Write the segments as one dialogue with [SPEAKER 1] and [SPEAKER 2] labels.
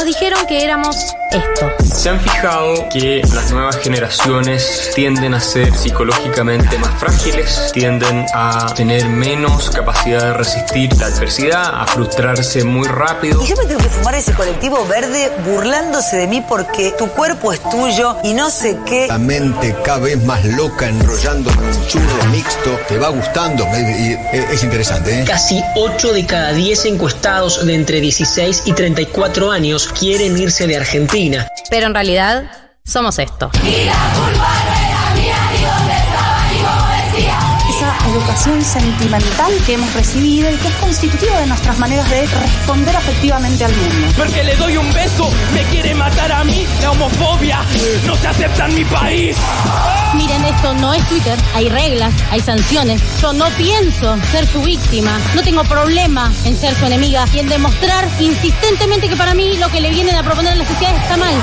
[SPEAKER 1] nos dijeron que éramos esto.
[SPEAKER 2] ¿Se han fijado que las nuevas generaciones tienden a ser psicológicamente más frágiles? Tienden a tener menos capacidad de resistir la adversidad, a frustrarse muy rápido.
[SPEAKER 3] Y yo me tengo que fumar ese colectivo verde burlándose de mí porque tu cuerpo es tuyo y no sé qué.
[SPEAKER 4] La mente cada vez más loca enrollándome un churro mixto. Te va gustando. y- Es interesante, ¿eh?
[SPEAKER 5] Casi 8 de cada 10 encuestados de entre 16 y 34 años quieren irse de Argentina.
[SPEAKER 1] Pero en realidad somos esto.
[SPEAKER 6] Educación sentimental que hemos recibido y que es constitutiva de nuestras maneras de responder afectivamente al mundo.
[SPEAKER 7] Porque le doy un beso, me quiere matar a mí, la homofobia no se acepta en mi país.
[SPEAKER 8] Miren, esto no es Twitter. Hay reglas, hay sanciones. Yo no pienso ser su víctima. No tengo problema en ser su enemiga y en demostrar insistentemente que para mí lo que le vienen a proponer a la sociedad está mal.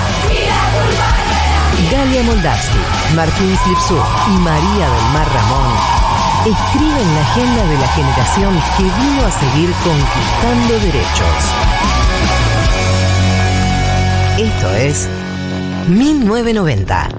[SPEAKER 9] Galia Moldavsky, Martín Slipsuk y María del Mar Ramón escriben la agenda de la generación que vino a seguir conquistando derechos. Esto es 1990.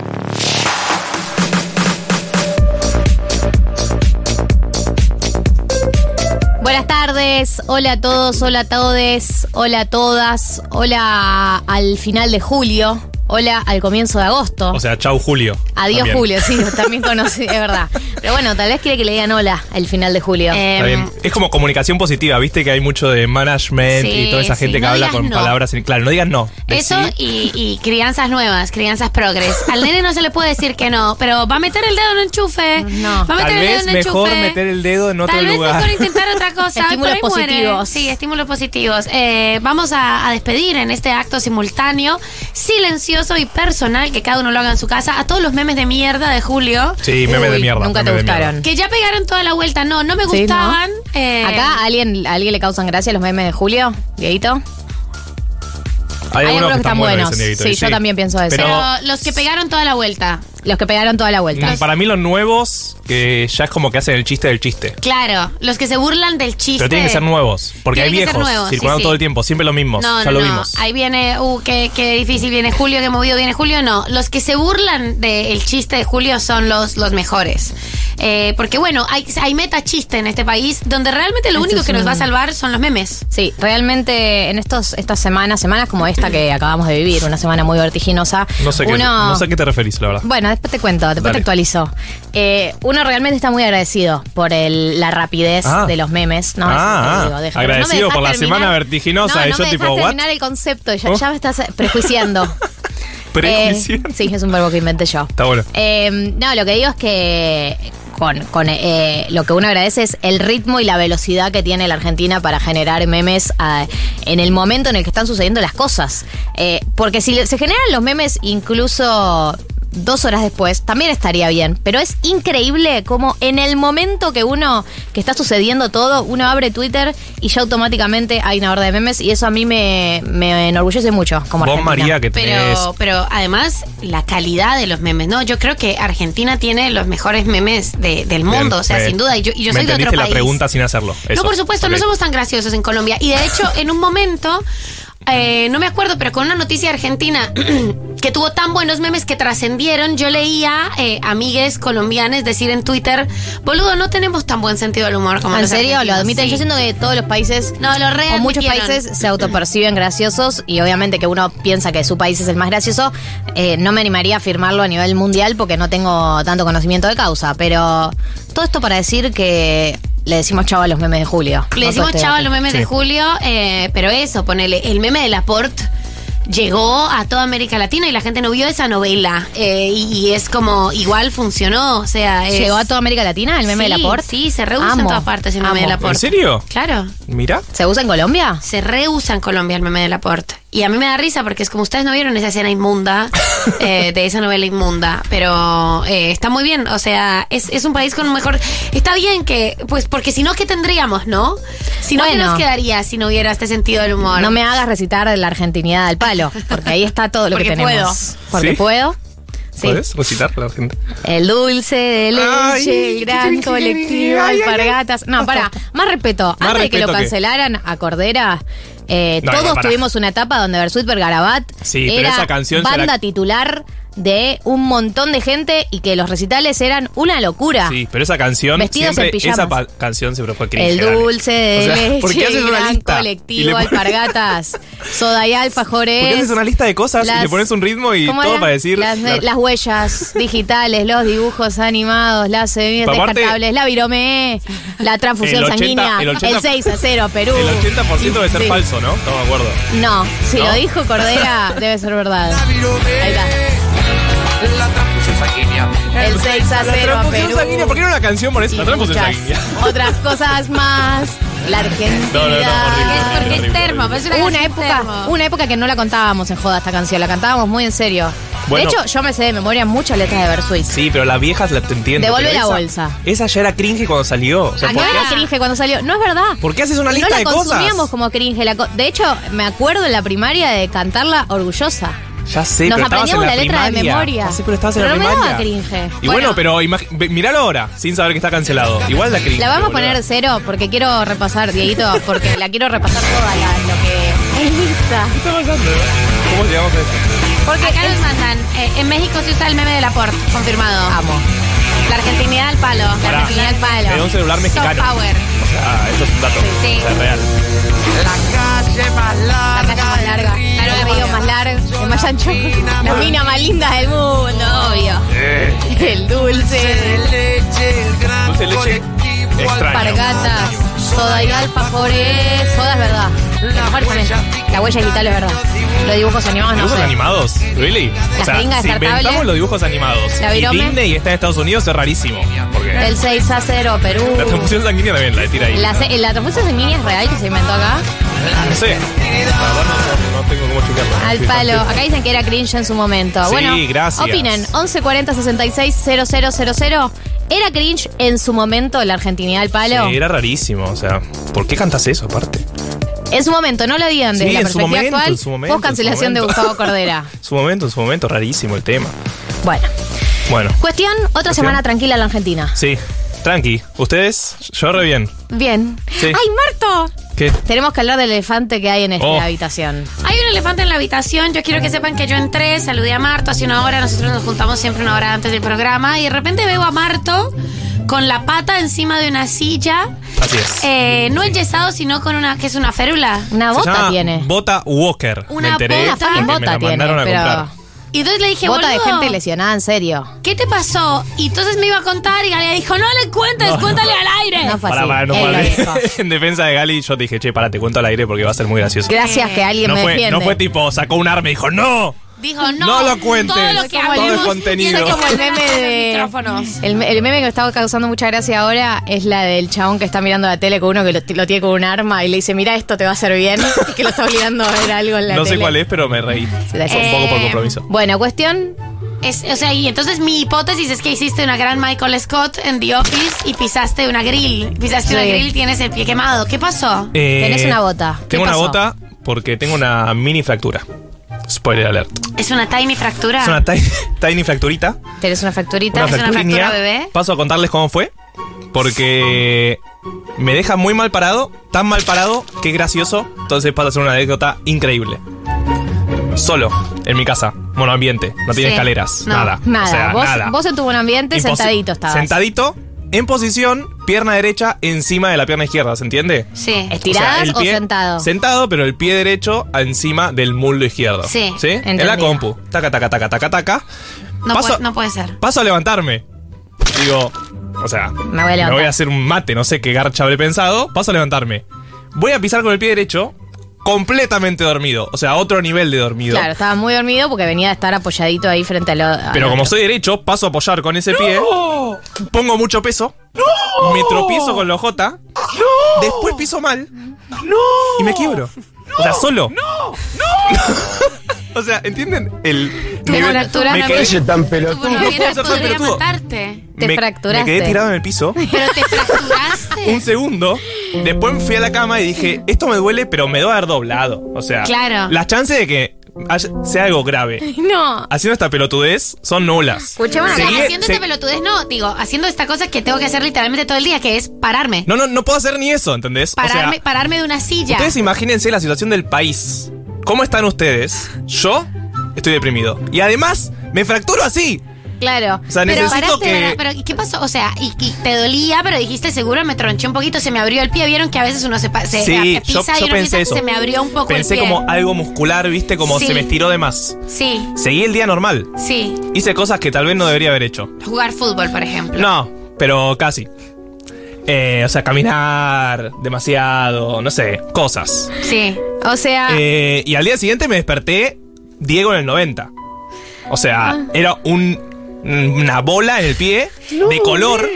[SPEAKER 1] Buenas tardes, hola a todos, hola a todes, hola a todas, hola al final de julio, hola al comienzo de agosto.
[SPEAKER 10] O sea, chau Julio.
[SPEAKER 1] Adiós
[SPEAKER 10] También.
[SPEAKER 1] Julio, sí, también conocí, es verdad. Pero bueno, tal vez quiere que le digan hola al final de julio.
[SPEAKER 10] Está bien. Es como comunicación positiva, viste que hay mucho de management
[SPEAKER 11] Sí,
[SPEAKER 10] y toda esa
[SPEAKER 11] sí,
[SPEAKER 10] gente que
[SPEAKER 11] no
[SPEAKER 10] habla con
[SPEAKER 11] no.
[SPEAKER 10] palabras. Claro, no digan no.
[SPEAKER 11] Eso y, y crianzas nuevas, crianzas progres. Al nene no se le puede decir que no, pero va a meter el dedo en un enchufe.
[SPEAKER 1] No.
[SPEAKER 11] Va a meter
[SPEAKER 10] Tal
[SPEAKER 11] el dedo
[SPEAKER 10] vez
[SPEAKER 11] en
[SPEAKER 10] mejor
[SPEAKER 11] enchufe.
[SPEAKER 10] meter el dedo en otro
[SPEAKER 11] Tal vez
[SPEAKER 10] lugar.
[SPEAKER 11] mejor intentar otra cosa.
[SPEAKER 1] Estímulos
[SPEAKER 11] por ahí muere.
[SPEAKER 1] positivos.
[SPEAKER 11] Sí, estímulos positivos. Eh, vamos a, a despedir en este acto simultáneo, silencioso y personal, que cada uno lo haga en su casa, a todos los memes de mierda de Julio.
[SPEAKER 10] Sí, memes de mierda.
[SPEAKER 1] nunca te
[SPEAKER 10] memes de mierda.
[SPEAKER 1] gustaron.
[SPEAKER 11] Que ya pegaron toda la vuelta. No, no me
[SPEAKER 1] Sí, ¿no?
[SPEAKER 11] gustaban. Eh,
[SPEAKER 1] Acá ¿a alguien, ¿a alguien le causan gracia los memes de Julio, Dieguito.
[SPEAKER 10] Hay, algunos que están buenos. Dieguito,
[SPEAKER 1] Sí, yo también pienso eso.
[SPEAKER 10] Pero-
[SPEAKER 11] pero los que pegaron toda la vuelta.
[SPEAKER 1] Los que pegaron toda la vuelta.
[SPEAKER 10] Mm, Para mí los nuevos, que ya es como que hacen el chiste del chiste.
[SPEAKER 11] Claro, los que se burlan del chiste.
[SPEAKER 10] Pero tienen que ser nuevos. Porque hay
[SPEAKER 11] Tienen que ser
[SPEAKER 10] viejos
[SPEAKER 11] nuevos, sí,
[SPEAKER 10] circulando
[SPEAKER 11] sí.
[SPEAKER 10] todo el tiempo, siempre los mismos.
[SPEAKER 11] No,
[SPEAKER 10] ya
[SPEAKER 11] no,
[SPEAKER 10] lo
[SPEAKER 11] no.
[SPEAKER 10] vimos.
[SPEAKER 11] Ahí viene, uh, qué, qué difícil viene Julio, qué movido viene Julio. No, los que se burlan del chiste de Julio son los, los mejores. Eh, porque bueno, hay, hay meta chiste en este país donde realmente lo
[SPEAKER 1] Esto
[SPEAKER 11] único
[SPEAKER 1] es
[SPEAKER 11] que nos
[SPEAKER 1] un-
[SPEAKER 11] va a salvar son los memes.
[SPEAKER 1] Sí, realmente en estos, estas semanas, semanas como esta que acabamos de vivir, una semana muy vertiginosa,
[SPEAKER 10] No sé, qué,
[SPEAKER 1] uno...
[SPEAKER 10] no sé a qué te referís, la verdad.
[SPEAKER 1] Bueno, después te cuento, después
[SPEAKER 10] Dale.
[SPEAKER 1] te actualizo. Eh, uno realmente está muy agradecido por el- la rapidez
[SPEAKER 10] Ah.
[SPEAKER 1] de los memes. No,
[SPEAKER 10] Ah,
[SPEAKER 1] eso te
[SPEAKER 10] ah.
[SPEAKER 1] digo, deja-
[SPEAKER 10] Agradecido
[SPEAKER 1] no me
[SPEAKER 10] por la semana vertiginosa,
[SPEAKER 1] No,
[SPEAKER 10] y
[SPEAKER 1] no
[SPEAKER 10] yo
[SPEAKER 1] me
[SPEAKER 10] tipo,
[SPEAKER 1] dejás
[SPEAKER 10] ¿what?
[SPEAKER 1] terminar el concepto, ya,
[SPEAKER 10] ¿Oh?
[SPEAKER 1] ya me estás prejuiciando.
[SPEAKER 10] Prejuicio.
[SPEAKER 1] Eh, sí, es un verbo que inventé yo.
[SPEAKER 10] Está bueno.
[SPEAKER 1] Eh, no, lo que digo es que con, con, eh, lo que uno agradece es el ritmo y la velocidad que tiene la Argentina para generar memes ah, en el momento en el que están sucediendo las cosas. Eh, porque si le- se generan los memes incluso dos horas después, también estaría bien. Pero es increíble cómo en el momento que uno, que está sucediendo todo, uno abre Twitter y ya automáticamente hay una horda de memes y eso a mí me, me enorgullece mucho como
[SPEAKER 10] Vos. María, que tenés.
[SPEAKER 11] Pero, pero además, la calidad de los memes, ¿no? Yo creo que Argentina tiene los mejores memes de- del mundo,
[SPEAKER 10] Bien,
[SPEAKER 11] o sea,
[SPEAKER 10] me-
[SPEAKER 11] sin duda. Y yo, y yo
[SPEAKER 10] me
[SPEAKER 11] soy de otro
[SPEAKER 10] la pregunta sin hacerlo.
[SPEAKER 11] No, por supuesto, no somos tan graciosos en Colombia. Y de hecho, en un momento, eh, no me acuerdo, pero con una noticia argentina que tuvo tan buenos memes que trascendieron, yo leía eh, amigues colombianes decir en Twitter, boludo, no tenemos tan buen sentido del humor como
[SPEAKER 1] ¿En serio? ¿Lo
[SPEAKER 11] argentinos".
[SPEAKER 1] admiten?
[SPEAKER 11] Sí.
[SPEAKER 1] Yo siento que todos los países
[SPEAKER 11] No, lo re
[SPEAKER 1] o muchos países se autoperciben graciosos y obviamente que uno piensa que su país es el más gracioso. Eh, no me animaría a afirmarlo a nivel mundial porque no tengo tanto conocimiento de causa, pero todo esto para decir que le decimos chavo a los memes de Julio.
[SPEAKER 11] Le
[SPEAKER 1] No
[SPEAKER 11] decimos chavo a los memes de. Julio, eh, pero eso, ponele, el meme de Laporte llegó a toda América Latina y la gente no vio esa novela. eh, y, y es como, igual funcionó, o sea... es-
[SPEAKER 1] ¿Llegó a toda América Latina el meme
[SPEAKER 11] sí,
[SPEAKER 1] de Laporte?
[SPEAKER 11] Sí, se reusa en todas partes el meme
[SPEAKER 1] amo.
[SPEAKER 11] de Laporte.
[SPEAKER 10] ¿En serio?
[SPEAKER 11] Claro.
[SPEAKER 10] Mira.
[SPEAKER 1] ¿Se usa en Colombia?
[SPEAKER 11] Se reusa en Colombia el meme de Laporte. Y a mí me da risa porque es como ustedes no vieron esa escena inmunda eh, de esa novela inmunda. Pero eh, está muy bien. O sea, es, es un país con un mejor. Está bien que, pues, porque si no, ¿qué tendríamos, no? Si no, ¿qué nos quedaría si no hubiera este sentido del humor?
[SPEAKER 1] No me hagas recitar la argentinidad al palo, porque ahí está todo lo
[SPEAKER 11] Porque
[SPEAKER 1] que tenemos. Porque
[SPEAKER 10] ¿Sí?
[SPEAKER 1] puedo. Sí.
[SPEAKER 10] ¿Puedes recitar la gente?
[SPEAKER 1] El dulce de leche,
[SPEAKER 10] Ay,
[SPEAKER 1] el gran
[SPEAKER 10] qué- qué-
[SPEAKER 1] colectivo,
[SPEAKER 10] ay, ay, ay.
[SPEAKER 1] alpargatas. No, para, más respeto.
[SPEAKER 10] Más
[SPEAKER 1] Antes de que lo cancelaran a Cordera, eh,
[SPEAKER 10] No, igual,
[SPEAKER 1] todos
[SPEAKER 10] pará.
[SPEAKER 1] tuvimos una etapa donde
[SPEAKER 10] Sí, pero
[SPEAKER 1] era
[SPEAKER 10] esa canción
[SPEAKER 1] banda
[SPEAKER 10] la-
[SPEAKER 1] titular de un montón de gente y que los recitales eran una locura.
[SPEAKER 10] Sí, pero esa canción
[SPEAKER 1] Vestidos
[SPEAKER 10] siempre,
[SPEAKER 1] en pijamas.
[SPEAKER 10] esa canción siempre fue cringe.
[SPEAKER 1] El dulce de
[SPEAKER 10] O sea,
[SPEAKER 1] leche,
[SPEAKER 10] ¿por qué haces una
[SPEAKER 1] gran
[SPEAKER 10] lista? Y
[SPEAKER 1] colectivo, alpargatas, soda y alfajores.
[SPEAKER 10] ¿Por qué haces una lista de cosas y
[SPEAKER 1] Las-
[SPEAKER 10] le pones un ritmo y
[SPEAKER 1] ¿cómo
[SPEAKER 10] todo
[SPEAKER 1] era?
[SPEAKER 10] para decir?
[SPEAKER 1] Las,
[SPEAKER 10] la-
[SPEAKER 1] las huellas digitales, los dibujos animados, las semillas descartables, la virome, la transfusión
[SPEAKER 10] El 80,
[SPEAKER 1] sanguínea,
[SPEAKER 10] el
[SPEAKER 1] el,
[SPEAKER 10] 80
[SPEAKER 1] 6 a 0 Perú.
[SPEAKER 10] El 80% debe ser
[SPEAKER 1] Sí.
[SPEAKER 10] falso, ¿no? No me acuerdo.
[SPEAKER 1] No, si
[SPEAKER 10] ¿No?
[SPEAKER 1] lo dijo Cordera, debe ser verdad. Ahí está.
[SPEAKER 7] La transfusión sanguínea.
[SPEAKER 1] El 6 a
[SPEAKER 10] La
[SPEAKER 1] 0 a Perú.
[SPEAKER 10] sanguínea, ¿por qué no una canción por eso? La transfusión sanguínea.
[SPEAKER 1] otras cosas más. La Argentina.
[SPEAKER 10] No, no, no, horrible,
[SPEAKER 11] Es porque
[SPEAKER 10] horrible,
[SPEAKER 11] es termo, una
[SPEAKER 1] época,
[SPEAKER 11] termo.
[SPEAKER 1] una época que no la contábamos en joda esta canción, la cantábamos muy en serio.
[SPEAKER 10] Bueno.
[SPEAKER 1] de hecho, yo me sé de memoria muchas letras de Versuit.
[SPEAKER 10] Sí, pero las viejas la te entiendo.
[SPEAKER 1] Devuelve la
[SPEAKER 10] esa-
[SPEAKER 1] bolsa.
[SPEAKER 10] Esa ya era cringe cuando salió. O sea,
[SPEAKER 1] Acá
[SPEAKER 10] ¿por qué
[SPEAKER 1] era cringe cuando salió. No es verdad.
[SPEAKER 10] ¿Por qué haces una lista
[SPEAKER 1] no la
[SPEAKER 10] de cosas?
[SPEAKER 1] consumíamos como cringe. la co- de hecho, me acuerdo en la primaria de cantarla orgullosa.
[SPEAKER 10] Ya sé,
[SPEAKER 1] Nos
[SPEAKER 10] pero estabas en
[SPEAKER 1] aprendíamos
[SPEAKER 10] la,
[SPEAKER 1] la letra de
[SPEAKER 10] primaria.
[SPEAKER 1] memoria.
[SPEAKER 10] Ya sé, pero estabas en
[SPEAKER 1] Pero
[SPEAKER 10] la
[SPEAKER 1] no me
[SPEAKER 10] primaria.
[SPEAKER 1] daba cringe.
[SPEAKER 10] Y bueno, pero ve- miralo ahora, sin saber que está cancelado. Igual la cringe.
[SPEAKER 1] La vamos a
[SPEAKER 10] boluda.
[SPEAKER 1] poner cero porque quiero repasar, Dieguito, porque la quiero repasar toda la, lo que es lista.
[SPEAKER 10] ¿Qué está pasando? ¿Cómo llegamos a esto?
[SPEAKER 11] Porque acá nos mandan, eh, en México se usa el meme de Laporte, confirmado.
[SPEAKER 1] Amo.
[SPEAKER 11] La argentinidad al palo. La
[SPEAKER 10] Pará.
[SPEAKER 11] argentinidad al palo.
[SPEAKER 10] Me dio un celular mexicano.
[SPEAKER 11] Soft power.
[SPEAKER 10] O sea, esto es un dato.
[SPEAKER 11] Sí.
[SPEAKER 10] O sea, es real.
[SPEAKER 7] La calle más
[SPEAKER 1] La
[SPEAKER 7] larga.
[SPEAKER 1] El río más largo, el más ancho, la mina más linda del mundo, obvio.
[SPEAKER 10] Eh,
[SPEAKER 1] El dulce,
[SPEAKER 7] de leche, el gran
[SPEAKER 10] Dulce leche extraño.
[SPEAKER 1] pargatas, soda y alfajores. Soda es verdad. Alfajores también. La huella digital es verdad. Los dibujos animados no
[SPEAKER 10] ¿Dibujos
[SPEAKER 1] sé.
[SPEAKER 10] animados? ¿Really?
[SPEAKER 1] La
[SPEAKER 10] o sea, si inventamos los dibujos animados
[SPEAKER 1] La
[SPEAKER 10] y
[SPEAKER 1] virome.
[SPEAKER 10] Disney está en Estados Unidos es rarísimo. Porque
[SPEAKER 1] Del 6 a 0, Perú.
[SPEAKER 10] la transfusión sanguínea también la tira ahí.
[SPEAKER 1] La, se- la transfusión sanguínea es real que se inventó acá.
[SPEAKER 10] No sé. La no, no- no tengo cómo chequearla.
[SPEAKER 1] Al palo. Acá dicen que era cringe en su momento.
[SPEAKER 10] Sí,
[SPEAKER 1] bueno,
[SPEAKER 10] gracias.
[SPEAKER 1] opinen. 1140 66 000. ¿Era cringe en su momento la argentinidad al palo?
[SPEAKER 10] Sí, era rarísimo. O sea, ¿por qué cantas eso aparte?
[SPEAKER 1] En su momento, no lo digan desde
[SPEAKER 10] Sí,
[SPEAKER 1] la
[SPEAKER 10] en su
[SPEAKER 1] perspectiva
[SPEAKER 10] momento,
[SPEAKER 1] actual.
[SPEAKER 10] en su momento,
[SPEAKER 1] Post cancelación
[SPEAKER 10] en
[SPEAKER 1] de
[SPEAKER 10] su momento.
[SPEAKER 1] Gustavo Cordera.
[SPEAKER 10] Su momento, en su momento, rarísimo el tema.
[SPEAKER 1] Bueno,
[SPEAKER 10] Bueno,
[SPEAKER 1] cuestión, otra
[SPEAKER 10] Cuestión.
[SPEAKER 1] semana tranquila en la Argentina.
[SPEAKER 10] sí. Tranqui. ¿Ustedes? Yo re bien.
[SPEAKER 1] Bien.
[SPEAKER 10] Sí.
[SPEAKER 1] ¡Ay, Marto!
[SPEAKER 10] ¿Qué?
[SPEAKER 1] Tenemos que hablar del elefante que hay en esta
[SPEAKER 10] Oh.
[SPEAKER 1] habitación.
[SPEAKER 11] Hay un elefante en la habitación. Yo quiero que sepan que yo entré, saludé a Marto hace una hora. Nosotros nos juntamos siempre una hora antes del programa. Y de repente veo a Marto con la pata encima de una silla.
[SPEAKER 10] Así es.
[SPEAKER 11] Eh, no enyesado, sino con una. que es una férula?
[SPEAKER 1] Una
[SPEAKER 10] Se
[SPEAKER 1] bota
[SPEAKER 10] llama
[SPEAKER 1] tiene.
[SPEAKER 10] Bota Walker.
[SPEAKER 11] Una
[SPEAKER 10] me enteré
[SPEAKER 11] bota.
[SPEAKER 10] porque
[SPEAKER 1] Bota
[SPEAKER 10] me la
[SPEAKER 1] tiene,
[SPEAKER 10] mandaron a
[SPEAKER 1] pero-
[SPEAKER 10] comprar.
[SPEAKER 11] Y entonces le dije,
[SPEAKER 1] Bota de
[SPEAKER 11] "Boludo,
[SPEAKER 1] gente lesionada, en serio.
[SPEAKER 11] ¿Qué te pasó? Y entonces me iba a contar y Galia dijo, no le cuentes,
[SPEAKER 10] No,
[SPEAKER 11] cuéntale al aire.
[SPEAKER 1] No fue
[SPEAKER 10] Pará,
[SPEAKER 1] así.
[SPEAKER 10] pará, no
[SPEAKER 1] Él lo
[SPEAKER 10] pará.
[SPEAKER 1] dijo.
[SPEAKER 10] En defensa de Gali, yo te dije, che, para, te cuento al aire porque va a ser muy gracioso.
[SPEAKER 1] Gracias que alguien
[SPEAKER 10] No
[SPEAKER 1] me
[SPEAKER 10] fue,
[SPEAKER 1] defiende.
[SPEAKER 10] no fue tipo, sacó un arma y dijo, ¡no!
[SPEAKER 11] Dijo, no,
[SPEAKER 10] No lo cuentes.
[SPEAKER 11] Todo lo que
[SPEAKER 10] Todo es contenido.
[SPEAKER 1] como el meme de.
[SPEAKER 11] micrófonos.
[SPEAKER 1] El, el que me estaba causando mucha gracia ahora es la del chabón que está mirando la tele con uno que lo, lo tiene con un arma y le dice, mira, esto te va a hacer bien. Y que lo está obligando a ver algo en la
[SPEAKER 10] No
[SPEAKER 1] tele.
[SPEAKER 10] sé cuál es, pero me reí. Un poco por compromiso.
[SPEAKER 1] Bueno, cuestión.
[SPEAKER 11] Es- o sea, y entonces mi hipótesis es que hiciste una gran Michael Scott en The Office y pisaste una grill. Pisaste una grill y tienes el pie quemado. ¿Qué pasó?
[SPEAKER 10] Eh,
[SPEAKER 1] Tenés una bota. ¿Qué
[SPEAKER 10] Tengo una bota porque tengo una mini fractura. Spoiler alert.
[SPEAKER 11] ¿Es una tiny fractura?
[SPEAKER 10] Es una tiny, tiny fracturita.
[SPEAKER 1] Tenés una fracturita.
[SPEAKER 10] Una
[SPEAKER 11] ¿Es una fractura bebé?
[SPEAKER 10] Paso a contarles cómo fue. Porque me deja muy mal parado, tan mal parado que es gracioso. Entonces pasa a ser una anécdota increíble. Solo, en mi casa, monoambiente, no tiene
[SPEAKER 11] Sí.
[SPEAKER 10] escaleras,
[SPEAKER 11] No.
[SPEAKER 10] nada.
[SPEAKER 1] Nada.
[SPEAKER 10] O sea,
[SPEAKER 1] vos,
[SPEAKER 10] nada.
[SPEAKER 1] vos en tu buen ambiente sentadito estabas.
[SPEAKER 10] Sentadito, en posición, pierna derecha encima de la pierna izquierda, ¿se entiende?
[SPEAKER 11] Sí.
[SPEAKER 1] ¿Estiradas o sentado?
[SPEAKER 10] Sentado, pero el pie derecho encima del muslo izquierdo.
[SPEAKER 11] Sí,
[SPEAKER 10] ¿Sí? En la compu. Taca, taca, taca, taca, taca.
[SPEAKER 11] No,
[SPEAKER 10] Paso-
[SPEAKER 11] puede, no puede ser.
[SPEAKER 10] Paso a levantarme. Digo, o sea,
[SPEAKER 1] Me voy a
[SPEAKER 10] me voy a hacer un mate, no sé qué garcha habré pensado. Paso a levantarme. Voy a pisar con el pie derecho, completamente dormido. O sea, otro nivel de dormido.
[SPEAKER 1] Claro, estaba muy dormido porque venía a estar apoyadito ahí frente a lo. al
[SPEAKER 10] Pero como
[SPEAKER 1] otro.
[SPEAKER 10] soy derecho, paso a apoyar con ese pie. Pongo mucho peso. Me tropiezo con la ojota. Después piso mal. Y me quiebro. O sea, solo. O sea, ¿entienden? El
[SPEAKER 11] fracturaste.
[SPEAKER 10] me quedé,
[SPEAKER 4] tan
[SPEAKER 11] Tu
[SPEAKER 4] pelotudo.
[SPEAKER 10] puedo
[SPEAKER 11] novia
[SPEAKER 10] ser tan pelotudo.
[SPEAKER 11] matarte.
[SPEAKER 1] Te
[SPEAKER 10] me-
[SPEAKER 1] fracturaste.
[SPEAKER 10] Me quedé tirado en el piso.
[SPEAKER 11] Pero te fracturaste.
[SPEAKER 10] un segundo. Después fui a la cama y dije, esto me duele, pero me debe haber doblado. O sea,
[SPEAKER 11] Claro.
[SPEAKER 10] las chances de que haya- sea algo grave.
[SPEAKER 1] No.
[SPEAKER 10] Haciendo esta pelotudez son nulas.
[SPEAKER 1] Escuchame
[SPEAKER 11] O sea,
[SPEAKER 10] Seguí-
[SPEAKER 11] haciendo
[SPEAKER 10] se-
[SPEAKER 11] esta pelotudez, no, digo, haciendo esta cosa que tengo que hacer literalmente todo el día, que es pararme.
[SPEAKER 10] No, no, no puedo hacer ni eso, ¿entendés?
[SPEAKER 11] Pararme,
[SPEAKER 10] o sea,
[SPEAKER 11] pararme de una silla.
[SPEAKER 10] ustedes imagínense la situación del país. ¿Cómo están ustedes? Yo estoy deprimido. Y además, me fracturo así.
[SPEAKER 1] Claro.
[SPEAKER 10] O sea,
[SPEAKER 11] pero
[SPEAKER 10] necesito que...
[SPEAKER 11] Pero ¿y ¿qué pasó? O sea, y, y te dolía, pero dijiste seguro, me tronché un poquito, se me abrió el pie. Vieron que a veces uno se, se
[SPEAKER 10] Sí, yo,
[SPEAKER 11] pisa
[SPEAKER 10] yo
[SPEAKER 11] y uno
[SPEAKER 10] pensé eso.
[SPEAKER 11] se me abrió un poco
[SPEAKER 10] Pensé
[SPEAKER 11] el pie.
[SPEAKER 10] como algo muscular, viste, como
[SPEAKER 11] Sí.
[SPEAKER 10] se me estiró de más.
[SPEAKER 11] Sí,
[SPEAKER 10] Seguí el día normal.
[SPEAKER 11] sí.
[SPEAKER 10] Hice cosas que tal vez no debería haber hecho.
[SPEAKER 11] Jugar fútbol, por ejemplo.
[SPEAKER 10] No, pero casi. Eh, o sea, caminar demasiado, no sé, cosas.
[SPEAKER 11] Sí.
[SPEAKER 1] O sea,
[SPEAKER 10] Eh, y al día siguiente me desperté Diego en el 90. O sea,
[SPEAKER 1] Ah.
[SPEAKER 10] era un, una bola en el pie de color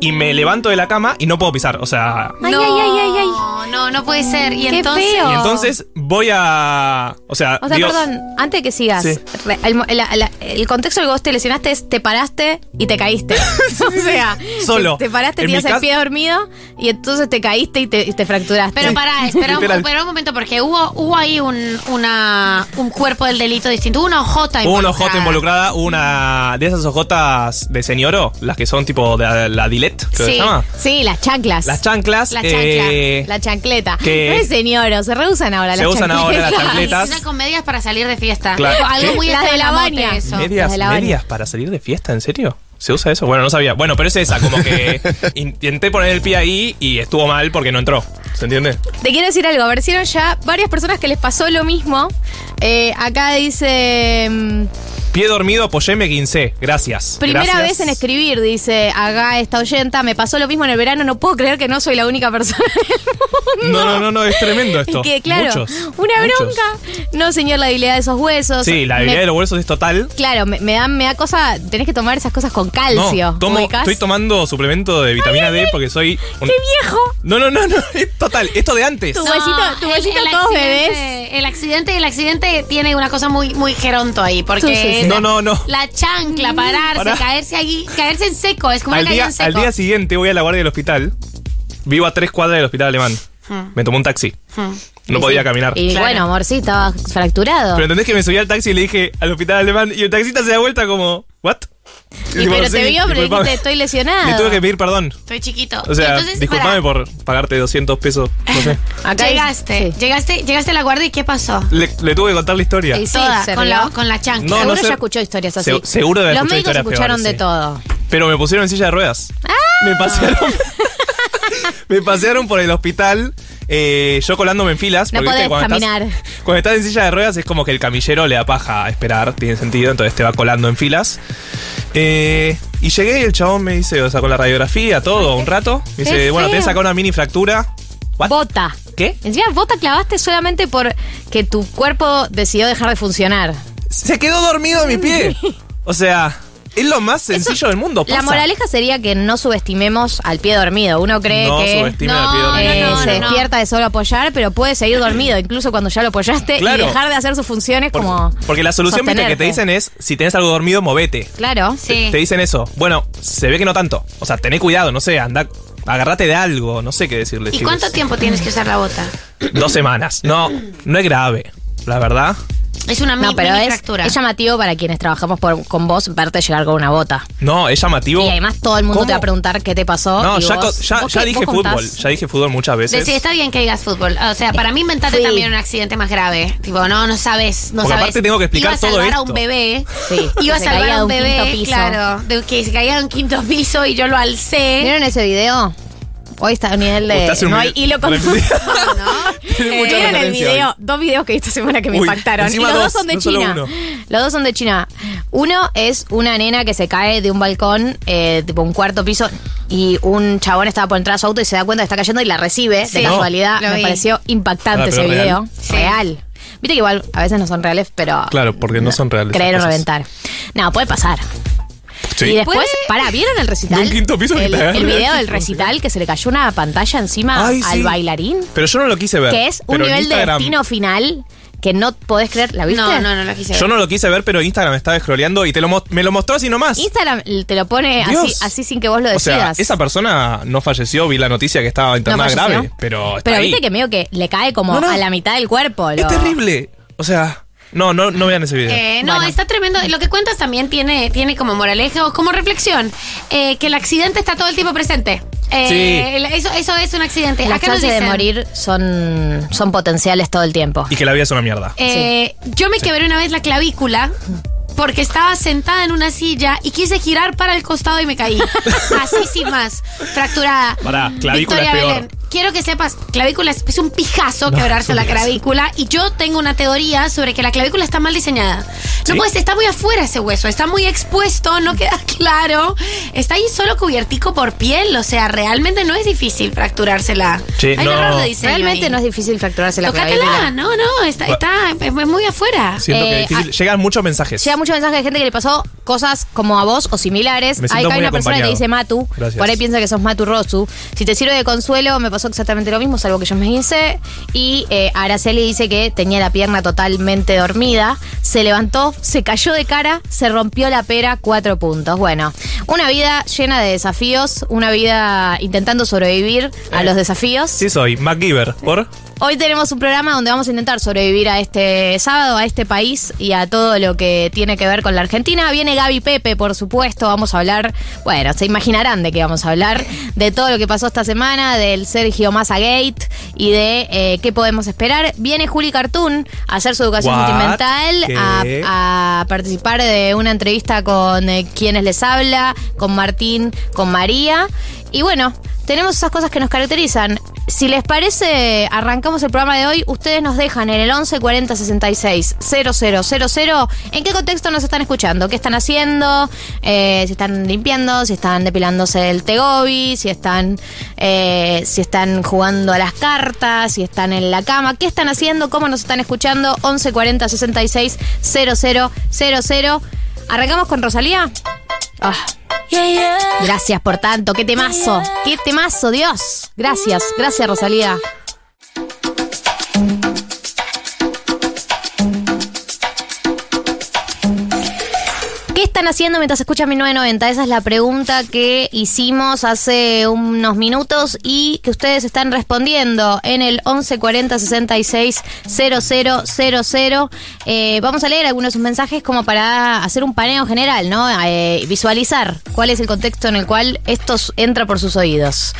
[SPEAKER 10] y me levanto de la cama y no puedo pisar. O sea,
[SPEAKER 1] Ay,
[SPEAKER 11] no,
[SPEAKER 1] ay, ay, ay, ay.
[SPEAKER 11] no, no puede ser. Y
[SPEAKER 1] Qué
[SPEAKER 11] entonces.
[SPEAKER 1] feo.
[SPEAKER 10] y entonces voy a... O sea,
[SPEAKER 1] o sea,
[SPEAKER 10] digo-
[SPEAKER 1] perdón, antes de que sigas,
[SPEAKER 10] Sí.
[SPEAKER 1] el, la- la- el contexto del que vos te lesionaste es te paraste y te caíste. o sea,
[SPEAKER 10] Solo.
[SPEAKER 1] Te, te paraste,
[SPEAKER 10] En
[SPEAKER 1] tenías el pie dormido y entonces te caíste y te, y te fracturaste.
[SPEAKER 11] Pero pará, espera un, espera un momento, porque hubo, hubo ahí un, una, un cuerpo del delito distinto. Hubo una ojota
[SPEAKER 10] Hubo una
[SPEAKER 11] involucrada.
[SPEAKER 10] ojota involucrada, una de esas ojotas de señoro, las que son tipo de la, la Dilet, creo que
[SPEAKER 1] sí,
[SPEAKER 10] se llama.
[SPEAKER 1] sí, las chanclas.
[SPEAKER 10] Las chanclas.
[SPEAKER 11] La chancla.
[SPEAKER 10] eh,
[SPEAKER 1] la chancleta.
[SPEAKER 10] que-
[SPEAKER 1] No es señor, se reusan ahora
[SPEAKER 10] Se
[SPEAKER 1] las
[SPEAKER 10] usan ahora las
[SPEAKER 1] chancletas.
[SPEAKER 11] Se usan con medias para salir de fiesta.
[SPEAKER 10] Claro.
[SPEAKER 11] Algo muy
[SPEAKER 1] Las de la baña.
[SPEAKER 11] eso.
[SPEAKER 10] medias,
[SPEAKER 1] las de la baña.
[SPEAKER 10] medias para salir de fiesta, ¿en serio? ¿Se usa eso? Bueno, no sabía. Bueno, pero es esa, como que intenté poner el pie ahí y estuvo mal porque no entró. ¿Se entiende?
[SPEAKER 1] Te quiero decir algo, aparecieron ya varias personas que les pasó lo mismo. Eh, acá dice... mm,
[SPEAKER 10] Pie dormido, apoyéme 15. Gracias.
[SPEAKER 1] Primera
[SPEAKER 10] Gracias.
[SPEAKER 1] vez en escribir, dice acá esta oyenta. Me pasó lo mismo en el verano, no puedo creer que no soy la única persona del mundo.
[SPEAKER 10] No, no, no, no, es tremendo esto.
[SPEAKER 1] Es que, claro,
[SPEAKER 10] Muchos,
[SPEAKER 1] una
[SPEAKER 10] muchos.
[SPEAKER 1] bronca. No, señor, la debilidad de esos huesos.
[SPEAKER 10] Sí, la
[SPEAKER 1] Me-
[SPEAKER 10] habilidad de los huesos es total.
[SPEAKER 1] Claro, me, me da, me da cosa. Tenés que tomar esas cosas con calcio.
[SPEAKER 10] No, tomo,
[SPEAKER 1] ubicás.
[SPEAKER 10] estoy tomando suplemento de vitamina D porque soy. un-
[SPEAKER 1] ¡Qué viejo!
[SPEAKER 10] No, no, no, no, es total. Esto de antes.
[SPEAKER 1] Tu huesito- tu
[SPEAKER 11] el-
[SPEAKER 1] huesito
[SPEAKER 11] el
[SPEAKER 1] todos
[SPEAKER 11] accidente-
[SPEAKER 1] bebés.
[SPEAKER 11] El accidente, el accidente tiene una cosa muy, muy geronto ahí, porque
[SPEAKER 1] Sí, sí, sí.
[SPEAKER 10] No, no, no.
[SPEAKER 11] la chancla, pararse,
[SPEAKER 10] Pará.
[SPEAKER 11] caerse ahí, caerse en seco, es como
[SPEAKER 10] Al
[SPEAKER 11] una
[SPEAKER 10] día,
[SPEAKER 11] caída en seco.
[SPEAKER 10] al día siguiente voy a la guardia del hospital. Vivo a tres cuadras del hospital alemán.
[SPEAKER 11] Hmm.
[SPEAKER 10] Me tomó un taxi. No podía caminar.
[SPEAKER 1] Y
[SPEAKER 11] Claro.
[SPEAKER 1] bueno, amor, sí, estaba fracturado.
[SPEAKER 10] Pero entendés que me subí al taxi y le dije al hospital alemán y el taxista se da vuelta como, ¿what?
[SPEAKER 1] Y pero te vio, pero dijiste, estoy lesionado.
[SPEAKER 10] Le tuve que pedir perdón.
[SPEAKER 11] Estoy chiquito.
[SPEAKER 10] O sea,
[SPEAKER 11] Entonces,
[SPEAKER 10] disculpame por pagarte 200 pesos, no sé.
[SPEAKER 1] Acá
[SPEAKER 11] llegaste,
[SPEAKER 1] sí.
[SPEAKER 11] llegaste, llegaste a la guardia y ¿qué pasó?
[SPEAKER 10] Le, le tuve que contar la historia.
[SPEAKER 1] Y sí,
[SPEAKER 11] Toda, con la, con la chancla.
[SPEAKER 10] No,
[SPEAKER 1] Seguro
[SPEAKER 10] no sé.
[SPEAKER 1] ya escuchó historias así.
[SPEAKER 10] Se- seguro debe
[SPEAKER 1] Los médicos
[SPEAKER 10] historias
[SPEAKER 1] escucharon de
[SPEAKER 10] sí.
[SPEAKER 1] todo.
[SPEAKER 10] Pero me pusieron en silla de ruedas. Me pasearon. me pasearon por el hospital. Eh, yo colándome en filas.
[SPEAKER 1] No
[SPEAKER 10] porque, viste,
[SPEAKER 1] podés
[SPEAKER 10] cuando
[SPEAKER 1] caminar.
[SPEAKER 10] Estás, cuando estás en silla de ruedas es como que el camillero le da paja a esperar, tiene sentido, entonces te va colando en filas. Eh, y llegué y el chabón me dice, o sea, con la radiografía, todo, un rato. Me
[SPEAKER 1] Qué
[SPEAKER 10] dice, bueno,
[SPEAKER 1] feo.
[SPEAKER 10] te saca una mini fractura. What?
[SPEAKER 1] Bota.
[SPEAKER 10] ¿Qué?
[SPEAKER 1] Encima bota clavaste solamente porque tu cuerpo decidió dejar de funcionar.
[SPEAKER 10] Se quedó dormido en mi pie. O sea, es lo más sencillo del mundo.
[SPEAKER 1] La
[SPEAKER 10] pasa.
[SPEAKER 1] moraleja sería que no subestimemos al pie dormido. Uno cree
[SPEAKER 10] No
[SPEAKER 1] que
[SPEAKER 10] subestimen
[SPEAKER 11] No,
[SPEAKER 10] al pie dormido.
[SPEAKER 1] eh,
[SPEAKER 11] no, no,
[SPEAKER 1] se
[SPEAKER 11] no.
[SPEAKER 1] despierta de solo apoyar, pero puede seguir dormido, incluso cuando ya lo apoyaste
[SPEAKER 10] Claro.
[SPEAKER 1] y dejar de hacer sus funciones
[SPEAKER 10] Por-
[SPEAKER 1] como.
[SPEAKER 10] porque la solución viste, que te
[SPEAKER 1] sostenerte.
[SPEAKER 10] dicen es, si tenés algo dormido, movete.
[SPEAKER 1] Claro.
[SPEAKER 11] Sí.
[SPEAKER 10] Te dicen eso. Bueno, se ve que no tanto. O sea, tené cuidado, no sé, anda, agarrate de algo, no sé qué decirles.
[SPEAKER 11] ¿Y
[SPEAKER 10] chicos.
[SPEAKER 11] cuánto tiempo tienes que usar la bota?
[SPEAKER 10] Dos semanas. No, no es grave, la verdad.
[SPEAKER 11] Es una
[SPEAKER 1] No,
[SPEAKER 11] mi-
[SPEAKER 1] pero
[SPEAKER 11] mini
[SPEAKER 1] es,
[SPEAKER 11] fractura.
[SPEAKER 1] es llamativo para quienes trabajamos por- con vos verte llegar con una bota.
[SPEAKER 10] No, es llamativo.
[SPEAKER 1] Y además todo el mundo
[SPEAKER 10] ¿Cómo?
[SPEAKER 1] te va a preguntar qué te pasó.
[SPEAKER 10] No,
[SPEAKER 1] y
[SPEAKER 10] ya,
[SPEAKER 1] vos-
[SPEAKER 10] co- ya,
[SPEAKER 1] vos
[SPEAKER 10] ya
[SPEAKER 1] qué-
[SPEAKER 10] dije fútbol.
[SPEAKER 1] contás.
[SPEAKER 10] Ya dije fútbol muchas veces.
[SPEAKER 11] Está bien que digas fútbol. O sea, para mí inventate
[SPEAKER 1] Sí.
[SPEAKER 11] también un accidente más grave. Tipo, no, no sabes, no
[SPEAKER 10] Porque
[SPEAKER 11] sabes.
[SPEAKER 10] aparte tengo que explicar
[SPEAKER 11] Iba a
[SPEAKER 10] todo
[SPEAKER 11] salvar a
[SPEAKER 10] esto.
[SPEAKER 11] un bebé.
[SPEAKER 1] Sí,
[SPEAKER 11] Iba a salvar a un bebé,
[SPEAKER 1] quinto piso.
[SPEAKER 11] claro. De que se caía de un quinto piso y yo lo alcé.
[SPEAKER 1] ¿Vieron ese video? Hoy está a nivel de. No hay hilo con.
[SPEAKER 10] Mucha
[SPEAKER 1] ¿Vieron el video? Dos videos que vi esta semana que me
[SPEAKER 10] Uy,
[SPEAKER 1] impactaron. Y los dos,
[SPEAKER 10] dos,
[SPEAKER 1] son de
[SPEAKER 10] no
[SPEAKER 1] China. Los dos son de China. Uno es una nena que se cae de un balcón, eh, tipo un cuarto piso, y un chabón estaba por entrar a su auto y se da cuenta que está cayendo y la recibe.
[SPEAKER 11] Sí.
[SPEAKER 1] de
[SPEAKER 11] No,
[SPEAKER 1] casualidad. Me
[SPEAKER 11] vi.
[SPEAKER 1] pareció impactante
[SPEAKER 10] Ah,
[SPEAKER 1] ese video.
[SPEAKER 10] real.
[SPEAKER 11] Sí.
[SPEAKER 1] Real. Viste que igual a veces no son reales, pero.
[SPEAKER 10] Claro, porque no son reales.
[SPEAKER 1] Creer o reventar. No, puede pasar.
[SPEAKER 10] Sí.
[SPEAKER 1] Y después,
[SPEAKER 11] ¿Puede?
[SPEAKER 1] para, ¿vieron el recital?
[SPEAKER 10] De un quinto piso que
[SPEAKER 1] el, el video
[SPEAKER 10] el
[SPEAKER 1] del recital que se le cayó una pantalla encima
[SPEAKER 10] Ay,
[SPEAKER 1] al
[SPEAKER 10] sí.
[SPEAKER 1] bailarín.
[SPEAKER 10] Pero yo no lo quise ver.
[SPEAKER 1] Que es un nivel de destino final que no podés creer. ¿La viste?
[SPEAKER 11] No, no, no lo quise ver.
[SPEAKER 10] Yo no lo quise ver, pero Instagram estaba scrolleando y te lo, me lo mostró así nomás.
[SPEAKER 1] Instagram te lo pone así, así sin que vos lo
[SPEAKER 10] O sea,
[SPEAKER 1] decidas.
[SPEAKER 10] esa persona no falleció, vi la noticia que estaba internada grave, pero está
[SPEAKER 1] Pero
[SPEAKER 10] ahí.
[SPEAKER 1] viste que medio que le cae como
[SPEAKER 10] No, no.
[SPEAKER 1] a la mitad del cuerpo.
[SPEAKER 10] Es
[SPEAKER 1] lo-
[SPEAKER 10] terrible. O sea, No, no, no vean ese video.
[SPEAKER 11] Eh, no, está tremendo. Lo que cuentas también tiene, tiene como moraleja o como reflexión eh, que el accidente está todo el tiempo presente. Eh,
[SPEAKER 10] Sí.
[SPEAKER 11] eso, eso es un accidente.
[SPEAKER 1] Las
[SPEAKER 11] Acá
[SPEAKER 1] chances de morir son, son potenciales todo el tiempo.
[SPEAKER 10] Y que la vida es una mierda.
[SPEAKER 11] eh, Yo me quebré una vez la clavícula porque estaba sentada en una silla y quise girar para el costado y me caí. Así sin más. Fracturada.
[SPEAKER 10] Pará, clavícula
[SPEAKER 11] Victoria
[SPEAKER 10] es peor.
[SPEAKER 11] Belén, Quiero que sepas, clavícula es, es un pijazo
[SPEAKER 10] No,
[SPEAKER 11] quebrarse
[SPEAKER 10] un
[SPEAKER 11] la clavícula y yo tengo una teoría sobre que la clavícula está mal diseñada. No
[SPEAKER 10] ¿Sí?
[SPEAKER 11] puedes, está muy afuera ese hueso, está muy expuesto, no queda claro. Está ahí solo cubiertico por piel, o sea, realmente no es difícil fracturársela.
[SPEAKER 10] Che,
[SPEAKER 11] Hay un
[SPEAKER 10] no.
[SPEAKER 11] error de diseño
[SPEAKER 1] Realmente
[SPEAKER 11] ahí.
[SPEAKER 1] no es difícil fracturarse la
[SPEAKER 11] Tócatela,
[SPEAKER 1] clavícula.
[SPEAKER 11] no, no, está, está es muy afuera.
[SPEAKER 10] Siento que
[SPEAKER 1] Eh,
[SPEAKER 10] es difícil. Llegan muchos mensajes.
[SPEAKER 1] Llega mucho mensaje de gente que le pasó cosas como a vos o similares. Hay hay una persona que dice Matu.
[SPEAKER 10] Gracias.
[SPEAKER 1] Por ahí piensa que sos Matu Rosu. Si te sirve de consuelo, me pasó exactamente lo mismo, salvo que yo me hice. Y eh, Araceli dice que tenía la pierna totalmente dormida. Se levantó, se cayó de cara, se rompió la pera, cuatro puntos. Bueno, una vida llena de desafíos, una vida intentando sobrevivir a los desafíos.
[SPEAKER 10] Sí soy, MacGyver, ¿por?
[SPEAKER 1] Hoy tenemos un programa donde vamos a intentar sobrevivir a este sábado, a este país y a todo lo que tiene que ver con la Argentina. Viene Gaby Pepe, por supuesto. Vamos a hablar, bueno, se imaginarán de qué vamos a hablar, de todo lo que pasó esta semana, del Gate y de eh, qué podemos esperar. Viene Juli Cartoon a hacer su educación
[SPEAKER 10] What?
[SPEAKER 1] sentimental, a participar de una entrevista con eh, quienes les habla, con Martín, con María. Y bueno, tenemos esas cosas que nos caracterizan. Si les parece, arrancamos el programa de hoy. Ustedes nos dejan en el 11 40 66 000. ¿En qué contexto nos están escuchando? ¿Qué están haciendo? Eh, si están limpiando, si están depilándose el tegobi, si están, eh, si están jugando a las cartas, si están en la cama. ¿Qué están haciendo? ¿Cómo nos están escuchando? 11 40 66 000. ¿Arrancamos con Rosalía? Ah. Gracias por tanto, qué temazo, qué temazo, Dios. Gracias, gracias Rosalía. Están haciendo mientras escuchan 1990? Esa es la pregunta que hicimos hace unos minutos y que ustedes están respondiendo en el 1140 66 000. Eh, vamos a leer algunos de sus mensajes como para hacer un paneo general, ¿no? Eh, visualizar cuál es el contexto en el cual esto entra por sus oídos.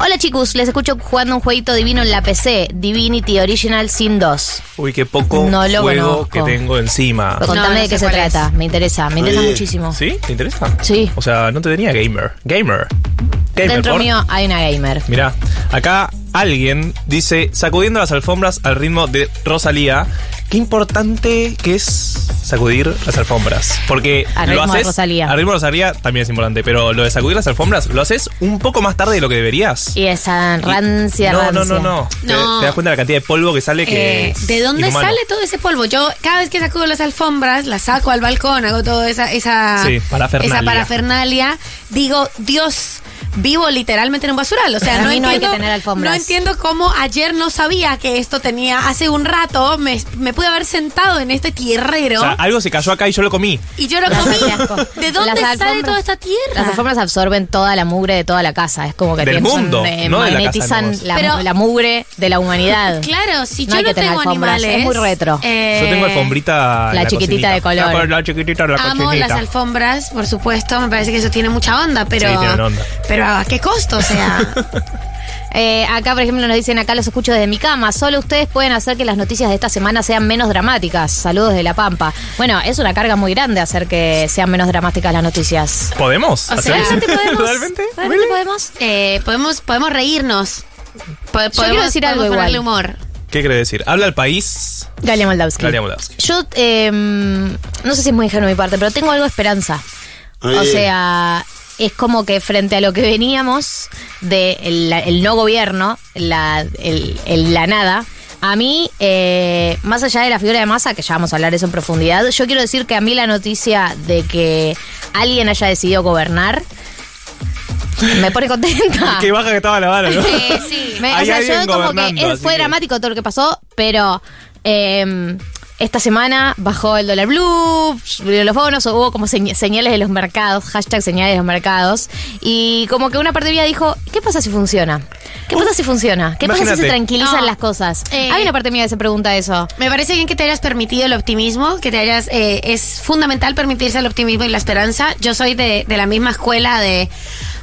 [SPEAKER 1] Hola chicos, les escucho jugando un jueguito divino en la PC, Divinity Original Sin 2.
[SPEAKER 10] Uy, qué poco
[SPEAKER 1] No lo
[SPEAKER 10] juego
[SPEAKER 1] conozco.
[SPEAKER 10] que tengo encima.
[SPEAKER 1] Contame
[SPEAKER 11] No, no
[SPEAKER 1] de qué se
[SPEAKER 11] es.
[SPEAKER 1] trata, me interesa, me interesa. Muchísimo.
[SPEAKER 10] ¿Sí? ¿Te interesa?
[SPEAKER 1] Sí.
[SPEAKER 10] O sea, no te tenía gamer. Gamer. Gamer,
[SPEAKER 1] Dentro
[SPEAKER 10] por.
[SPEAKER 1] mío hay una gamer.
[SPEAKER 10] Mirá, acá alguien dice, sacudiendo las alfombras al ritmo de Rosalía, qué importante que es sacudir las alfombras. Porque
[SPEAKER 1] Al
[SPEAKER 10] lo
[SPEAKER 1] ritmo de
[SPEAKER 10] haces...
[SPEAKER 1] Rosalía.
[SPEAKER 10] Al ritmo de Rosalía también es importante, pero lo de sacudir las alfombras lo haces un poco más tarde de lo que deberías.
[SPEAKER 1] Y esa rancia,
[SPEAKER 10] no,
[SPEAKER 1] rancia.
[SPEAKER 10] no, no, no, Te-
[SPEAKER 11] No.
[SPEAKER 10] Te, das cuenta de la cantidad de polvo que sale que...
[SPEAKER 11] Eh,
[SPEAKER 10] es
[SPEAKER 11] ¿De dónde
[SPEAKER 10] inhumano.
[SPEAKER 11] sale todo ese polvo? Yo cada vez que sacudo las alfombras, las saco al balcón, hago toda esa, esa,
[SPEAKER 10] Sí, parafernalia.
[SPEAKER 11] esa parafernalia, digo, Dios, vivo literalmente en un basural. O sea,
[SPEAKER 1] Para
[SPEAKER 11] no
[SPEAKER 1] mí no hay que tener alfombras.
[SPEAKER 11] no entiendo cómo ayer no sabía que esto tenía, hace un rato me, me pude haber sentado en este tierrero
[SPEAKER 10] O sea, algo se cayó acá y yo lo comí.
[SPEAKER 11] y yo lo
[SPEAKER 1] Las-
[SPEAKER 11] comí. ¿De dónde
[SPEAKER 1] Las
[SPEAKER 11] sale toda esta tierra?
[SPEAKER 1] Las alfombras absorben toda la mugre de toda la casa. Es como que
[SPEAKER 10] Del
[SPEAKER 1] tienen-
[SPEAKER 10] mundo,
[SPEAKER 1] son, eh,
[SPEAKER 10] no de la casa,
[SPEAKER 1] magnetizan la,
[SPEAKER 11] Pero-
[SPEAKER 1] la mugre de la humanidad.
[SPEAKER 11] Claro, si
[SPEAKER 1] No
[SPEAKER 11] yo no tengo
[SPEAKER 1] alfombras,
[SPEAKER 11] animales.
[SPEAKER 1] es muy retro.
[SPEAKER 11] eh,
[SPEAKER 10] Yo tengo alfombrita.
[SPEAKER 1] la chiquitita
[SPEAKER 10] cocinita.
[SPEAKER 1] de color.
[SPEAKER 10] La, la chiquitita de la
[SPEAKER 11] Amo
[SPEAKER 10] cochinita.
[SPEAKER 11] las alfombras, por supuesto. Me parece que eso tiene mucha onda, pero.
[SPEAKER 10] Sí, tienen onda.
[SPEAKER 11] Pero ¿a qué costo? O sea.
[SPEAKER 1] Eh, acá, por ejemplo, nos dicen, acá los escucho desde mi cama. Solo ustedes pueden hacer que las noticias de esta semana sean menos dramáticas. Saludos de La Pampa. Bueno, es una carga muy grande hacer que sean menos dramáticas las noticias.
[SPEAKER 10] ¿Podemos?
[SPEAKER 11] O sea?
[SPEAKER 1] ¿Realmente podemos?
[SPEAKER 10] ¿Realmente?
[SPEAKER 1] ¿Realmente podemos?
[SPEAKER 11] eh, podemos, podemos reírnos. Po- podemos,
[SPEAKER 1] quiero decir algo
[SPEAKER 11] podemos
[SPEAKER 1] igual.
[SPEAKER 11] humor.
[SPEAKER 10] ¿Qué quiere decir? Habla el país.
[SPEAKER 1] Galia Moldavsky.
[SPEAKER 10] Galia Moldavsky.
[SPEAKER 1] Yo, eh, no sé si es muy ingenuo de mi parte, pero tengo algo de esperanza. O sea, es como que frente a lo que veníamos de el, el no gobierno, la, el, el- la nada, a mí, eh, más allá de la figura de masa, que ya vamos a hablar eso en profundidad, yo quiero decir que a mí la noticia de que alguien haya decidido gobernar me pone contenta.
[SPEAKER 10] Qué baja que estaba la vara, ¿no?
[SPEAKER 11] Eh, sí.
[SPEAKER 1] Me- o sea, yo como que fue
[SPEAKER 10] que-
[SPEAKER 1] dramático todo lo que pasó, pero eh, esta semana bajó el dólar blue, subieron los bonos, hubo como señ- señales de los mercados, hashtag señales de los mercados. Y como que una parte mía dijo, ¿qué pasa si funciona? ¿Qué pasa si funciona? ¿Qué pasa si se tranquilizan
[SPEAKER 11] No.
[SPEAKER 1] las cosas?
[SPEAKER 11] Eh,
[SPEAKER 1] Hay una parte mía que se pregunta eso.
[SPEAKER 11] Me parece bien que te hayas permitido el optimismo, que te hayas. eh, es fundamental permitirse el optimismo y la esperanza. Yo soy de, de la misma escuela de.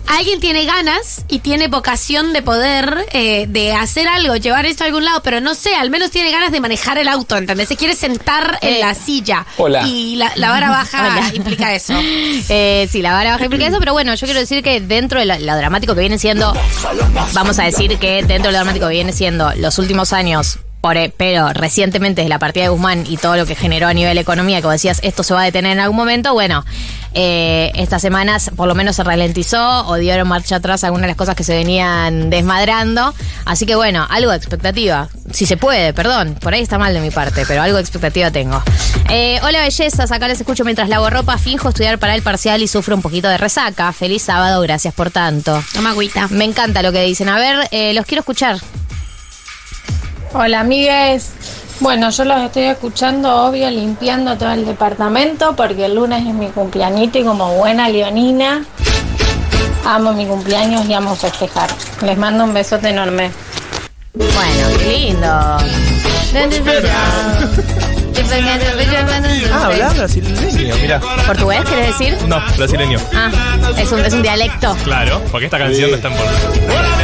[SPEAKER 11] Alguien tiene ganas y tiene vocación de poder eh, de hacer algo, llevar esto a algún lado, pero no sé, al menos tiene ganas de manejar el auto, ¿entendés? Se quiere sentar en
[SPEAKER 1] Eh,
[SPEAKER 11] la silla.
[SPEAKER 2] hola.
[SPEAKER 11] Y la, la vara baja
[SPEAKER 1] Hola.
[SPEAKER 11] implica eso.
[SPEAKER 1] Eh, sí, la vara baja implica eso, pero bueno, yo quiero decir que dentro de lo, lo dramático que viene siendo, vamos a decir que dentro de lo dramático que viene siendo los últimos años, por, e- pero recientemente desde la partida de Guzmán y todo lo que generó a nivel economía, vos decías, esto se va a detener en algún momento, bueno, eh, estas semanas por lo menos se ralentizó o dieron marcha atrás algunas de las cosas que se venían desmadrando, así que bueno, algo de expectativa, si se puede, perdón, por ahí está mal de mi parte, pero algo de expectativa tengo. Eh, hola bellezas, acá les escucho mientras lavo ropa, finjo estudiar para el parcial y sufro un poquito de resaca. Feliz sábado, gracias por tanto.
[SPEAKER 11] Toma agüita.
[SPEAKER 1] Me encanta lo que dicen. A ver, eh, los quiero escuchar.
[SPEAKER 12] Hola amigues. Bueno, yo los estoy escuchando, obvio, limpiando todo el departamento porque el lunes es mi cumpleañito y como buena leonina amo mi cumpleaños y amo festejar. Les mando un besote enorme.
[SPEAKER 1] Bueno, qué lindo.
[SPEAKER 10] Ah, habla brasileño, mira.
[SPEAKER 1] ¿Portugués querés decir?
[SPEAKER 10] No, brasileño.
[SPEAKER 1] Ah, es un, es un dialecto.
[SPEAKER 10] Claro, porque esta canción no está en portugués.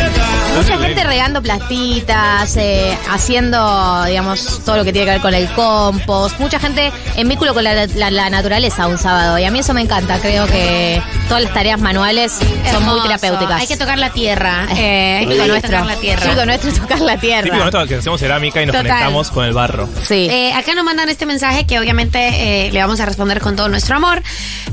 [SPEAKER 1] Mucha gente regando plastitas, eh, haciendo, digamos, todo lo que tiene que ver con el compost. Mucha gente en vínculo con la, la- la naturaleza un sábado. Y a mí eso me encanta. Creo que todas las tareas manuales son muy
[SPEAKER 11] Hermoso.
[SPEAKER 1] terapéuticas.
[SPEAKER 11] Hay que tocar la tierra. Eh, hay que
[SPEAKER 1] Típico
[SPEAKER 11] tocar la tierra.
[SPEAKER 1] Típico nuestro es tocar la
[SPEAKER 10] Típico nuestro que hacemos cerámica y nos
[SPEAKER 11] Total.
[SPEAKER 10] conectamos con el barro.
[SPEAKER 1] Sí.
[SPEAKER 11] Eh, acá nos mandan este mensaje que obviamente eh, le vamos a responder con todo nuestro amor.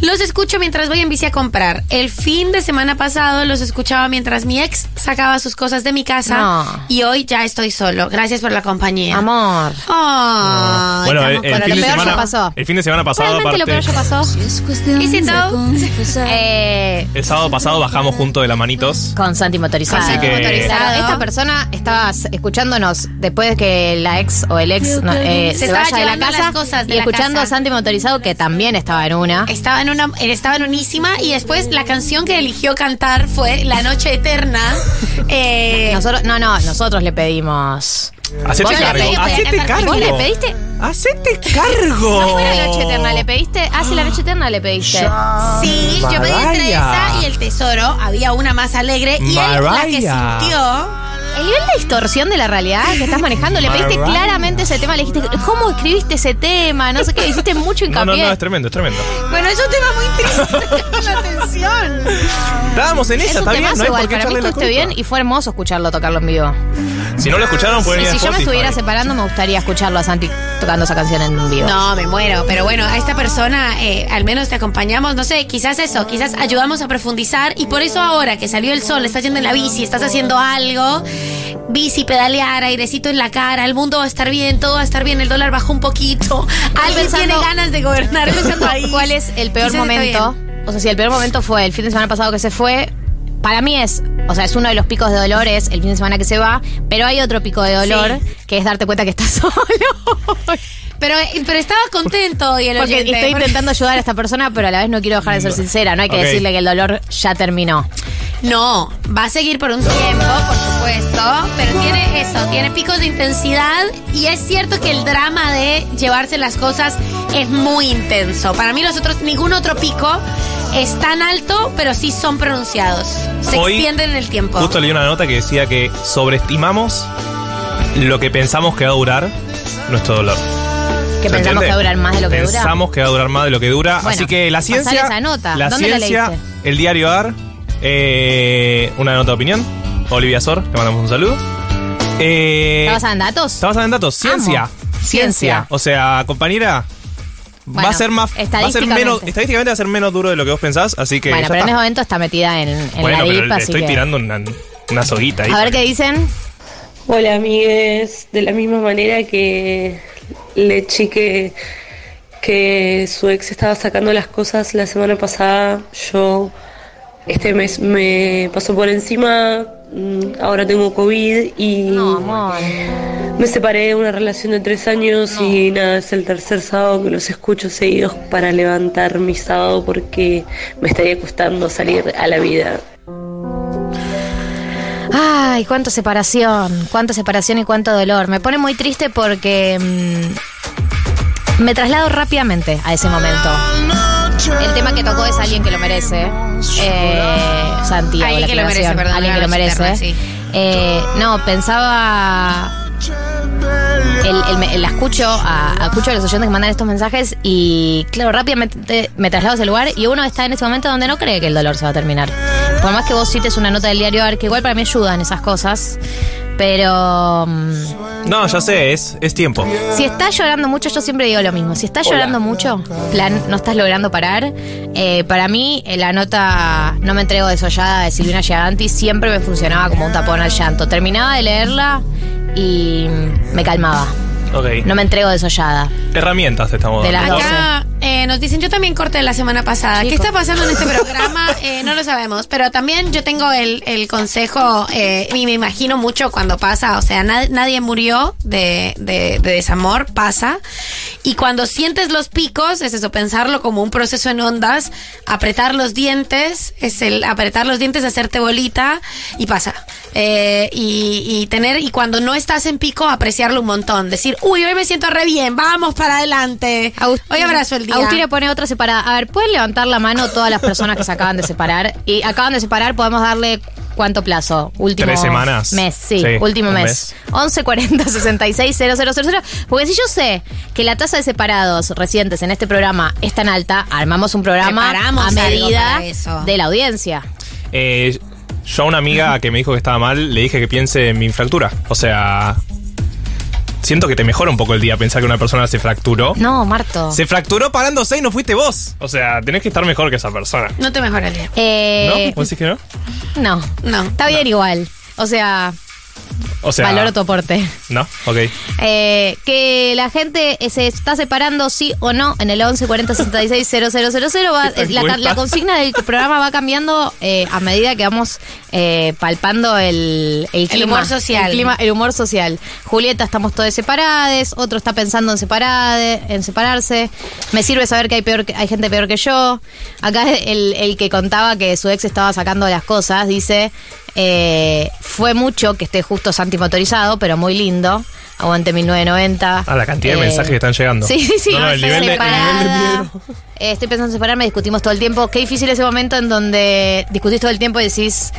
[SPEAKER 11] Los escucho mientras voy en bici a comprar. El fin de semana pasado los escuchaba mientras mi ex sacaba sus cosas de mi casa
[SPEAKER 1] No.
[SPEAKER 11] y hoy ya estoy solo. Gracias por la compañía.
[SPEAKER 1] Amor.
[SPEAKER 11] Ay,
[SPEAKER 10] bueno, el, el fin de
[SPEAKER 1] peor ya
[SPEAKER 10] semana,
[SPEAKER 1] pasó.
[SPEAKER 10] el fin de semana pasado,
[SPEAKER 1] Realmente lo peor ya pasó.
[SPEAKER 11] Though?
[SPEAKER 1] Eh,
[SPEAKER 10] el sábado pasado bajamos juntos de las manitos.
[SPEAKER 1] con Santi motorizado.
[SPEAKER 10] Así que-
[SPEAKER 11] Motorizado.
[SPEAKER 1] Esta persona estaba escuchándonos después de que la ex o el ex no, eh,
[SPEAKER 11] Se
[SPEAKER 1] se, vaya de la casa
[SPEAKER 11] las cosas de
[SPEAKER 1] y
[SPEAKER 11] la
[SPEAKER 1] escuchando
[SPEAKER 11] casa.
[SPEAKER 1] a Santi motorizado que también estaba en una.
[SPEAKER 11] Estaba en una, él estaba en unísima y después la canción que eligió cantar fue La Noche Eterna. Eh,
[SPEAKER 1] Nosotros, no, no, nosotros le pedimos.
[SPEAKER 10] Hacete cargo. Hacete cargo.
[SPEAKER 1] ¿Vos le pediste?
[SPEAKER 10] Hacete cargo.
[SPEAKER 1] ¿No fue la noche eterna? ¿Le pediste? Ah, sí, la noche eterna le pediste.
[SPEAKER 11] Sí, yo pedí entre esa y el tesoro. Había una más alegre y él la que sintió.
[SPEAKER 1] El nivel de distorsión de la realidad que estás manejando, le pediste claramente ese tema, le dijiste, ¿cómo escribiste ese tema? No sé qué, hiciste mucho
[SPEAKER 10] No, no,
[SPEAKER 1] hincapié.
[SPEAKER 10] no, es tremendo, es tremendo.
[SPEAKER 11] Bueno, es un tema muy triste. La atención.
[SPEAKER 10] Estábamos en
[SPEAKER 1] Es
[SPEAKER 10] esa,
[SPEAKER 1] un
[SPEAKER 10] está bien, no hay
[SPEAKER 1] igual,
[SPEAKER 10] por qué
[SPEAKER 1] para mí
[SPEAKER 10] la culpa.
[SPEAKER 1] bien y fue hermoso escucharlo tocarlo en vivo.
[SPEAKER 10] Si no lo escucharon, pueden ir a
[SPEAKER 1] si yo me
[SPEAKER 10] Spotify.
[SPEAKER 1] estuviera separando, me gustaría escucharlo a Santi tocando esa canción en vivo.
[SPEAKER 11] No, me muero. Pero bueno, a esta persona eh, al menos te acompañamos, no sé, quizás eso, quizás ayudamos a profundizar y por eso ahora que salió el sol, estás yendo en la bici, estás haciendo algo, bici, pedalear, airecito en la cara, el mundo va a estar bien, todo va a estar bien, el dólar bajó un poquito, alguien
[SPEAKER 1] pensando-
[SPEAKER 11] tiene ganas de gobernar país.
[SPEAKER 1] cuál es el peor
[SPEAKER 11] Quizás
[SPEAKER 1] momento. O sea, si el peor momento fue el fin de semana pasado que se fue, para mí es, o sea, es uno de los picos de dolor, es el fin de semana que se va, pero hay otro pico de dolor que es darte cuenta que estás solo.
[SPEAKER 11] Pero, pero estaba contento y el
[SPEAKER 1] Porque
[SPEAKER 11] oyente,
[SPEAKER 1] estoy
[SPEAKER 11] porque-
[SPEAKER 1] intentando ayudar a esta persona, pero a la vez no quiero dejar de ser sincera. No hay que decirle que el dolor ya terminó.
[SPEAKER 11] No, va a seguir por un tiempo, por supuesto, pero tiene eso, tiene picos de intensidad y es cierto que el drama de llevarse las cosas es muy intenso. Para mí los otros, ningún otro pico es tan alto, pero sí son pronunciados. Se
[SPEAKER 10] Hoy,
[SPEAKER 11] extienden en el tiempo.
[SPEAKER 10] Justo leí una nota que decía que sobreestimamos lo que pensamos que va a durar nuestro dolor.
[SPEAKER 1] Que
[SPEAKER 10] ¿Se
[SPEAKER 1] pensamos
[SPEAKER 10] entiende?
[SPEAKER 1] que va a durar más de lo que dura.
[SPEAKER 10] Pensamos que va a durar más de lo que dura.
[SPEAKER 1] Bueno,
[SPEAKER 10] Así que la ciencia.
[SPEAKER 1] esa nota.
[SPEAKER 10] La
[SPEAKER 1] ¿Dónde la
[SPEAKER 10] ciencia,
[SPEAKER 1] leíste?
[SPEAKER 10] el diario AR, eh, una nota de opinión. Olivia Sor, le mandamos un saludo. Eh,
[SPEAKER 1] ¿Está basada en datos?
[SPEAKER 10] Está basada en datos. Ciencia.
[SPEAKER 1] Amo.
[SPEAKER 10] Ciencia.
[SPEAKER 1] Ciencia.
[SPEAKER 10] O sea, compañera. va a ser más. Va a ser
[SPEAKER 1] estadísticamente.
[SPEAKER 10] menos. Estadísticamente va a ser menos duro de lo que vos pensás. Así que.
[SPEAKER 1] bueno, pero en ese momento está metida en, en
[SPEAKER 10] bueno,
[SPEAKER 1] la
[SPEAKER 10] pero
[SPEAKER 1] DIP,
[SPEAKER 10] le
[SPEAKER 1] así
[SPEAKER 10] estoy
[SPEAKER 1] que-
[SPEAKER 10] tirando una, una soguita ahí.
[SPEAKER 1] A ver qué dicen.
[SPEAKER 13] Hola amigues, de la misma manera que le chique que su ex estaba sacando las cosas la semana pasada, yo este mes me pasó por encima mm, ahora tengo COVID y me separé de una relación de tres años y nada, es el tercer sábado que los escucho seguidos para levantar mi sábado porque me estaría costando salir a la vida.
[SPEAKER 1] Ay, cuánta separación, cuánta separación y cuánto dolor. Me pone muy triste porque mm, me traslado rápidamente a ese momento. El tema que tocó es alguien que lo merece. Eh, Santiago.
[SPEAKER 11] Alguien
[SPEAKER 1] la
[SPEAKER 11] que lo merece, perdón,
[SPEAKER 1] Alguien que lo merece.
[SPEAKER 11] interna, sí.
[SPEAKER 1] Eh, no, pensaba. El, el- escucho a, a- escucho a los oyentes que mandan estos mensajes y claro, rápidamente me traslado a ese lugar y uno está en ese momento donde no cree que el dolor se va a terminar. Por más que vos cites una nota del diario AR, que igual para mí ayudan esas cosas, pero mm,
[SPEAKER 10] No, ya sé, es, es tiempo.
[SPEAKER 1] si estás llorando mucho, yo siempre digo lo mismo. Si estás llorando mucho, plan, no estás logrando parar. eh, para mí, eh, la nota No me entrego desollada de Silvina Giganti siempre me funcionaba como un tapón al llanto. Terminaba de leerla y me calmaba.
[SPEAKER 10] Ok.
[SPEAKER 1] No me entrego desollada.
[SPEAKER 10] Herramientas estamos
[SPEAKER 1] De
[SPEAKER 10] dando.
[SPEAKER 11] Acá eh, nos dicen, yo también corté la semana pasada. ¿Qué está pasando en este programa? Eh, no lo sabemos, pero también yo tengo el, el consejo, eh, y me imagino mucho cuando pasa, o sea, na- nadie murió de, de- de desamor, pasa. Y cuando sientes los picos, es eso, pensarlo como un proceso en ondas, apretar los dientes, es el apretar los dientes, hacerte bolita y pasa. Eh, y, y tener, y cuando no estás en pico, apreciarlo un montón. Decir, uy, hoy me siento re bien, vamos para adelante. Hoy abrazo el día.
[SPEAKER 1] Agustina pone otra separada. A ver, ¿pueden levantar la mano todas las personas que se acaban de separar? Y acaban de separar, podemos darle cuánto plazo? Último
[SPEAKER 10] Tres semanas.
[SPEAKER 1] mes, sí,
[SPEAKER 10] Sí,
[SPEAKER 1] último mes.
[SPEAKER 10] mes.
[SPEAKER 1] 11 40 66 000. Porque si yo sé que la tasa de separados recientes en este programa es tan alta, armamos un programa
[SPEAKER 11] Preparamos
[SPEAKER 1] a medida de la audiencia.
[SPEAKER 10] Eh, yo a una amiga que me dijo que estaba mal, le dije que piense en mi fractura. O sea, siento que te mejora un poco el día pensar que una persona se fracturó.
[SPEAKER 1] No, Marto.
[SPEAKER 10] Se fracturó parándose y no fuiste vos. O sea, tenés que estar mejor que esa persona.
[SPEAKER 11] No te mejora el día.
[SPEAKER 1] Eh,
[SPEAKER 10] ¿No? ¿Vos decís que no?
[SPEAKER 1] no.
[SPEAKER 11] No.
[SPEAKER 1] Está bien igual. O sea,
[SPEAKER 10] O sea.
[SPEAKER 1] valoro tu aporte.
[SPEAKER 10] No, ok.
[SPEAKER 1] Eh, que la gente eh, se está separando sí o no en el 11 40 66 000. Va,
[SPEAKER 10] Esta
[SPEAKER 1] eh, la, la consigna del programa va cambiando eh, a medida que vamos eh, palpando el, el clima.
[SPEAKER 11] humor social.
[SPEAKER 1] El, clima- el humor social. Julieta, estamos todos separados. Otro está pensando en, separade, en separarse. Me sirve saber que hay, peor, que- hay gente peor que yo. Acá el, el que contaba que su ex estaba sacando las cosas dice. eh, fue mucho que esté justo Santi motorizado, pero muy lindo. Aguante 1990.
[SPEAKER 10] Ah, la cantidad de
[SPEAKER 1] Eh,
[SPEAKER 10] mensajes que están llegando.
[SPEAKER 1] Sí, sí, sí.
[SPEAKER 10] No, no, el nivel de- el
[SPEAKER 1] Separada.
[SPEAKER 10] nivel de miedo.
[SPEAKER 1] Eh, estoy pensando en separarme, discutimos todo el tiempo. Qué difícil ese momento en donde discutís todo el tiempo y decís,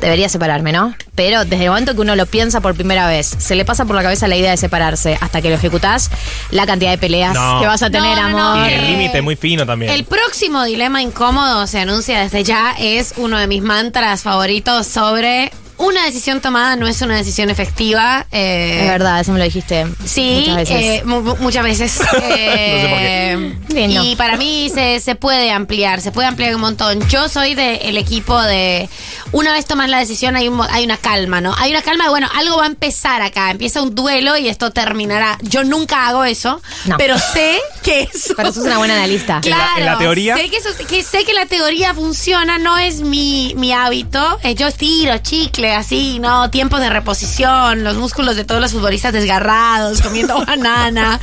[SPEAKER 1] debería separarme, ¿no? Pero desde el momento que uno lo piensa por primera vez, se le pasa por la cabeza la idea de separarse hasta que lo ejecutás, la cantidad de peleas
[SPEAKER 10] No.
[SPEAKER 1] que vas a tener,
[SPEAKER 11] No, no, no,
[SPEAKER 1] amor.
[SPEAKER 10] Y el límite muy fino también.
[SPEAKER 11] El próximo dilema incómodo se anuncia desde ya. Es uno de mis mantras favoritos sobre una decisión tomada no es una decisión efectiva. eh,
[SPEAKER 1] Es verdad, eso me lo dijiste
[SPEAKER 11] Sí,
[SPEAKER 1] muchas veces.
[SPEAKER 11] eh, mu- mu- muchas veces. Eh,
[SPEAKER 1] Lindo.
[SPEAKER 11] Y para mí se, se puede ampliar, se puede ampliar un montón. Yo soy del equipo de, una vez tomas la decisión hay, un hay una calma, ¿no? Hay una calma de, bueno, algo va a empezar acá, empieza un duelo y esto terminará. Yo nunca hago eso,
[SPEAKER 1] No.
[SPEAKER 11] pero sé que eso...
[SPEAKER 1] Pero sos una buena analista.
[SPEAKER 10] En la-
[SPEAKER 11] Claro,
[SPEAKER 10] en la teoría-
[SPEAKER 11] Sé que, eso- que sé que la teoría funciona, no es mi, mi hábito. Eh, yo tiro chicle, así, ¿no? Tiempos de reposición, los músculos de todos los futbolistas desgarrados, comiendo banana,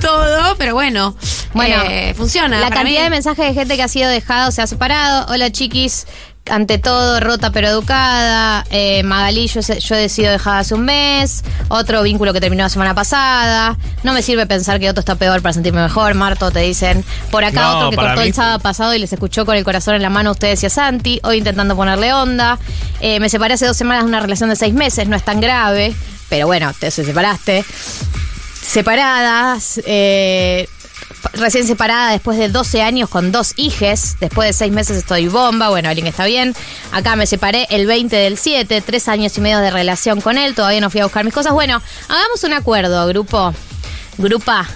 [SPEAKER 11] todo, pero bueno,
[SPEAKER 1] Bueno,
[SPEAKER 11] eh, funciona.
[SPEAKER 1] La cantidad
[SPEAKER 11] mí.
[SPEAKER 1] de mensajes de gente que ha sido dejado, se ha separado. Hola chiquis, ante todo, rota pero educada. Eh, Magalí, yo, yo he decidido dejar hace un mes. Otro vínculo que terminó la semana pasada. No me sirve pensar que otro está peor para sentirme mejor. Marto, te dicen. Por acá
[SPEAKER 10] No,
[SPEAKER 1] otro que cortó
[SPEAKER 10] mí
[SPEAKER 1] el sábado pasado y les escuchó con el corazón en la mano a ustedes y a Santi. Hoy intentando ponerle onda. Eh, me separé hace dos semanas de una relación de seis meses, no es tan grave. Pero bueno, te se separaste separadas, eh, recién separada después de 12 años con dos hijes, después de 6 meses estoy bomba, bueno, alguien está bien, acá me separé el 20 del 7, tres años y medio de relación con él, todavía no fui a buscar mis cosas, bueno, hagamos un acuerdo, grupo, grupa,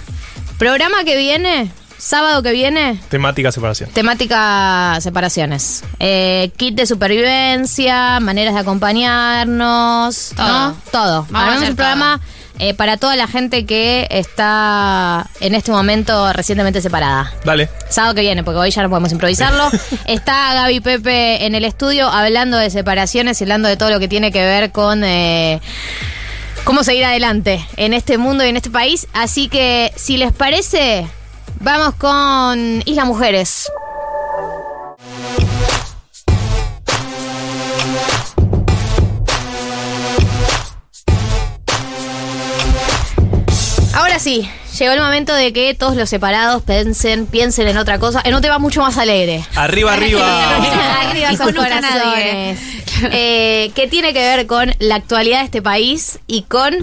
[SPEAKER 1] programa que viene, sábado que viene,
[SPEAKER 10] Temática separación.
[SPEAKER 1] Temática separaciones. Eh, kit de supervivencia, maneras de acompañarnos,
[SPEAKER 11] Todo.
[SPEAKER 1] ¿no? Todo.
[SPEAKER 11] Vamos a hacer
[SPEAKER 1] un programa eh, para toda la gente que está en este momento recientemente separada.
[SPEAKER 10] Dale.
[SPEAKER 1] Sábado que viene, porque hoy ya no podemos improvisarlo. Está Gaby Pepe en el estudio hablando de separaciones y hablando de todo lo que tiene que ver con eh, cómo seguir adelante en este mundo y en este país. Así que, si les parece, vamos con Isla Mujeres. Sí, llegó el momento de que todos los separados piensen, piensen en otra cosa, en un tema mucho más alegre.
[SPEAKER 10] Arriba, arriba.
[SPEAKER 1] Arriba corazones. Eh, que tiene que ver con la actualidad de este país y con.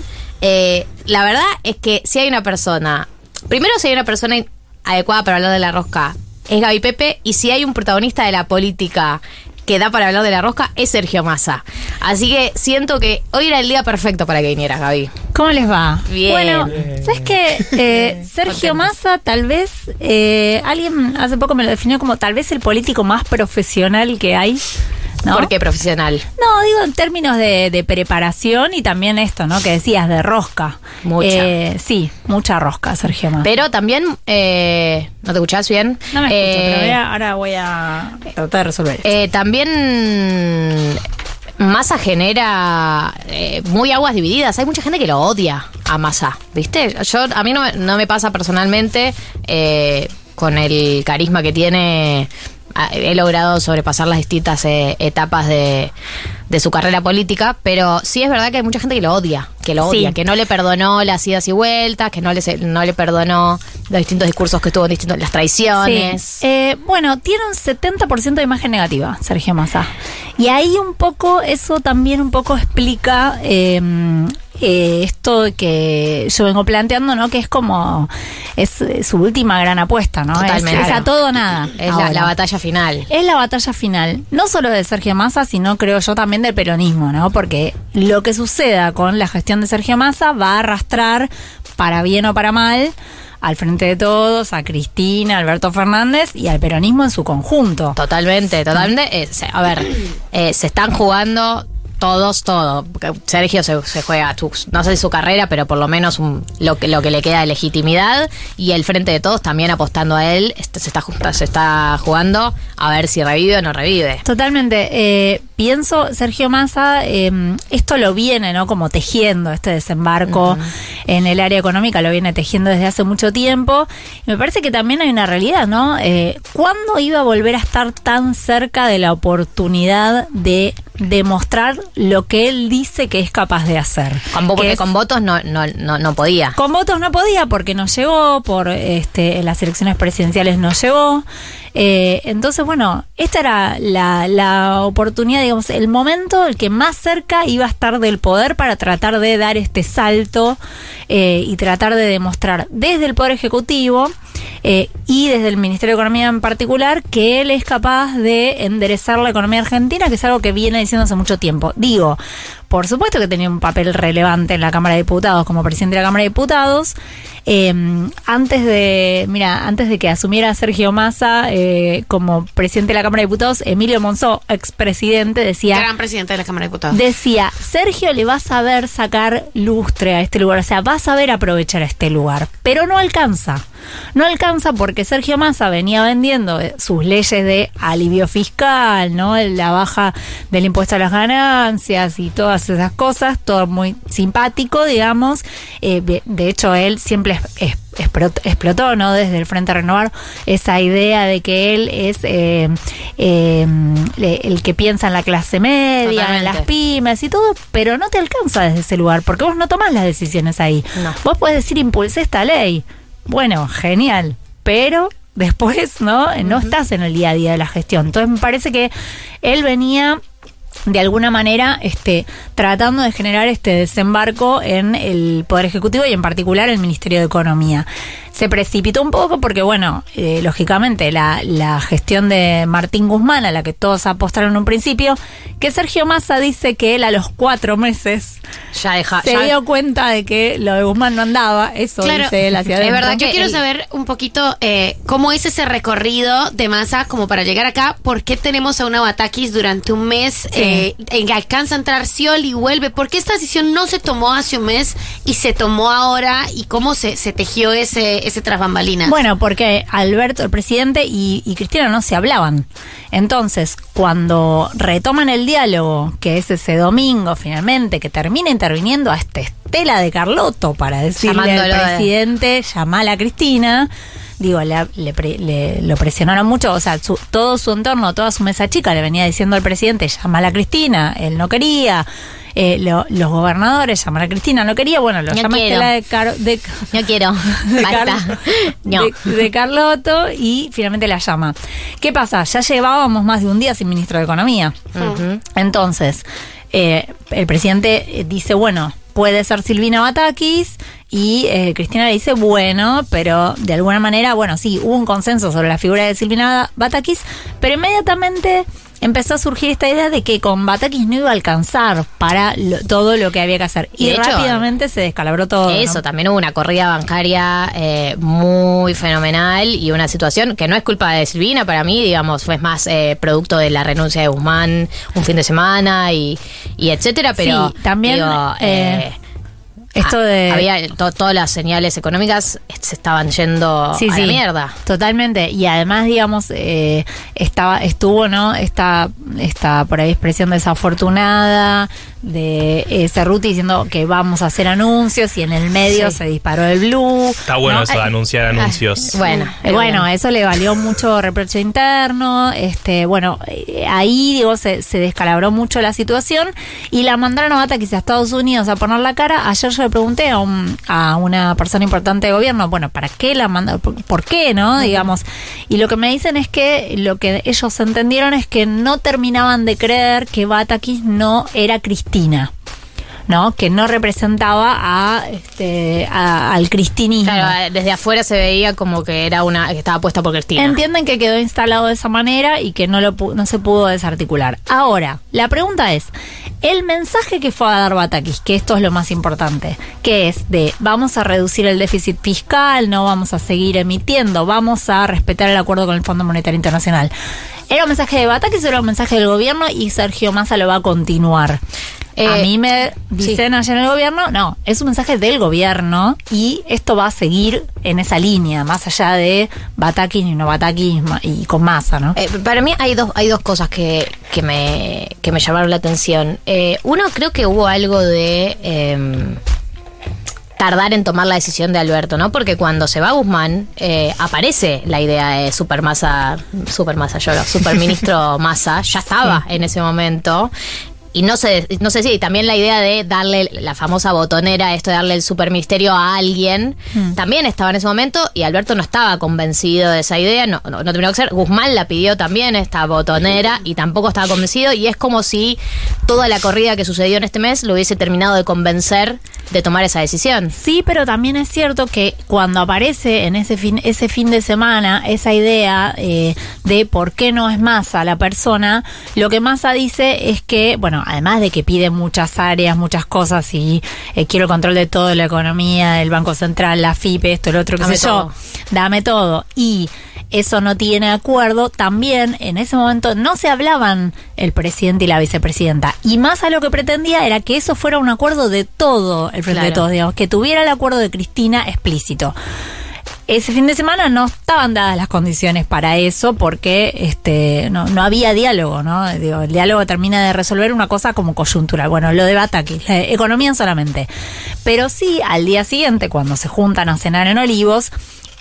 [SPEAKER 1] eh, la verdad es que si hay una persona. Primero, si hay una persona adecuada para hablar de la rosca, es Gaby Pepe. Y si hay un protagonista de la política que da para hablar de la rosca, es Sergio Massa. Así que siento que hoy era el día perfecto para que vinieras, Gaby.
[SPEAKER 14] ¿Cómo les va?
[SPEAKER 1] Bien.
[SPEAKER 14] Bueno, ¿sabes qué? Eh, Sergio Massa, tal vez, eh, alguien hace poco me lo definió como tal vez el político más profesional que hay. ¿No?
[SPEAKER 1] ¿Por qué profesional?
[SPEAKER 14] No, digo en términos de, de preparación y también esto, ¿no? Que decías, de rosca.
[SPEAKER 1] Mucha.
[SPEAKER 14] Eh, sí, mucha rosca, Sergio Massa.
[SPEAKER 1] Pero también. eh, ¿No te escuchás bien?
[SPEAKER 14] no me escucho,
[SPEAKER 1] Eh,
[SPEAKER 14] pero voy a- ahora voy a tratar de resolver esto.
[SPEAKER 1] Eh, también Massa genera eh, muy aguas divididas. Hay mucha gente que lo odia a Massa, ¿viste? Yo, a mí no, me- no me pasa personalmente eh, con el carisma que tiene. Ah, He logrado sobrepasar las distintas eh, etapas de, de su carrera política, pero sí es verdad que hay mucha gente que lo odia, que lo
[SPEAKER 14] Sí.
[SPEAKER 1] odia, que no le perdonó las idas y vueltas, que no le, no le perdonó los distintos discursos que tuvo distintos, las traiciones.
[SPEAKER 14] Sí. Eh, bueno, tiene un 70% de imagen negativa, Sergio Massa. Y ahí un poco, eso también un poco explica eh, eh, esto que yo vengo planteando, ¿no? Que es como, es, su última gran apuesta, ¿no? Es- a todo o nada.
[SPEAKER 1] Es la, la batalla final.
[SPEAKER 14] Es la batalla final, no solo de Sergio Massa, sino creo yo también del peronismo, ¿no? Porque lo que suceda con la gestión de Sergio Massa va a arrastrar, para bien o para mal, al frente de todos, a Cristina, a Alberto Fernández y al peronismo en su conjunto.
[SPEAKER 1] Totalmente, totalmente. Eh, se- a ver, eh, se están jugando todos, todo. Sergio se, se juega, no sé si su carrera, pero por lo menos un- lo, que, lo que le queda de legitimidad. Y el frente de todos también apostando a él, este, se, está, se está jugando a ver si revive o no revive.
[SPEAKER 14] Totalmente. Eh, pienso, Sergio Massa, eh, esto lo viene, ¿no? Como tejiendo, este desembarco en el área económica lo viene tejiendo desde hace mucho tiempo. Y me parece que también hay una realidad, ¿no? Eh, ¿Cuándo iba a volver a estar tan cerca de la oportunidad de demostrar lo que él dice que es capaz de hacer?
[SPEAKER 1] Con, porque
[SPEAKER 14] es-
[SPEAKER 1] con votos no, no, no, no podía.
[SPEAKER 14] con votos no podía porque no llegó, por este, en las elecciones presidenciales no llegó. Eh, entonces, bueno, esta era la, la oportunidad, digamos, el momento el que más cerca iba a estar del poder para tratar de dar este salto eh, y tratar de demostrar desde el Poder Ejecutivo eh, y desde el Ministerio de Economía en particular que él es capaz de enderezar la economía argentina, que es algo que viene diciendo hace mucho tiempo. Digo, por supuesto que tenía un papel relevante en la Cámara de Diputados como presidente de la Cámara de Diputados. Eh, antes de, mira, antes de que asumiera Sergio Massa eh, como presidente de la Cámara de Diputados, Emilio Monzó, expresidente, decía
[SPEAKER 11] Gran presidente de la Cámara de Diputados.
[SPEAKER 14] decía, Sergio le va a saber sacar lustre a este lugar, o sea, va a saber aprovechar este lugar, pero no alcanza. No alcanza porque Sergio Massa venía vendiendo eh, sus leyes de alivio fiscal, ¿no? La baja del impuesto a las ganancias y todas esas cosas, todo muy simpático, digamos. Eh, de hecho, él siempre explotó, ¿no? Desde el Frente Renovar, esa idea de que él es eh, eh, le- el que piensa en la clase media, en las pymes y todo, pero no te alcanza desde ese lugar, porque vos no tomás las decisiones ahí. Vos podés decir, impulsé esta ley. Bueno, genial, pero después, ¿no? No estás en el día a día de la gestión. Entonces me parece que él venía de alguna manera este, tratando de generar este desembarco en el Poder Ejecutivo y en particular el Ministerio de Economía. Se precipitó un poco porque, bueno, eh, lógicamente la, la gestión de Martín Guzmán, a la que todos apostaron en un principio, que Sergio Massa dice que él a los cuatro meses
[SPEAKER 1] ya deja,
[SPEAKER 14] se
[SPEAKER 1] ya-
[SPEAKER 14] dio cuenta de que lo de Guzmán no andaba. Eso
[SPEAKER 11] Claro,
[SPEAKER 14] dice él hacia
[SPEAKER 11] es
[SPEAKER 14] adentro.
[SPEAKER 11] verdad. Yo quiero saber un poquito eh, cómo es ese recorrido de masa como para llegar acá. ¿Por qué tenemos a una Batakis durante un mes eh, en que alcanza a entrar Scioli y vuelve? ¿Por qué esta decisión no se tomó hace un mes y se tomó ahora? ¿Y cómo se, se tejió ese, ese tras bambalinas?
[SPEAKER 14] Bueno, porque Alberto, el presidente, y, y Cristina no se hablaban. Entonces, cuando retoman el diálogo, que es ese domingo finalmente, que termina interviniendo a esta Estela de Carlotto para decirle al
[SPEAKER 1] de-
[SPEAKER 14] presidente, llamala a Cristina. Digo, le, le le- lo presionaron mucho, o sea, su- todo su entorno, toda su mesa chica le venía diciendo al presidente, llamala a Cristina, él no quería. Eh, lo- los gobernadores, llamar a Cristina, no quería, bueno, lo
[SPEAKER 1] No
[SPEAKER 14] llama
[SPEAKER 1] quiero.
[SPEAKER 14] Estela de, Car- de
[SPEAKER 1] No quiero.
[SPEAKER 14] de,
[SPEAKER 1] Basta.
[SPEAKER 14] Carl-
[SPEAKER 1] No.
[SPEAKER 14] de- de Carlotto y finalmente la llama. ¿Qué pasa? Ya llevábamos más de un día sin ministro de Economía. Entonces, eh, el presidente eh, dice, bueno, puede ser Silvina Batakis y eh, Cristina le dice, bueno, pero de alguna manera, bueno, sí, hubo un consenso sobre la figura de Silvina Batakis, pero inmediatamente empezó a surgir esta idea de que con Batakis no iba a alcanzar para lo- todo lo que había que hacer.
[SPEAKER 1] Y
[SPEAKER 14] Y,
[SPEAKER 1] de hecho,
[SPEAKER 14] rápidamente se descalabró todo. ¿no?
[SPEAKER 1] Eso, también hubo una corrida bancaria eh, muy fenomenal y una situación que no es culpa de Silvina, para mí, digamos, fue más eh, producto de la renuncia de Guzmán un fin de semana y, y etcétera, pero
[SPEAKER 14] Sí, también,
[SPEAKER 1] digo,
[SPEAKER 14] eh,
[SPEAKER 1] eh,
[SPEAKER 14] esto de-
[SPEAKER 1] Había to- todas las señales económicas se estaban yendo
[SPEAKER 14] Sí,
[SPEAKER 1] a
[SPEAKER 14] sí,
[SPEAKER 1] la mierda.
[SPEAKER 14] Totalmente. Y además, digamos, eh, estaba, estuvo, ¿no? Esta, esta por ahí expresión desafortunada de eh, Cerruti diciendo que vamos a hacer anuncios y en el medio
[SPEAKER 1] Sí.
[SPEAKER 14] se disparó el blue.
[SPEAKER 10] Está bueno
[SPEAKER 14] ¿no?
[SPEAKER 10] eso de
[SPEAKER 14] Eh,
[SPEAKER 10] anunciar anuncios.
[SPEAKER 1] Bueno,
[SPEAKER 14] eh, bueno, eso le valió mucho reproche interno. Este, bueno, eh, ahí digo se, se descalabró mucho la situación y la mandaron a Batakis a Estados Unidos a poner la cara. Ayer yo le pregunté a, un- a una persona importante de gobierno, bueno, ¿para qué la mandaron? ¿Por, por qué, no? Digamos. Y lo que me dicen es que lo que ellos entendieron es que no terminaban de creer que Batakis no era Cristina. ¿no? Que no representaba a, este, a- al cristinismo.
[SPEAKER 1] Claro, desde afuera se veía como que era una que estaba puesta por Cristina.
[SPEAKER 14] Entienden que quedó instalado de esa manera y que no, lo, no se pudo desarticular. Ahora, la pregunta es, el mensaje que fue a dar Batakis, que esto es lo más importante, que es de vamos a reducir el déficit fiscal, no vamos a seguir emitiendo, vamos a respetar el acuerdo con el Fondo Monetario Internacional. ¿Era un mensaje de Batakis era un mensaje del gobierno y Sergio Massa lo va a continuar? A
[SPEAKER 1] Eh,
[SPEAKER 14] mí me dicen allá en el gobierno, no, es un mensaje del gobierno y esto va a seguir en esa línea, más allá de Batakis y no Batakis y con masa, ¿no?
[SPEAKER 1] Eh, para mí hay dos, hay dos cosas que, que, me, que me llamaron la atención. Eh, uno, creo que hubo algo de em, tardar en tomar la decisión de Alberto, ¿no? Porque cuando se va Guzmán, eh, aparece la idea de supermasa, supermasa, yo no, superministro Massa, ya estaba en ese momento. Y no sé, no sé si también la idea de darle la famosa botonera, esto de darle el superministerio a alguien, también estaba en ese momento y Alberto no estaba convencido de esa idea, no, no, no terminó que ser. Guzmán la pidió también, esta botonera, y tampoco estaba convencido. Y es como si toda la corrida que sucedió en este mes lo hubiese terminado de convencer de tomar esa decisión.
[SPEAKER 14] Sí, pero también es cierto que cuando aparece en ese fin, ese fin de semana esa idea eh, de por qué no es Massa la persona, lo que Massa dice es que, bueno, además de que pide muchas áreas, muchas cosas y eh, quiero el control de todo, la economía, el Banco Central, la FIPE, esto, el otro, qué
[SPEAKER 1] Dame
[SPEAKER 14] sé yo, dame todo. Y eso no tiene acuerdo. También en ese momento no se hablaban el presidente y la vicepresidenta. Y más a lo que pretendía era que eso fuera un acuerdo de todo el frente de
[SPEAKER 1] Claro.
[SPEAKER 14] todos, digamos, que tuviera el acuerdo de Cristina explícito. Ese fin de semana no estaban dadas las condiciones para eso porque este no, no había diálogo, ¿no? El diálogo termina de resolver una cosa como coyuntural. Bueno, lo de Bataki, la economía solamente. Pero sí, al día siguiente, cuando se juntan a cenar en Olivos,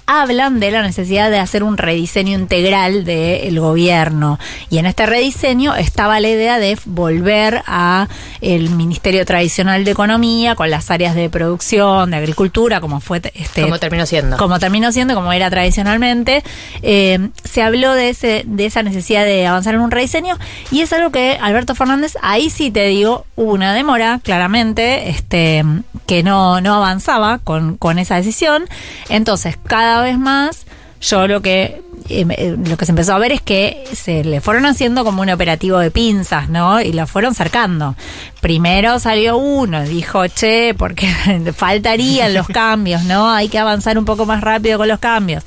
[SPEAKER 14] hablan de la necesidad de hacer un rediseño integral del gobierno. Y en este rediseño estaba la idea de volver a el Ministerio Tradicional de Economía con las áreas de producción, de agricultura, como fue este
[SPEAKER 1] Como terminó siendo.
[SPEAKER 14] como terminó siendo, como era tradicionalmente, eh, se habló de ese, de esa necesidad de avanzar en un rediseño, y es algo que Alberto Fernández, ahí sí te digo, hubo una demora, claramente, este, que no, no avanzaba con, con esa decisión. Entonces, cada vez más, yo lo que eh, eh, lo que se empezó a ver es que se le fueron haciendo como un operativo de pinzas, ¿no? Y lo fueron cercando. Primero salió uno, dijo, che, porque faltarían los cambios, ¿no? Hay que avanzar un poco más rápido con los cambios.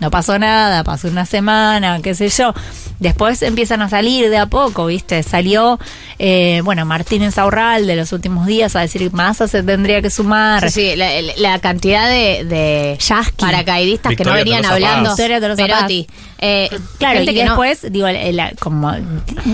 [SPEAKER 14] No pasó nada, pasó una semana, qué sé yo. Después empiezan a salir de a poco, ¿viste? Salió, eh, bueno, Martínez Aurral de los últimos días a decir Massa se tendría que sumar.
[SPEAKER 1] Sí, sí, la, la cantidad de, de paracaidistas que no venían hablando. Perotti. Eh,
[SPEAKER 14] Claro, y
[SPEAKER 1] que no-
[SPEAKER 14] después, digo, el- como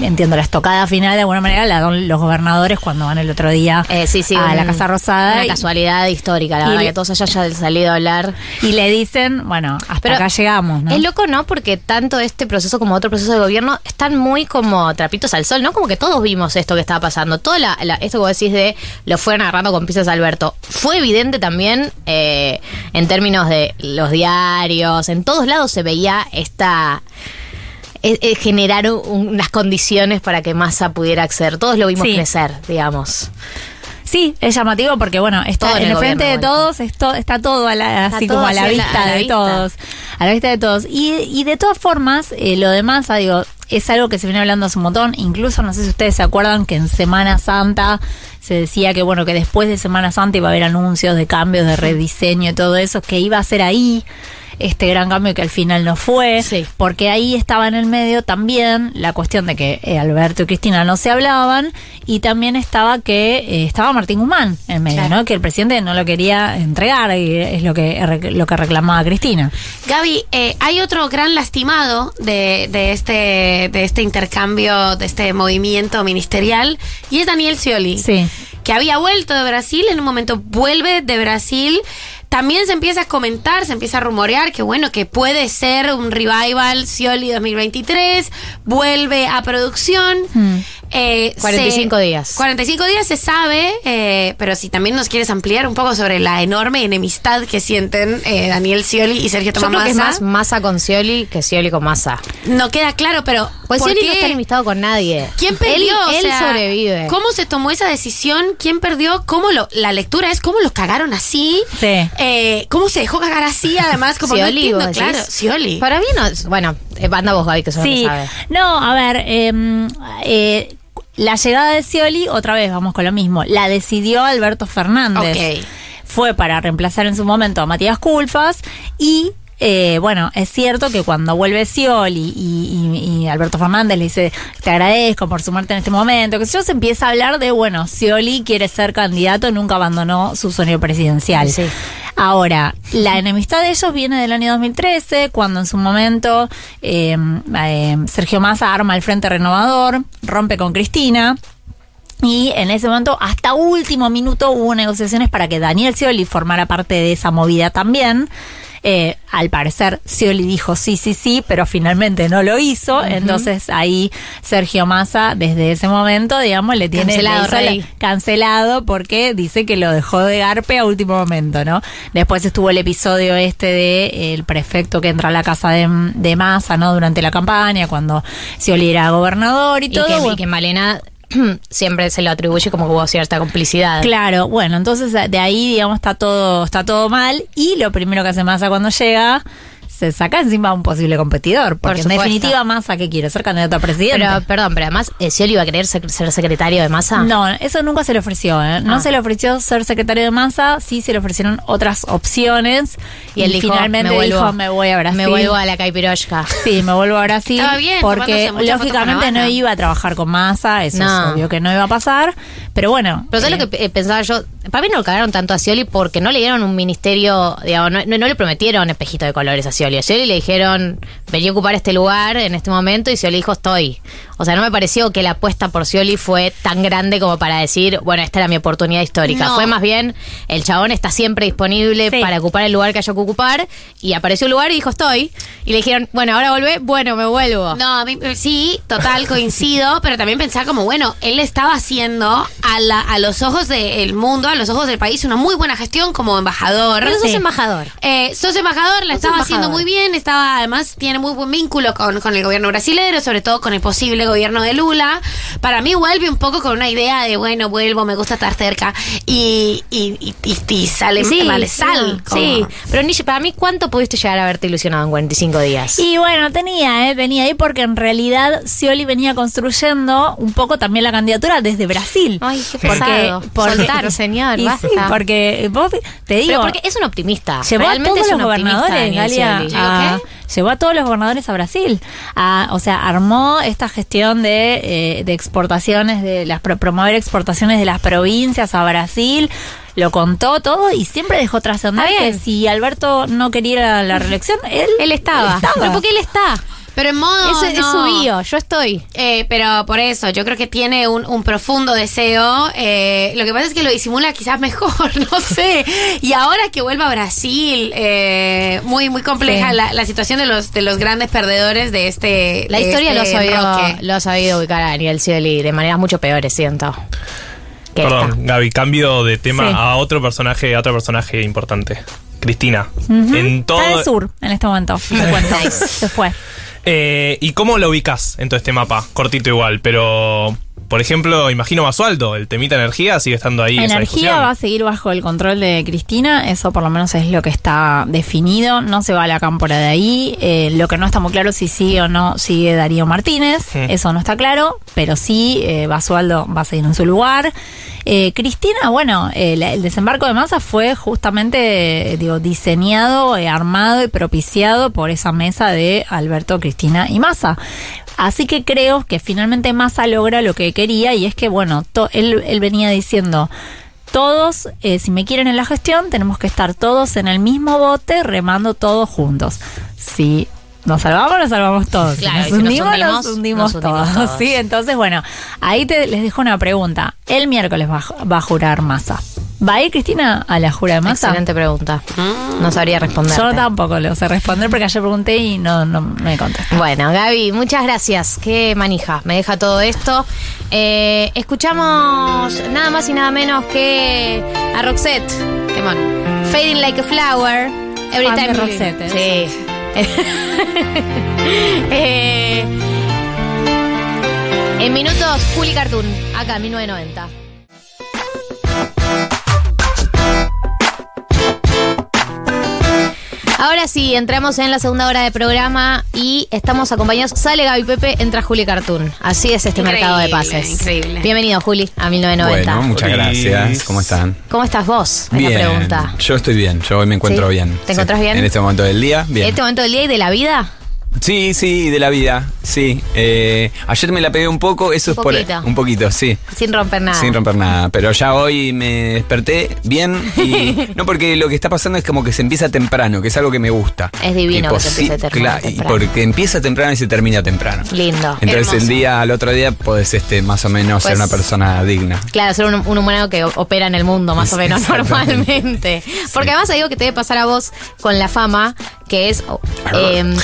[SPEAKER 14] entiendo la estocada final de alguna manera la dan los gobernadores cuando van el otro día
[SPEAKER 1] Eh, sí, sí,
[SPEAKER 14] a
[SPEAKER 1] un-
[SPEAKER 14] la Casa Rosada.
[SPEAKER 1] Una
[SPEAKER 14] y-
[SPEAKER 1] casualidad histórica, la verdad, que todos hayan salido a hablar.
[SPEAKER 14] Y le dicen, bueno, hasta
[SPEAKER 1] Pero
[SPEAKER 14] acá llegamos, ¿no?
[SPEAKER 1] Es loco, ¿no? Porque tanto este proceso como otro proceso de gobierno están muy como trapitos al sol, ¿no? Como que todos vimos esto que estaba pasando. Todo la, la- esto que vos decís de lo fueron agarrando con piezas Alberto. Fue evidente también eh, en términos de los diarios. En todos lados se veía esta. eh, eh, generar un- unas condiciones para que Massa pudiera acceder. Todos lo vimos
[SPEAKER 14] Sí.
[SPEAKER 1] crecer, digamos.
[SPEAKER 14] Sí, es llamativo porque, bueno, está
[SPEAKER 1] Todo en el
[SPEAKER 14] el frente de todos, esto, está todo a la-
[SPEAKER 1] Está
[SPEAKER 14] así
[SPEAKER 1] todo
[SPEAKER 14] como a la vista
[SPEAKER 1] a la
[SPEAKER 14] de
[SPEAKER 1] vista.
[SPEAKER 14] todos. A la vista de todos. Y, y de todas formas, eh, lo de Massa, digo, es algo que se viene hablando hace un montón. Incluso, no sé si ustedes se acuerdan que en Semana Santa se decía que, bueno, que después de Semana Santa iba a haber anuncios de cambios, de rediseño y todo eso, que iba a ser ahí este gran cambio que al final no fue, porque ahí estaba en el medio también la cuestión de que eh, Alberto y Cristina no se hablaban y también estaba que eh, estaba Martín Guzmán en medio,
[SPEAKER 11] Claro.
[SPEAKER 14] ¿no? Que el presidente no lo quería entregar y es lo que lo que reclamaba Cristina.
[SPEAKER 11] Gaby, eh, hay otro gran lastimado de, de este, de este intercambio, de este movimiento ministerial, y es Daniel Scioli.
[SPEAKER 14] Sí.
[SPEAKER 11] Que había vuelto de Brasil, en un momento vuelve de Brasil. También se empieza a comentar, se empieza a rumorear que bueno, que puede ser un revival Scioli 2023, vuelve a producción. Eh,
[SPEAKER 1] 45
[SPEAKER 11] se-
[SPEAKER 1] días.
[SPEAKER 11] 45 días se sabe, eh, pero si también nos quieres ampliar un poco sobre la enorme enemistad que sienten eh, Daniel Scioli y Sergio
[SPEAKER 1] Yo
[SPEAKER 11] Tomás
[SPEAKER 1] creo que es más Massa con Scioli que Scioli con Massa.
[SPEAKER 11] No queda claro, pero
[SPEAKER 1] Pues
[SPEAKER 11] ¿por
[SPEAKER 1] Scioli
[SPEAKER 11] qué?
[SPEAKER 1] no está enemistado con nadie.
[SPEAKER 11] ¿Quién
[SPEAKER 1] Él-
[SPEAKER 11] perdió? O
[SPEAKER 1] Él,
[SPEAKER 11] sea,
[SPEAKER 1] sobrevive.
[SPEAKER 11] ¿Cómo se tomó esa decisión? ¿Quién perdió? ¿Cómo lo, la lectura es cómo lo cagaron así?
[SPEAKER 14] Sí.
[SPEAKER 11] Eh, ¿Cómo se dejó cagar así? Además, como no
[SPEAKER 1] Scioli,
[SPEAKER 11] entiendo,
[SPEAKER 1] vos
[SPEAKER 11] claro. Scioli.
[SPEAKER 1] Para mí no es- Bueno, eh, anda vos, Gaby, que eso
[SPEAKER 14] Sí,
[SPEAKER 1] no sabe.
[SPEAKER 14] no, a ver, eh, eh, la llegada de Scioli, otra vez vamos con lo mismo, la decidió Alberto Fernández.
[SPEAKER 11] Ok.
[SPEAKER 14] Fue para reemplazar en su momento a Matías Culfas y... eh, bueno, es cierto que cuando vuelve Scioli y, y- y Alberto Fernández le dice, te agradezco por sumarte en este momento, que yo, se empieza a hablar de, bueno, Scioli quiere ser candidato, nunca abandonó su sueño presidencial.
[SPEAKER 1] Sí.
[SPEAKER 14] Ahora, la enemistad de ellos viene del año 2013, cuando en su momento eh, eh, Sergio Massa arma el Frente Renovador, rompe con Cristina. Y en ese momento, hasta último minuto, hubo negociaciones para que Daniel Scioli formara parte de esa movida también. Eh, al parecer, Scioli dijo sí, sí, sí, pero finalmente no lo hizo. Entonces ahí Sergio Massa, desde ese momento, digamos, le tiene
[SPEAKER 1] Cancelado,
[SPEAKER 14] le la- cancelado porque dice que lo dejó de garpe a último momento, ¿no? Después estuvo el episodio este de eh, el prefecto que entra a la casa de, de Massa, ¿no? Durante la campaña, cuando Scioli era gobernador y,
[SPEAKER 1] Y
[SPEAKER 14] todo.
[SPEAKER 1] que, y que Malena siempre se lo atribuye como hubo cierta complicidad.
[SPEAKER 14] Claro, bueno, entonces de ahí, digamos, está todo, está todo mal. Y lo primero que hace Massa cuando llega, se saca encima a un posible competidor. Porque en
[SPEAKER 1] supuesto.
[SPEAKER 14] definitiva, Massa, ¿qué quiere? ¿Ser candidato a presidente?
[SPEAKER 1] Pero, perdón, pero además, eh, Scioli iba a querer ser, ser secretario de Massa.
[SPEAKER 14] No, eso nunca se le ofreció, ¿eh? No
[SPEAKER 1] Ah.
[SPEAKER 14] se le ofreció ser secretario de Massa, sí se le ofrecieron otras opciones.
[SPEAKER 1] Y él dijo,
[SPEAKER 14] finalmente
[SPEAKER 1] me vuelvo,
[SPEAKER 14] dijo, me voy a Brasil.
[SPEAKER 1] Me vuelvo a la Caipirosca.
[SPEAKER 14] Sí, me vuelvo a Brasil.
[SPEAKER 11] Estaba bien,
[SPEAKER 14] porque lógicamente no iba a trabajar con Massa, eso
[SPEAKER 1] No.
[SPEAKER 14] es obvio que no iba a pasar. Pero bueno.
[SPEAKER 1] Pero ¿sabes
[SPEAKER 14] eh,
[SPEAKER 1] lo que eh, pensaba yo? Para mí no lo cagaron tanto a Scioli porque no le dieron un ministerio, digamos, no, no- le prometieron espejito de colores a Scioli. A Scioli le dijeron, vení a ocupar este lugar en este momento y Scioli dijo, estoy. O sea, no me pareció que la apuesta por Scioli fue tan grande como para decir, bueno, esta era mi oportunidad histórica.
[SPEAKER 11] No.
[SPEAKER 1] Fue más bien, el chabón está siempre disponible para ocupar el lugar que haya que ocupar y apareció el lugar y dijo, estoy. Y le dijeron, bueno, ahora volvé, bueno, me vuelvo.
[SPEAKER 11] No, a mí, sí, total, coincido, pero también pensaba como, bueno, él estaba haciendo a, la- a los ojos del mundo, a los ojos del país, una muy buena gestión como embajador.
[SPEAKER 1] Pero sos
[SPEAKER 11] Sí.
[SPEAKER 1] embajador.
[SPEAKER 11] Eh, sos embajador, la
[SPEAKER 1] Sos
[SPEAKER 11] estaba haciendo muy bien, estaba además tiene muy buen vínculo con, con el gobierno brasileño, sobre todo con el posible gobierno de Lula. Para mí vuelve un poco con una idea de, bueno, vuelvo, me gusta estar cerca y, y, y, y- y sale, vale, sal.
[SPEAKER 1] Sí, pero Nishi, para mí, ¿cuánto pudiste llegar a haberte ilusionado en 45 días?
[SPEAKER 14] Y bueno, tenía, ¿eh? tenía ahí porque en realidad Scioli venía construyendo un poco también la candidatura desde Brasil.
[SPEAKER 1] Ay, qué
[SPEAKER 14] porque,
[SPEAKER 1] pesado.
[SPEAKER 14] porque-
[SPEAKER 1] Soltar, señor,
[SPEAKER 14] y
[SPEAKER 1] basta.
[SPEAKER 14] sí, porque vos, te digo,
[SPEAKER 1] Pero porque es un optimista.
[SPEAKER 14] llevó a todos
[SPEAKER 1] es
[SPEAKER 14] los gobernadores, Galia, a- llevó a todos los gobernadores a Brasil. A- o sea, armó esta gestión de, eh, de exportaciones, de las pro- promover exportaciones de las provincias a Brasil. Lo contó todo y siempre dejó trascender que si Alberto no quería la reelección, él,
[SPEAKER 1] Él estaba. Pero porque él está.
[SPEAKER 11] Pero en modo.
[SPEAKER 1] Ese es su bio, yo estoy.
[SPEAKER 11] Eh, pero por eso, yo creo que tiene un, un profundo deseo. Eh, lo que pasa es que lo disimula quizás mejor, no sé. Y ahora que vuelva a Brasil, eh, muy, muy compleja
[SPEAKER 1] Sí.
[SPEAKER 11] la, la situación de los, de los grandes perdedores de este.
[SPEAKER 1] La
[SPEAKER 11] de
[SPEAKER 1] historia lo, ha
[SPEAKER 11] este
[SPEAKER 1] sabido,
[SPEAKER 11] enroque.
[SPEAKER 1] lo ha sabido ubicar a Daniel Scioli de maneras mucho peores, siento.
[SPEAKER 10] Perdón, Gaby, cambio de tema
[SPEAKER 14] Sí.
[SPEAKER 10] a otro personaje, a otro personaje importante. Cristina.
[SPEAKER 14] Ujú.
[SPEAKER 10] En todo.
[SPEAKER 14] Está en sur en este momento. Te cuento. Se fue.
[SPEAKER 10] Eh, ¿Y cómo lo ubicas en todo este mapa? Cortito igual, pero. Por ejemplo, imagino Basualdo, el temita energía sigue estando ahí. esa
[SPEAKER 14] Energía
[SPEAKER 10] discusión.
[SPEAKER 14] va a seguir bajo el control de Cristina, eso por lo menos es lo que está definido, no se va a la cámpora de ahí, Eh, lo que no está muy claro si sigue o no sigue Darío Martínez,
[SPEAKER 15] Sí.
[SPEAKER 14] eso no está claro, pero sí eh, Basualdo va a seguir en su lugar. Eh, Cristina, bueno, eh, el desembarco de masa fue justamente, digo, diseñado, eh, armado y propiciado por esa mesa de Alberto, Cristina y Massa. Así que creo que finalmente Massa logra lo que quería y es que, bueno, to- él, él venía diciendo, todos, eh, si me quieren en la gestión, tenemos que estar todos en el mismo bote remando todos juntos. Si nos salvamos, nos salvamos todos.
[SPEAKER 1] Claro,
[SPEAKER 14] si nos
[SPEAKER 1] si nos
[SPEAKER 14] hundimos, nos
[SPEAKER 1] hundimos,
[SPEAKER 14] hundimos,
[SPEAKER 1] nos hundimos
[SPEAKER 14] todos. Sí, entonces, bueno, ahí te, les dejo una pregunta. El miércoles va, va a jurar Massa. ¿Va a ir Cristina a la jura de Massa?
[SPEAKER 1] Excelente pregunta. No sabría responder.
[SPEAKER 14] Yo tampoco lo sé responder porque ayer pregunté y no, no me contestó.
[SPEAKER 1] Bueno, Gaby, muchas gracias. Qué manija. Me deja todo esto. Eh, escuchamos nada más y nada menos que a Roxette. Qué mal. Fading like a flower. Every
[SPEAKER 14] Fan de
[SPEAKER 1] time. you-
[SPEAKER 14] Roxette,
[SPEAKER 1] Sí. Eh, en minutos, Juli Cartoon. Acá, 1990. Ahora sí, entramos en la segunda hora de programa y estamos acompañados. Sale Gaby Pepe, entra Juli Cartoon. Así es este
[SPEAKER 11] Increíble,
[SPEAKER 1] mercado de pases.
[SPEAKER 11] increíble.
[SPEAKER 1] Bienvenido, Juli, a 1990.
[SPEAKER 16] Bueno, muchas gracias. ¿Cómo están?
[SPEAKER 1] ¿Cómo estás vos? Es
[SPEAKER 16] bien.
[SPEAKER 1] la pregunta.
[SPEAKER 16] Yo estoy bien. Yo hoy me encuentro
[SPEAKER 1] ¿Sí?
[SPEAKER 16] bien.
[SPEAKER 1] ¿Te encontrás bien?
[SPEAKER 16] En este momento del día, bien.
[SPEAKER 1] ¿En este momento del día y de la vida?
[SPEAKER 16] Sí, sí, de la vida. Sí. Eh, ayer me la pegué un poco. Eso
[SPEAKER 1] Un
[SPEAKER 16] es por.
[SPEAKER 1] poquito.
[SPEAKER 16] Un poquito, sí.
[SPEAKER 1] Sin romper nada.
[SPEAKER 16] Sin romper nada. Pero ya hoy me desperté bien. Y. no, porque lo que está pasando es como que se empieza temprano, que es algo que me gusta.
[SPEAKER 1] Es divino que se empiece
[SPEAKER 16] sí,
[SPEAKER 1] temprano,
[SPEAKER 16] claro, y porque empieza temprano y se termina temprano.
[SPEAKER 1] Lindo.
[SPEAKER 16] Entonces
[SPEAKER 1] hermoso.
[SPEAKER 16] el día, al otro día, podés este, más o menos ser
[SPEAKER 1] Pues-
[SPEAKER 16] una persona digna.
[SPEAKER 1] Claro, ser un, un humano que opera en el mundo más o menos normalmente. Porque además hay algo que te debe pasar a vos con la fama, que es... oh, em,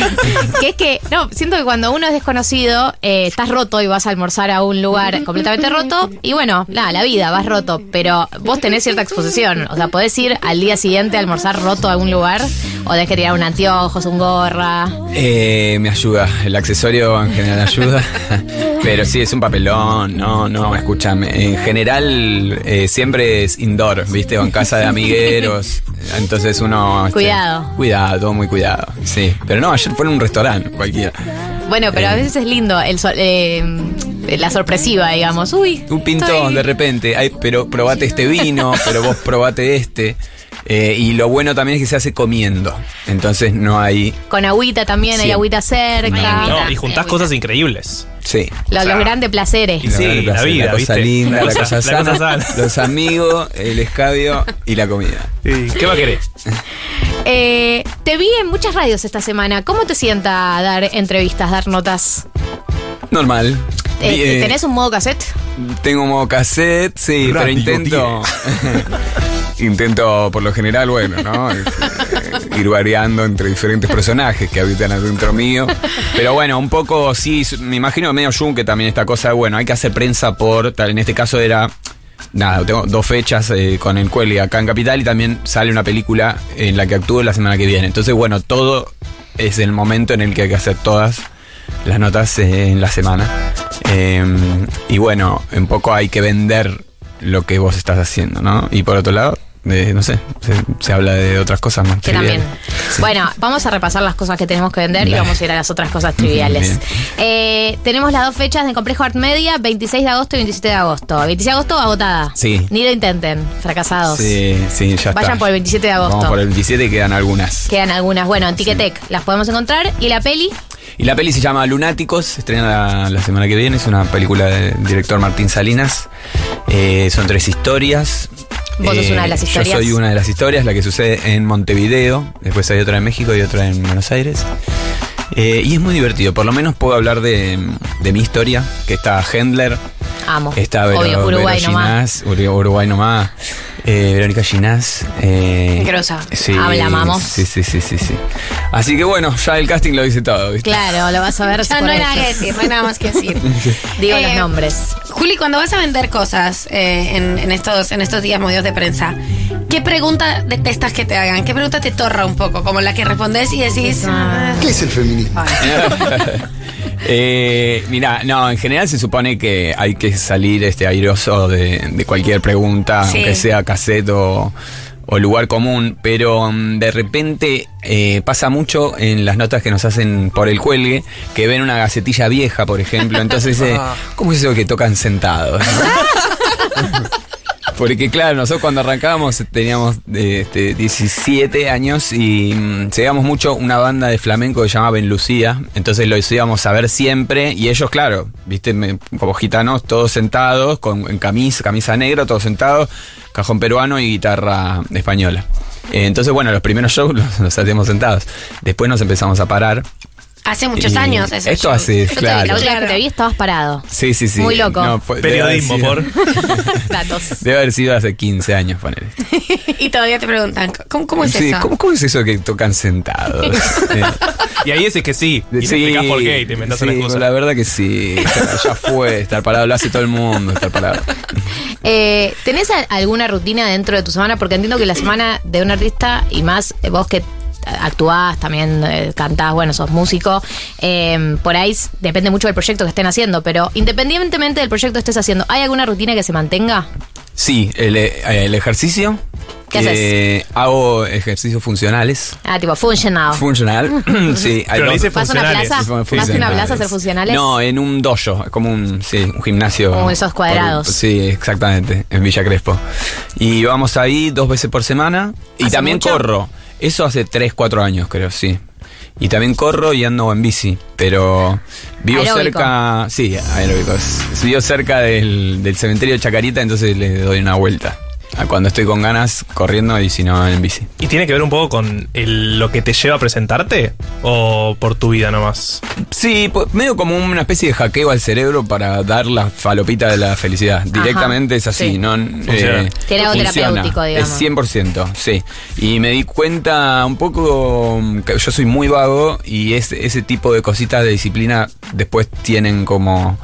[SPEAKER 1] que es que, no, siento que cuando uno es desconocido, eh, estás roto y vas a almorzar a un lugar completamente roto, y bueno, nada, la vida, vas roto, pero vos tenés cierta exposición. O sea, podés ir al día siguiente a almorzar roto a algún lugar, o tenés que tirar un anteojos, un gorra.
[SPEAKER 16] Eh, me ayuda, el accesorio en general ayuda, pero sí es un papelón, no, no, escúchame, en general eh, siempre es indoor, viste, o en casa de amigueros, entonces uno... este,
[SPEAKER 1] Cuidado.
[SPEAKER 16] Cuidado, todo muy cuidado, sí, pero no, ayer fue en un restaurante cualquiera,
[SPEAKER 1] Bueno, pero a
[SPEAKER 16] Eh.
[SPEAKER 1] veces es lindo el eh, la sorpresiva, digamos. Uy,
[SPEAKER 16] un pintón de repente, ay, pero probate este vino, pero vos probate este, eh, y lo bueno también es que se hace comiendo, entonces no hay...
[SPEAKER 1] Con agüita también, hay agüita cerca.
[SPEAKER 10] No, y juntás cosas increíbles.
[SPEAKER 16] Sí.
[SPEAKER 1] Los,
[SPEAKER 16] O sea,
[SPEAKER 1] los grandes placeres.
[SPEAKER 16] la
[SPEAKER 10] Sí, la vida,
[SPEAKER 16] la cosa
[SPEAKER 10] ¿viste?
[SPEAKER 16] linda,
[SPEAKER 10] La
[SPEAKER 16] la,
[SPEAKER 10] cosa- la
[SPEAKER 16] sana,
[SPEAKER 10] cosa sana.
[SPEAKER 16] los amigos, el escabio y la comida.
[SPEAKER 10] Sí, ¿Qué va a querer?
[SPEAKER 1] Eh, te vi en muchas radios esta semana. ¿Cómo te sienta dar entrevistas, dar notas?
[SPEAKER 16] Normal.
[SPEAKER 1] Eh. ¿Tenés un modo cassette?
[SPEAKER 16] Tengo modo cassette, sí, pero intento. intento, por lo general, bueno, ¿no? Es, eh, ir variando entre diferentes personajes que habitan adentro mío. Pero bueno, un poco sí, me imagino medio yunque también esta cosa de, bueno, hay que hacer prensa por. Tal, en este caso era. Nada, tengo dos fechas eh, con el Cuelgue acá en Capital y también sale una película en la que actúo la semana que viene. Entonces, bueno, todo es el momento en el que hay que hacer todas las notas eh, en la semana. Eh, y bueno, un poco hay que vender lo que vos estás haciendo, ¿no? Y por otro lado, eh, no sé, se, se habla de otras cosas más
[SPEAKER 1] Que
[SPEAKER 16] triviales.
[SPEAKER 1] también. Bueno, vamos a repasar las cosas que tenemos que vender y vamos a ir a las otras cosas triviales. Eh, tenemos las dos fechas de Complejo Art Media, 26 de agosto y 27 de agosto. 26 de agosto, agotada.
[SPEAKER 16] Sí.
[SPEAKER 1] Ni lo intenten, fracasados.
[SPEAKER 16] Sí, sí, ya está.
[SPEAKER 1] Vayan por el 27 de agosto.
[SPEAKER 16] Vamos por el 27 y quedan algunas.
[SPEAKER 1] Quedan algunas. Bueno, en Ticketek las podemos encontrar. Y la peli,
[SPEAKER 16] Y la peli se llama Lunáticos, se estrena la, la semana que viene, es una película del director Martín Salinas. Eh, son tres historias. Eh,
[SPEAKER 1] Vos sos una de las historias.
[SPEAKER 16] Yo soy una de las historias, la que sucede en Montevideo, después hay otra en México y otra en Buenos Aires. Eh, y es muy divertido, por lo menos puedo hablar de, de mi historia, que está Hendler,
[SPEAKER 1] amo.
[SPEAKER 16] está Vero,
[SPEAKER 1] Obvio, Uruguay
[SPEAKER 16] Vero
[SPEAKER 1] nomás.
[SPEAKER 16] Ginás, Ur- Uruguay nomás, eh, Verónica Ginás. Eh,
[SPEAKER 1] Grosa.
[SPEAKER 16] Sí,
[SPEAKER 1] Habla, mamos.
[SPEAKER 16] Sí, sí, sí, sí, sí. Así que bueno, ya el casting lo dice todo, ¿viste?
[SPEAKER 1] Claro, lo vas a ver.
[SPEAKER 11] Ya no hay nada que decir, no hay nada más que decir.
[SPEAKER 1] Digo
[SPEAKER 11] Eh,
[SPEAKER 1] los nombres.
[SPEAKER 11] Juli, cuando vas a vender cosas eh, en, en estos, en estos días movidos de prensa, ¿qué pregunta detestas que te hagan? ¿Qué pregunta te torra un poco? Como la que respondes y decís. ah,
[SPEAKER 4] ¿Qué es el feminismo?
[SPEAKER 16] Eh, mira, no, en general se supone que hay que salir este airoso de, de cualquier pregunta,
[SPEAKER 11] Sí.
[SPEAKER 16] aunque sea cassette o, o lugar común, pero mm, de repente eh, pasa mucho en las notas que nos hacen por el cuelgue, que ven una gacetilla vieja, por ejemplo, entonces dice, ¿cómo es eso que tocan sentados? Porque claro, nosotros cuando arrancábamos teníamos eh, este, 17 años y mm, seguíamos mucho una banda de flamenco que se llamaba Ben Lucía, entonces lo íbamos a ver siempre y ellos, claro, viste, como gitanos, todos sentados, con, en camisa, camisa negra, todos sentados, cajón peruano y guitarra española. Eh, entonces, bueno, los primeros shows los, los hacíamos sentados. Después nos empezamos a parar.
[SPEAKER 11] Hace muchos
[SPEAKER 16] Y
[SPEAKER 11] años eso.
[SPEAKER 16] esto hace,
[SPEAKER 1] te
[SPEAKER 16] claro.
[SPEAKER 1] la última que te vi estabas parado.
[SPEAKER 16] Sí, sí, sí.
[SPEAKER 1] Muy loco.
[SPEAKER 16] fue- debe haber
[SPEAKER 10] Periodismo,
[SPEAKER 16] sido-
[SPEAKER 10] por.
[SPEAKER 1] Datos.
[SPEAKER 16] Debe haber sido hace 15 años, ponele.
[SPEAKER 11] y todavía te preguntan, ¿cómo, cómo es
[SPEAKER 16] Sí,
[SPEAKER 11] eso?
[SPEAKER 16] ¿cómo, cómo es eso que tocan sentados?
[SPEAKER 10] Y ahí decís que sí. Y te
[SPEAKER 16] sí,
[SPEAKER 10] explicás por qué y te inventás
[SPEAKER 16] sí,
[SPEAKER 10] una excusa.
[SPEAKER 16] La verdad que sí. Ya, fue estar parado, lo hace todo el mundo, estar parado.
[SPEAKER 1] Eh, ¿Tenés alguna rutina dentro de tu semana? Porque entiendo que la semana de un artista, y más vos que actuás, también eh, cantás, bueno, sos músico, eh, por ahí depende mucho del proyecto que estén haciendo, pero independientemente del proyecto que estés haciendo, ¿hay alguna rutina que se mantenga?
[SPEAKER 16] Sí, el, eh, el ejercicio.
[SPEAKER 1] ¿Qué
[SPEAKER 16] eh, Hago ejercicios funcionales.
[SPEAKER 1] Ah, tipo funcional.
[SPEAKER 16] Funcional. sí, hay
[SPEAKER 10] Pero dice
[SPEAKER 1] ¿Vas a una
[SPEAKER 10] funcionales.
[SPEAKER 1] plaza? ¿Vas a una plaza a hacer funcionales?
[SPEAKER 16] No, en un dojo, como un, sí, un gimnasio.
[SPEAKER 1] Como esos cuadrados.
[SPEAKER 16] Por- sí, exactamente, en Villa Crespo. Y vamos ahí dos veces por semana. Y
[SPEAKER 1] ¿Hace
[SPEAKER 16] también
[SPEAKER 1] mucho?
[SPEAKER 16] corro. Eso hace 3, 4 años, creo, sí. Y también corro y ando en bici, pero vivo
[SPEAKER 1] Aeróbico.
[SPEAKER 16] cerca, sí, aeróbicos. Vivo cerca del, del cementerio de Chacarita, entonces le doy una vuelta. A Cuando estoy con ganas, corriendo y si no, en bici.
[SPEAKER 10] ¿Y tiene que ver un poco con el- lo que te lleva a presentarte? ¿O por tu vida nomás?
[SPEAKER 16] Sí, pues, medio como una especie de hackeo al cerebro para dar la falopita de la felicidad. Directamente es así,
[SPEAKER 1] sí.
[SPEAKER 16] ¿no?
[SPEAKER 10] Funciona.
[SPEAKER 1] Tiene algo
[SPEAKER 16] funciona.
[SPEAKER 1] terapéutico, digamos.
[SPEAKER 16] Es 100%, sí. Y me di cuenta un poco que yo soy muy vago y es- ese tipo de cositas de disciplina después tienen como...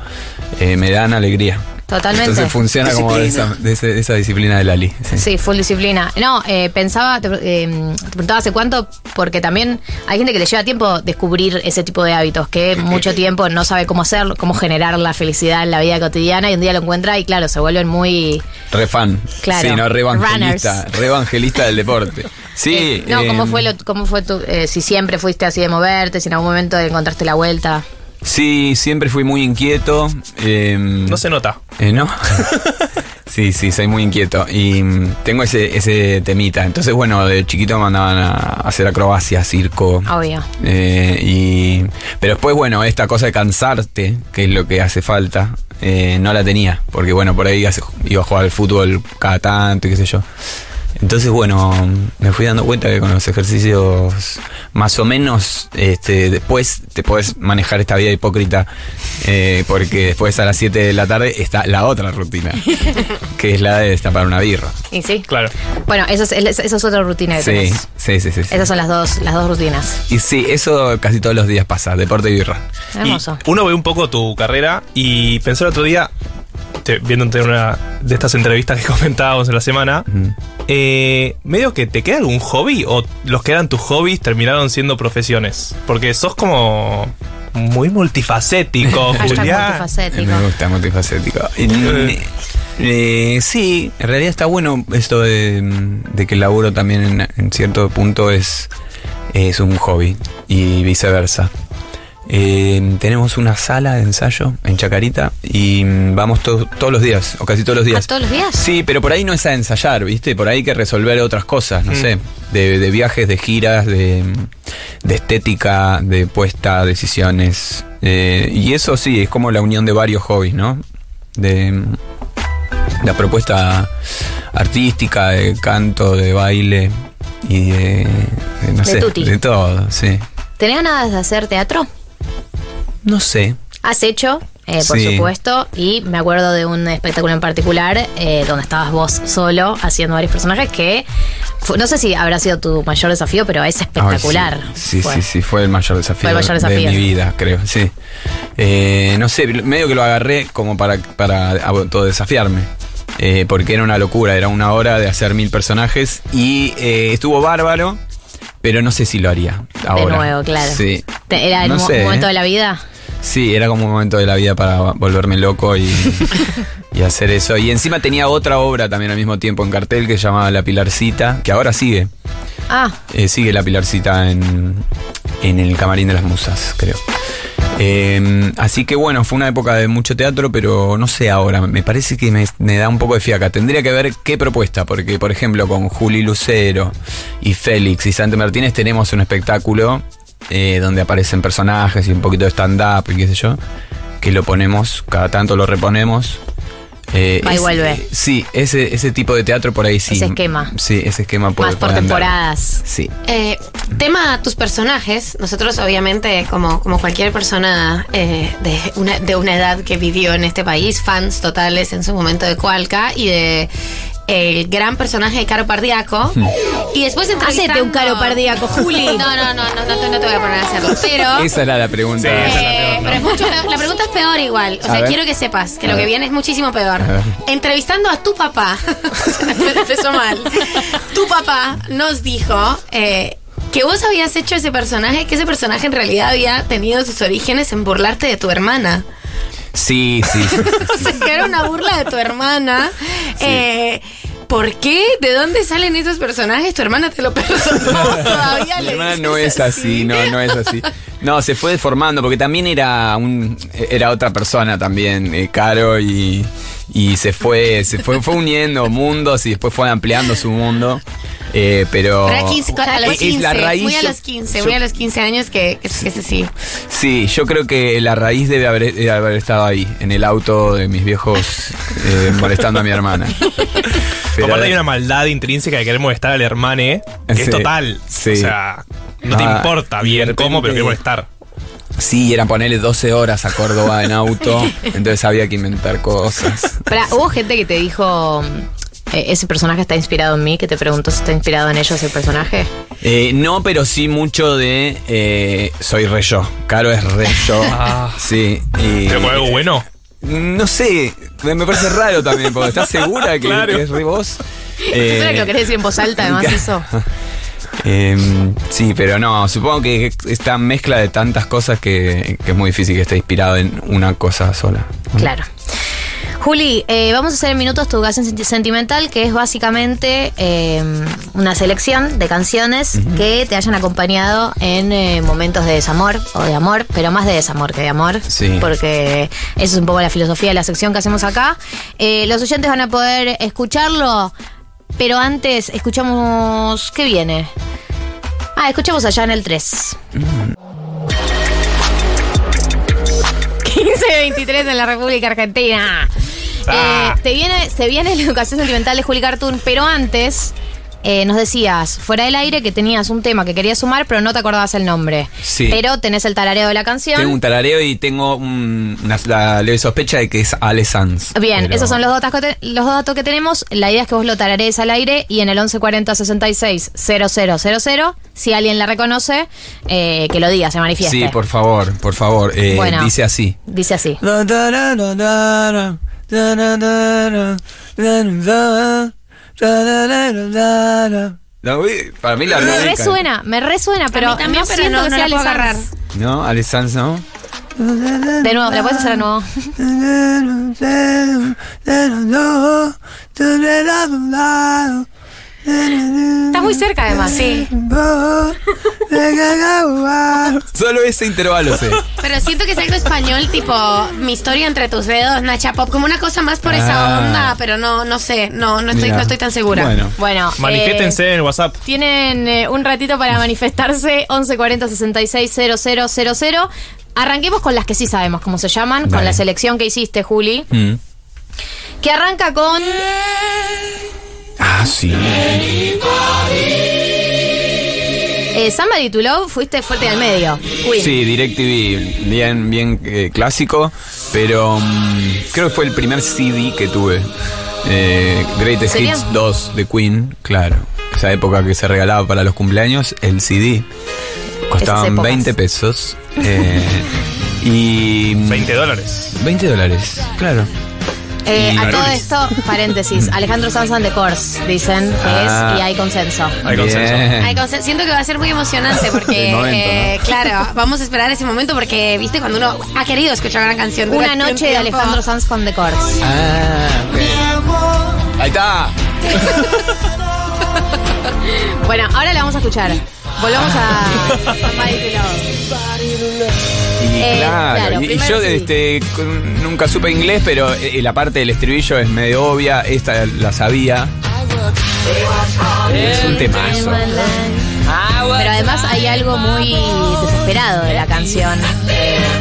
[SPEAKER 16] eh, me dan alegría.
[SPEAKER 1] Totalmente.
[SPEAKER 16] Entonces funciona como de esa, de ese- de esa disciplina de Lali. Sí.
[SPEAKER 1] Sí, full disciplina. No, eh, pensaba, te, eh, te preguntaba hace cuánto, porque también hay gente que le lleva tiempo descubrir ese tipo de hábitos, que mucho tiempo no sabe cómo hacerlo, cómo generar la felicidad en la vida cotidiana y un día lo encuentra y claro, se vuelven muy...
[SPEAKER 16] Re fan.
[SPEAKER 1] Claro.
[SPEAKER 16] Sí, no, re evangelista. Re evangelista del deporte. Sí.
[SPEAKER 1] Eh, no, ¿cómo
[SPEAKER 16] eh,
[SPEAKER 1] fue, lo, cómo fue tu, eh, si siempre fuiste así de moverte, si en algún momento encontraste la vuelta?
[SPEAKER 16] Sí, siempre fui muy inquieto. eh,
[SPEAKER 10] No se nota.
[SPEAKER 16] eh, ¿No? Sí, sí, soy muy inquieto y mm, tengo ese, ese temita. Entonces, bueno, de chiquito me mandaban a hacer acrobacia, circo.
[SPEAKER 1] Obvio.
[SPEAKER 16] eh, y, pero después, bueno, esta cosa de cansarte, que es lo que hace falta, eh, no la tenía. Porque, bueno, por ahí iba a jugar al fútbol cada tanto y qué sé yo. Entonces, bueno, me fui dando cuenta que con los ejercicios más o menos, este, después te puedes manejar esta vida hipócrita, eh, porque después a las 7 de la tarde está la otra rutina, que es la de destapar una birra.
[SPEAKER 1] Y sí.
[SPEAKER 10] Claro.
[SPEAKER 1] Bueno, esa es, esa es otra rutina que
[SPEAKER 16] Sí,
[SPEAKER 1] tenés.
[SPEAKER 16] sí, sí, sí, sí.
[SPEAKER 1] Esas son las dos, las dos rutinas.
[SPEAKER 16] Y sí, eso casi todos los días pasa, deporte y birra.
[SPEAKER 1] Hermoso.
[SPEAKER 10] Uno ve un poco tu carrera y pensé el otro día, te- viéndote una de estas entrevistas que comentábamos en la semana, eh, medio que te queda algún hobby o los que eran tus hobbies terminaron siendo profesiones. Porque sos como muy multifacético, Julián.
[SPEAKER 1] multifacético.
[SPEAKER 16] Me gusta, multifacético.
[SPEAKER 10] Eh.
[SPEAKER 16] eh, sí, en realidad está bueno esto de, de que el laburo también en, en cierto punto es, es un hobby y viceversa. Eh, tenemos una sala de ensayo en Chacarita y mm, vamos to- todos los días, o casi todos los días.
[SPEAKER 1] ¿Ah, todos los días?
[SPEAKER 16] Sí, pero por ahí no es a ensayar, ¿viste? Por ahí hay que resolver otras cosas, no
[SPEAKER 10] Mm.
[SPEAKER 16] sé. De, de viajes, de giras, de, de estética, de puesta a decisiones. Eh, y eso sí, es como la unión de varios hobbies, ¿no? De mm, la propuesta artística, de canto, de baile y de, de, no
[SPEAKER 1] De
[SPEAKER 16] sé,
[SPEAKER 1] tutti.
[SPEAKER 16] de todo, sí.
[SPEAKER 1] ¿Tenés ganas de hacer teatro?
[SPEAKER 16] No sé.
[SPEAKER 1] Has hecho, eh, por
[SPEAKER 16] Sí.
[SPEAKER 1] supuesto, y me acuerdo de un espectáculo en particular eh, donde estabas vos solo haciendo varios personajes que fue- no sé si habrá sido tu mayor desafío, pero es espectacular.
[SPEAKER 16] Ay, sí, sí,
[SPEAKER 1] Fue.
[SPEAKER 16] sí, sí, fue el mayor desafío,
[SPEAKER 1] Fue el mayor
[SPEAKER 16] de mi vida, creo, sí. Eh, no sé, medio que lo agarré como para, para autodesafiarme. eh, porque era una locura, era una hora de hacer mil personajes y eh, estuvo bárbaro, pero no sé si lo haría ahora.
[SPEAKER 1] De nuevo, claro.
[SPEAKER 16] Sí.
[SPEAKER 1] ¿Era el
[SPEAKER 16] No
[SPEAKER 1] mo-
[SPEAKER 16] sé,
[SPEAKER 1] momento
[SPEAKER 16] ¿eh?
[SPEAKER 1] de la vida?
[SPEAKER 16] Sí, era como un momento de la vida para volverme loco y, y hacer eso. Y encima tenía otra obra también al mismo tiempo en cartel que se llamaba La Pilarcita, que ahora sigue.
[SPEAKER 1] Ah,
[SPEAKER 16] Eh, sigue la pilarcita en, en el camarín de las musas, creo. Eh, así que bueno, fue una época de mucho teatro, pero no sé ahora, me parece que me, me da un poco de fiaca. Tendría que ver qué propuesta, porque por ejemplo con Juli Lucero y Félix y Santi Martínez tenemos un espectáculo eh, donde aparecen personajes y un poquito de stand-up y qué sé yo, que lo ponemos, cada tanto lo reponemos. Eh,
[SPEAKER 1] Va y
[SPEAKER 16] es-
[SPEAKER 1] vuelve.
[SPEAKER 16] eh, sí, ese, ese tipo de teatro por ahí sí.
[SPEAKER 1] Ese esquema.
[SPEAKER 16] Sí, ese esquema puede
[SPEAKER 1] más por
[SPEAKER 16] puede andar.
[SPEAKER 1] temporadas.
[SPEAKER 16] Sí.
[SPEAKER 11] Eh, tema tus personajes. Nosotros, obviamente, como, como cualquier persona eh, de, una, de una edad que vivió en este país, fans totales en su momento de Cualca y de el gran personaje de Caro Pardiaco. Y después entrevistando...
[SPEAKER 1] Hacete un Caro Pardíaco, Juli.
[SPEAKER 11] No, no, no, no, no, te- no te voy a poner a hacerlo. Pero...
[SPEAKER 16] Esa era la pregunta.
[SPEAKER 11] Eh, pero es mucho peor. La pregunta es peor igual. O
[SPEAKER 16] A
[SPEAKER 11] sea,
[SPEAKER 16] ver.
[SPEAKER 11] quiero que sepas que
[SPEAKER 16] A
[SPEAKER 11] lo que
[SPEAKER 16] ver.
[SPEAKER 11] viene es muchísimo peor. Entrevistando a tu papá, empezó mal. Tu papá nos dijo eh, que vos habías hecho ese personaje, que ese personaje en realidad había tenido sus orígenes en burlarte de tu hermana.
[SPEAKER 16] Sí, sí, sí.
[SPEAKER 11] Sea, que era una burla de tu hermana. Eh, ¿Por qué? ¿De dónde salen esos personajes? Tu hermana te lo perdonó. Todavía
[SPEAKER 16] Mi
[SPEAKER 11] le
[SPEAKER 16] hermana no es así, no, no es así. No, se fue deformando porque también era un era otra persona también, eh, Caro y, y se fue se fue fue uniendo mundos y después fue ampliando su mundo. Eh, pero
[SPEAKER 11] Pero a, 15, a los
[SPEAKER 16] es
[SPEAKER 11] 15,
[SPEAKER 16] la raíz,
[SPEAKER 11] muy a los 15,
[SPEAKER 16] yo-
[SPEAKER 11] muy a los 15 años que, que, que se sí.
[SPEAKER 16] Sí, yo creo que la raíz debe haber, debe haber estado ahí, en el auto de mis viejos eh, molestando a mi hermana. Pero-
[SPEAKER 10] Aparte hay una maldad intrínseca de querer molestar al hermane, que
[SPEAKER 16] Sí,
[SPEAKER 10] es total.
[SPEAKER 16] sí.
[SPEAKER 10] O sea, no te
[SPEAKER 16] Ah,
[SPEAKER 10] importa bien cómo, pero quiere molestar.
[SPEAKER 16] Sí, eran ponerle 12 horas a Córdoba en auto, entonces había que inventar cosas.
[SPEAKER 1] Pará, hubo gente que te dijo. Eh, ese personaje está inspirado en mí, que te preguntó si está inspirado en ellos el personaje.
[SPEAKER 16] Eh, no, pero sí mucho de eh, soy re yo. Caro es re yo.
[SPEAKER 10] Ah.
[SPEAKER 16] Sí. y-
[SPEAKER 10] ¿Pero por algo bueno?
[SPEAKER 16] No sé, me parece raro también, porque estás segura que,
[SPEAKER 10] Claro.
[SPEAKER 16] que es re vos.
[SPEAKER 1] ¿Tú sabes que lo querés decir en voz alta, además, eso?
[SPEAKER 16] Eh, sí, pero no, supongo que esta mezcla de tantas cosas que, que es muy difícil que esté inspirado en una cosa sola.
[SPEAKER 1] Claro. Juli, eh, vamos a hacer en minutos tu canción senti- sentimental, que es básicamente eh, una selección de canciones que te hayan acompañado en eh, momentos de desamor o de amor, pero más de desamor que de amor.
[SPEAKER 16] Sí.
[SPEAKER 1] Porque esa es un poco la filosofía de la sección que hacemos acá. Eh, los oyentes van a poder escucharlo, pero antes escuchamos. ¿Qué viene? Ah, escuchamos allá en el 3. 1523 en la República Argentina.
[SPEAKER 10] Ah.
[SPEAKER 1] Eh, te viene, se viene la educación sentimental de Juli Cartoon, pero antes eh, nos decías, fuera del aire, que tenías un tema que querías sumar, pero no te acordabas el nombre.
[SPEAKER 16] Sí.
[SPEAKER 1] Pero tenés el tarareo de la canción.
[SPEAKER 16] Tengo un tarareo y tengo un- una, la leve sospecha de que es Ale Sanz.
[SPEAKER 1] Bien,
[SPEAKER 16] Pero-
[SPEAKER 1] esos son los datos, que te- los dos datos que tenemos. La idea es que vos lo tararees al aire y en el 1140 66 000, si alguien la reconoce, eh, que lo diga, se manifieste.
[SPEAKER 16] Sí, por favor, por favor. eh,
[SPEAKER 1] Bueno.
[SPEAKER 16] Dice así.
[SPEAKER 1] Dice así.
[SPEAKER 16] No, para mí la
[SPEAKER 1] Me
[SPEAKER 16] radical.
[SPEAKER 1] resuena, me resuena, pero
[SPEAKER 11] mí también,
[SPEAKER 1] no
[SPEAKER 11] pero
[SPEAKER 1] siento
[SPEAKER 11] no-
[SPEAKER 1] que
[SPEAKER 11] no
[SPEAKER 1] sea
[SPEAKER 11] la puedo agarrar.
[SPEAKER 16] No, Ale Sanz, ¿no?
[SPEAKER 1] De nuevo, ¿la puedes hacer de nuevo? Está muy cerca además. Sí.
[SPEAKER 16] Solo ese intervalo sé.
[SPEAKER 11] Pero siento que es algo español, tipo mi historia entre tus dedos, Nacha Pop, como una cosa más por esa
[SPEAKER 16] Ah.
[SPEAKER 11] onda, pero no, no sé, no, no estoy,
[SPEAKER 10] Mira.
[SPEAKER 11] no estoy tan segura.
[SPEAKER 10] Bueno.
[SPEAKER 1] Bueno,
[SPEAKER 10] Manifiéstense en el WhatsApp.
[SPEAKER 1] Tienen eh, un ratito para manifestarse 1140 66 000. Arranquemos con las que sí sabemos cómo se llaman, con
[SPEAKER 16] Dale.
[SPEAKER 1] la selección que hiciste, Juli,
[SPEAKER 16] Mm.
[SPEAKER 1] que arranca con
[SPEAKER 16] Ah, sí.
[SPEAKER 1] Eh, Somebody to Love, fuiste fuerte al medio. Queen.
[SPEAKER 16] Sí, DirecTV, bien, bien eh, clásico, pero mm, creo que fue el primer CD que tuve. Eh, Greatest
[SPEAKER 1] ¿Serio?
[SPEAKER 16] Hits 2 de Queen, claro. Esa época que se regalaba para los cumpleaños, el CD. Costaban
[SPEAKER 1] épocas.
[SPEAKER 16] 20 pesos. eh, y.
[SPEAKER 10] 20 dólares.
[SPEAKER 16] 20 dólares, claro.
[SPEAKER 1] Eh, a todo esto, paréntesis, Alejandro Sanz and the Course, dicen que
[SPEAKER 16] Ah.
[SPEAKER 1] es, y hay consenso.
[SPEAKER 16] Hay consenso.
[SPEAKER 11] Siento que va a ser muy emocionante porque,
[SPEAKER 16] momento,
[SPEAKER 11] eh, claro, vamos a esperar ese momento porque, viste, cuando uno ha querido escuchar una canción.
[SPEAKER 1] Una noche de. Alejandro Sanz con The Course.
[SPEAKER 16] Ah, ok. Ahí está.
[SPEAKER 1] Bueno, ahora la vamos a escuchar. Volvamos a.
[SPEAKER 16] Y
[SPEAKER 1] Eh,
[SPEAKER 16] claro,
[SPEAKER 1] claro,
[SPEAKER 16] y- yo
[SPEAKER 1] sí.
[SPEAKER 16] este, nunca supe inglés, pero eh, la parte del estribillo es medio obvia, esta la sabía. Es un temazo.
[SPEAKER 1] Pero además hay algo muy desesperado de la canción.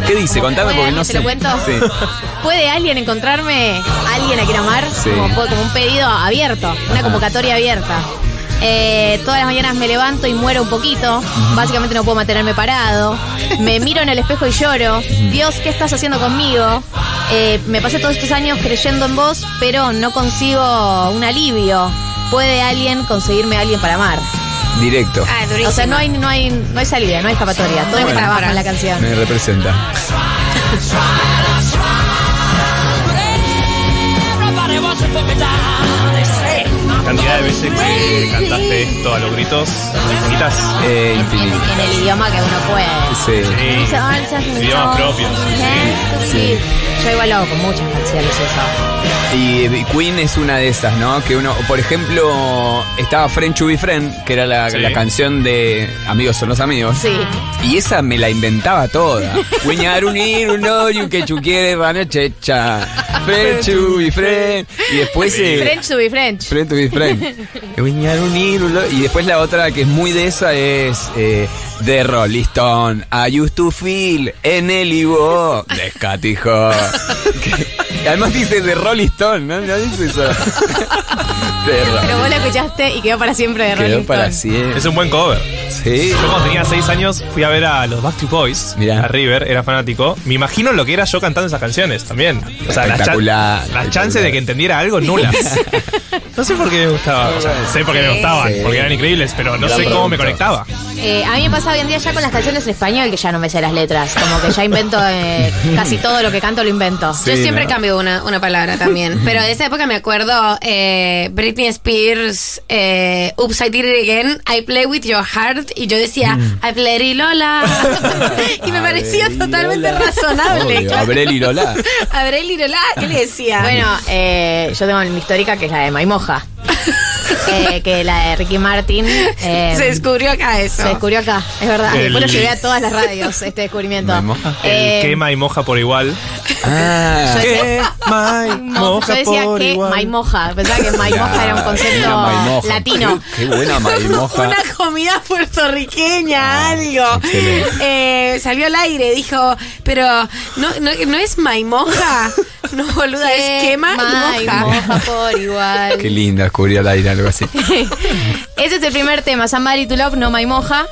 [SPEAKER 16] ¿Qué dice? Contame porque no
[SPEAKER 1] ¿Te
[SPEAKER 16] sé.
[SPEAKER 1] lo cuento?
[SPEAKER 16] Sí.
[SPEAKER 1] ¿Puede alguien encontrarme alguien a quien amar?
[SPEAKER 16] Sí.
[SPEAKER 1] Como, como un pedido abierto, una convocatoria abierta. Eh, todas las mañanas me levanto y muero un poquito. Básicamente no puedo mantenerme parado. Me miro en el espejo y lloro. Dios, ¿qué estás haciendo conmigo? Eh, me pasé todos estos años creyendo en vos, pero no consigo un alivio. ¿Puede alguien conseguirme a alguien para amar?
[SPEAKER 16] Directo.
[SPEAKER 11] Ah, durísimo.
[SPEAKER 1] O sea, no hay, no hay, no hay salida, no hay escapatoria. Todo es
[SPEAKER 11] Bueno.
[SPEAKER 1] trabajo en la canción.
[SPEAKER 16] Me representa.
[SPEAKER 10] Cantidad de veces que cantaste esto a los gritos, infinitas.
[SPEAKER 16] Eh, infinito.
[SPEAKER 1] En el idioma que uno puede.
[SPEAKER 16] Sí.
[SPEAKER 10] Idiomas propios.
[SPEAKER 1] Sí. Yo igual lo hago con muchas canciones eso.
[SPEAKER 16] Y eh, Queen es una de esas, ¿no? Que uno, por ejemplo, estaba Friend to be Friend, que era la,
[SPEAKER 10] Sí.
[SPEAKER 16] la canción de Amigos son los amigos.
[SPEAKER 1] Sí.
[SPEAKER 16] Y esa me la inventaba toda. Guiñar unir un odio que chu quiere rana checha. Friend to be friend. Y después. eh,
[SPEAKER 1] French to be French.
[SPEAKER 16] Friend to be friend. Unir un Y después la otra que es muy de esa es. Eh, de Rolling Stone. I used to feel en el Ivo. Descatijo. Que- además dice de Rolling Stone, ¿no? No dice eso.
[SPEAKER 1] Pero vos la escuchaste y quedó para siempre de Rolling
[SPEAKER 16] Quedó para
[SPEAKER 1] Stone.
[SPEAKER 16] siempre.
[SPEAKER 10] Es un buen cover.
[SPEAKER 16] Sí.
[SPEAKER 10] Yo cuando tenía 6 años fui a ver a los Backstreet Boys, a River, era fanático. Me imagino lo que era yo cantando esas canciones también. O sea, las, chan- las chances de que entendiera algo nulas. no sé por qué me gustaba. O sea, sé por qué me gustaban,
[SPEAKER 16] Sí.
[SPEAKER 10] porque eran increíbles, pero no
[SPEAKER 16] Gran
[SPEAKER 10] sé cómo me conectaba.
[SPEAKER 1] Eh, a mí me pasa hoy en día ya con las canciones en español que ya no me sé las letras. Como que ya invento eh, casi todo lo que canto lo invento invento.
[SPEAKER 11] Yo siempre cambio una, una palabra también. Pero de esa época me acuerdo eh, Britney Spears, eh, Oops, I Did It Again, I Play With Your Heart. Y yo decía, I Play Lola. y me parecía totalmente
[SPEAKER 16] Lola.
[SPEAKER 11] razonable.
[SPEAKER 16] Abrel y Lola.
[SPEAKER 11] Abrel y Lola, ¿qué le decía?
[SPEAKER 1] Bueno, eh, yo tengo mi histórica que es la de Maimoja. Eh, que la de Ricky Martin. eh,
[SPEAKER 11] Se descubrió acá eso.
[SPEAKER 1] Se descubrió acá, es verdad.
[SPEAKER 10] El-
[SPEAKER 1] Después lo llevé a todas las radios, este descubrimiento.
[SPEAKER 10] El
[SPEAKER 1] Eh,
[SPEAKER 10] quema y moja por igual.
[SPEAKER 16] Ah,
[SPEAKER 1] yo decía-
[SPEAKER 10] Quema y moja
[SPEAKER 1] yo decía
[SPEAKER 10] por
[SPEAKER 1] que
[SPEAKER 10] igual.
[SPEAKER 1] Maimoja. Pensaba que Maimoja era un concepto
[SPEAKER 16] maimoja.
[SPEAKER 1] latino.
[SPEAKER 16] Qué, qué buena maimoja.
[SPEAKER 11] Una comida puertorriqueña, algo.
[SPEAKER 16] excelente.
[SPEAKER 11] Eh, salió al aire, dijo, pero no, no, no es maimoja. No, boluda, es quema y moja.
[SPEAKER 1] Por igual.
[SPEAKER 16] Qué linda, descubrí al aire algo así.
[SPEAKER 1] Ese es el primer tema, Somebody to Love, no Maimoja.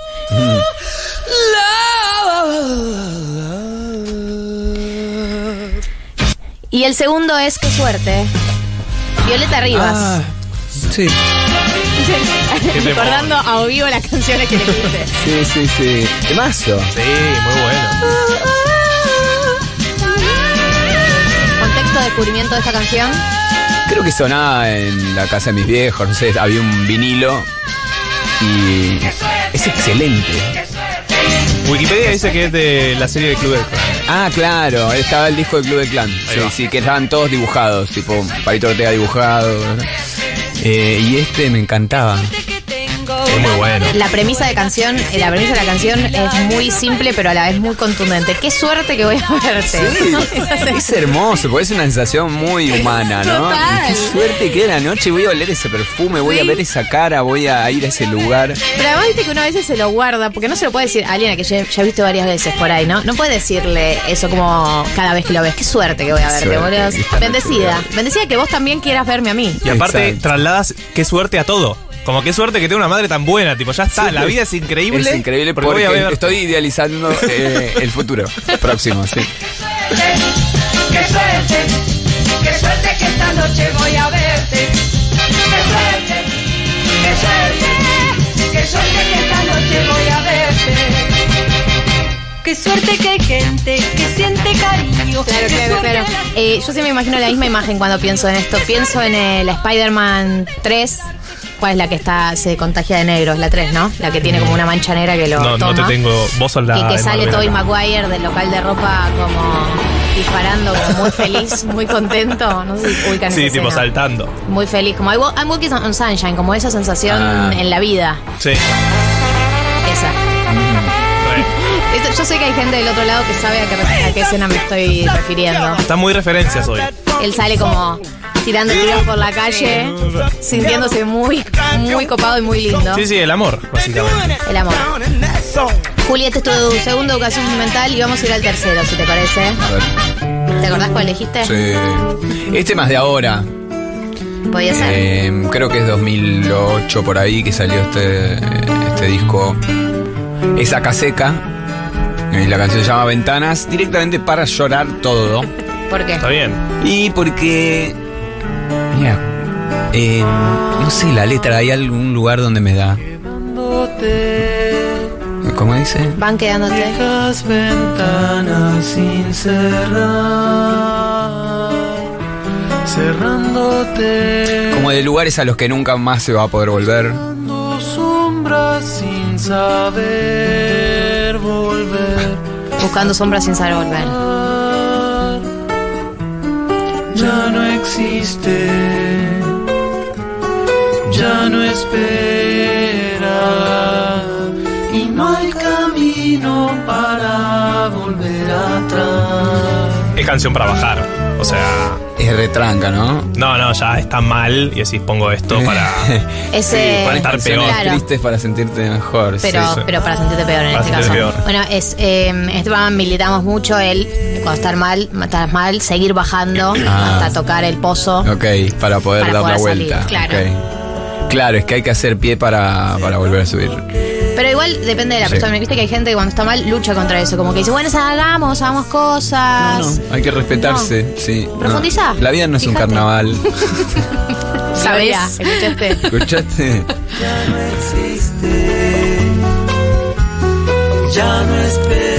[SPEAKER 1] Y el segundo es Qué suerte. Violeta Rivas.
[SPEAKER 16] Ah, sí.
[SPEAKER 1] Recordando a vivo las canciones que le puse.
[SPEAKER 16] sí, sí, sí. Temazo.
[SPEAKER 10] Sí, muy bueno.
[SPEAKER 1] Contexto de descubrimiento de esta canción.
[SPEAKER 16] Creo que sonaba en la casa de mis viejos, no sé, había un vinilo y es excelente.
[SPEAKER 10] Wikipedia dice que es de la serie de Club del Clan.
[SPEAKER 16] Ah, claro, estaba el disco de Club de Clan. Sí, que estaban todos dibujados, tipo Palito Ortega dibujado. Eh, y este me encantaba.
[SPEAKER 10] Es muy bueno.
[SPEAKER 1] La premisa de canción, eh, la premisa de la canción es muy simple, pero a la vez muy contundente. Qué suerte que voy a verte.
[SPEAKER 16] Es hermoso, porque es una sensación muy humana, ¿no?
[SPEAKER 1] Total.
[SPEAKER 16] Qué suerte que la noche voy a oler ese perfume, voy a ver esa cara, voy a ir a ese lugar.
[SPEAKER 1] Pero además viste que uno a veces se lo guarda, porque no se lo puede decir a alguien a que ya, ya he visto varias veces por ahí, ¿no? No puede decirle eso como cada vez que lo ves. Qué suerte que voy a verte,
[SPEAKER 16] Suerte,
[SPEAKER 1] boludo.
[SPEAKER 16] esta noche
[SPEAKER 1] Bendecida.
[SPEAKER 16] voy a
[SPEAKER 1] Bendecida que vos también quieras verme a mí.
[SPEAKER 10] Y aparte,
[SPEAKER 16] Exacto.
[SPEAKER 10] trasladas qué suerte a todo. Como qué suerte que tengo una madre tan buena. Tipo, ya está, la vida es increíble.
[SPEAKER 16] Es increíble porque,
[SPEAKER 10] voy a ver.
[SPEAKER 16] estoy idealizando eh, el futuro próximo, sí.
[SPEAKER 7] Qué suerte, qué suerte que esta noche voy a verte. Qué suerte, qué suerte, qué suerte que esta noche voy a verte.
[SPEAKER 15] Qué suerte que hay gente que siente cariño.
[SPEAKER 1] Claro, claro, claro. Eh, yo sí me imagino la misma imagen cuando pienso en esto. Pienso en el Spider-Man 3. ¿Cuál es la que está se contagia de negro? Es la 3, ¿no? La que tiene como una mancha negra que lo
[SPEAKER 10] No,
[SPEAKER 1] toma.
[SPEAKER 10] no te tengo. Vos sos la.
[SPEAKER 1] Y que sale. Tobey Maguire del local de ropa como disparando, como muy feliz, muy contento. No sé si ubican
[SPEAKER 10] Sí,
[SPEAKER 1] esa
[SPEAKER 10] tipo
[SPEAKER 1] escena.
[SPEAKER 10] saltando.
[SPEAKER 1] Muy feliz, como I'm walking on sunshine, como esa sensación
[SPEAKER 10] Ah.
[SPEAKER 1] en la vida.
[SPEAKER 10] Sí.
[SPEAKER 1] Esa. Esto- yo sé que hay gente del otro lado que sabe a qué, a qué escena me estoy refiriendo.
[SPEAKER 10] Están muy referencias hoy.
[SPEAKER 1] Él sale como tirando tiros por la calle, sintiéndose muy, muy copado y muy lindo.
[SPEAKER 10] Sí, sí, el amor, básicamente.
[SPEAKER 1] El amor. Juli, este es tu segundo educación mental y vamos a ir al tercero, si te parece.
[SPEAKER 16] A ver.
[SPEAKER 1] ¿Te acordás cuál elegiste?
[SPEAKER 16] Sí. Este más de ahora.
[SPEAKER 1] Podía ser.
[SPEAKER 16] Eh, creo que es 2008 por ahí que salió este, este disco. Es Acaseca. Y la canción se llama Ventanas. Directamente para llorar todo.
[SPEAKER 1] ¿Por qué?
[SPEAKER 10] Está bien.
[SPEAKER 16] Y porque. Mira. eh, no sé, la letra. Hay algún lugar donde me da. ¿Cómo dice?
[SPEAKER 1] Van quedándote.
[SPEAKER 7] Las ventanas sin cerrar, cerrándote.
[SPEAKER 16] Como de lugares a los que nunca más se va a poder volver.
[SPEAKER 7] Sombras sin saber volver.
[SPEAKER 1] Buscando sombras sin saber volver.
[SPEAKER 7] Ya no existe, ya no espera. Y no hay camino para volver atrás.
[SPEAKER 10] Es canción para bajar. O sea.
[SPEAKER 16] Es retranca, ¿no?
[SPEAKER 10] No, no, ya está mal. Y decís, pongo esto para.
[SPEAKER 1] Ese,
[SPEAKER 10] para estar peor.
[SPEAKER 1] Claro.
[SPEAKER 16] Tristes para sentirte mejor.
[SPEAKER 1] Pero,
[SPEAKER 16] sí, sí.
[SPEAKER 1] pero para sentirte peor en
[SPEAKER 10] Para
[SPEAKER 1] este caso.
[SPEAKER 10] peor.
[SPEAKER 1] Bueno, es, eh, este programa militamos mucho el cuando estar mal, estás mal, seguir bajando
[SPEAKER 16] Ah.
[SPEAKER 1] hasta tocar el pozo.
[SPEAKER 16] Ok, para poder
[SPEAKER 1] Para
[SPEAKER 16] dar la vuelta.
[SPEAKER 1] salir, claro.
[SPEAKER 16] es que hay que hacer pie para, para volver a subir.
[SPEAKER 1] Pero igual depende de la
[SPEAKER 16] Sí.
[SPEAKER 1] persona. Viste que hay gente que cuando está mal lucha contra eso. Como que dice, bueno, hagamos, hagamos cosas.
[SPEAKER 16] Hay que respetarse, sí. no.
[SPEAKER 1] Profundizá.
[SPEAKER 16] La vida no es un carnaval.
[SPEAKER 1] ¿Sabes? ¿Escuchaste?
[SPEAKER 16] ¿Escuchaste?
[SPEAKER 7] Ya no espera.
[SPEAKER 1] Lo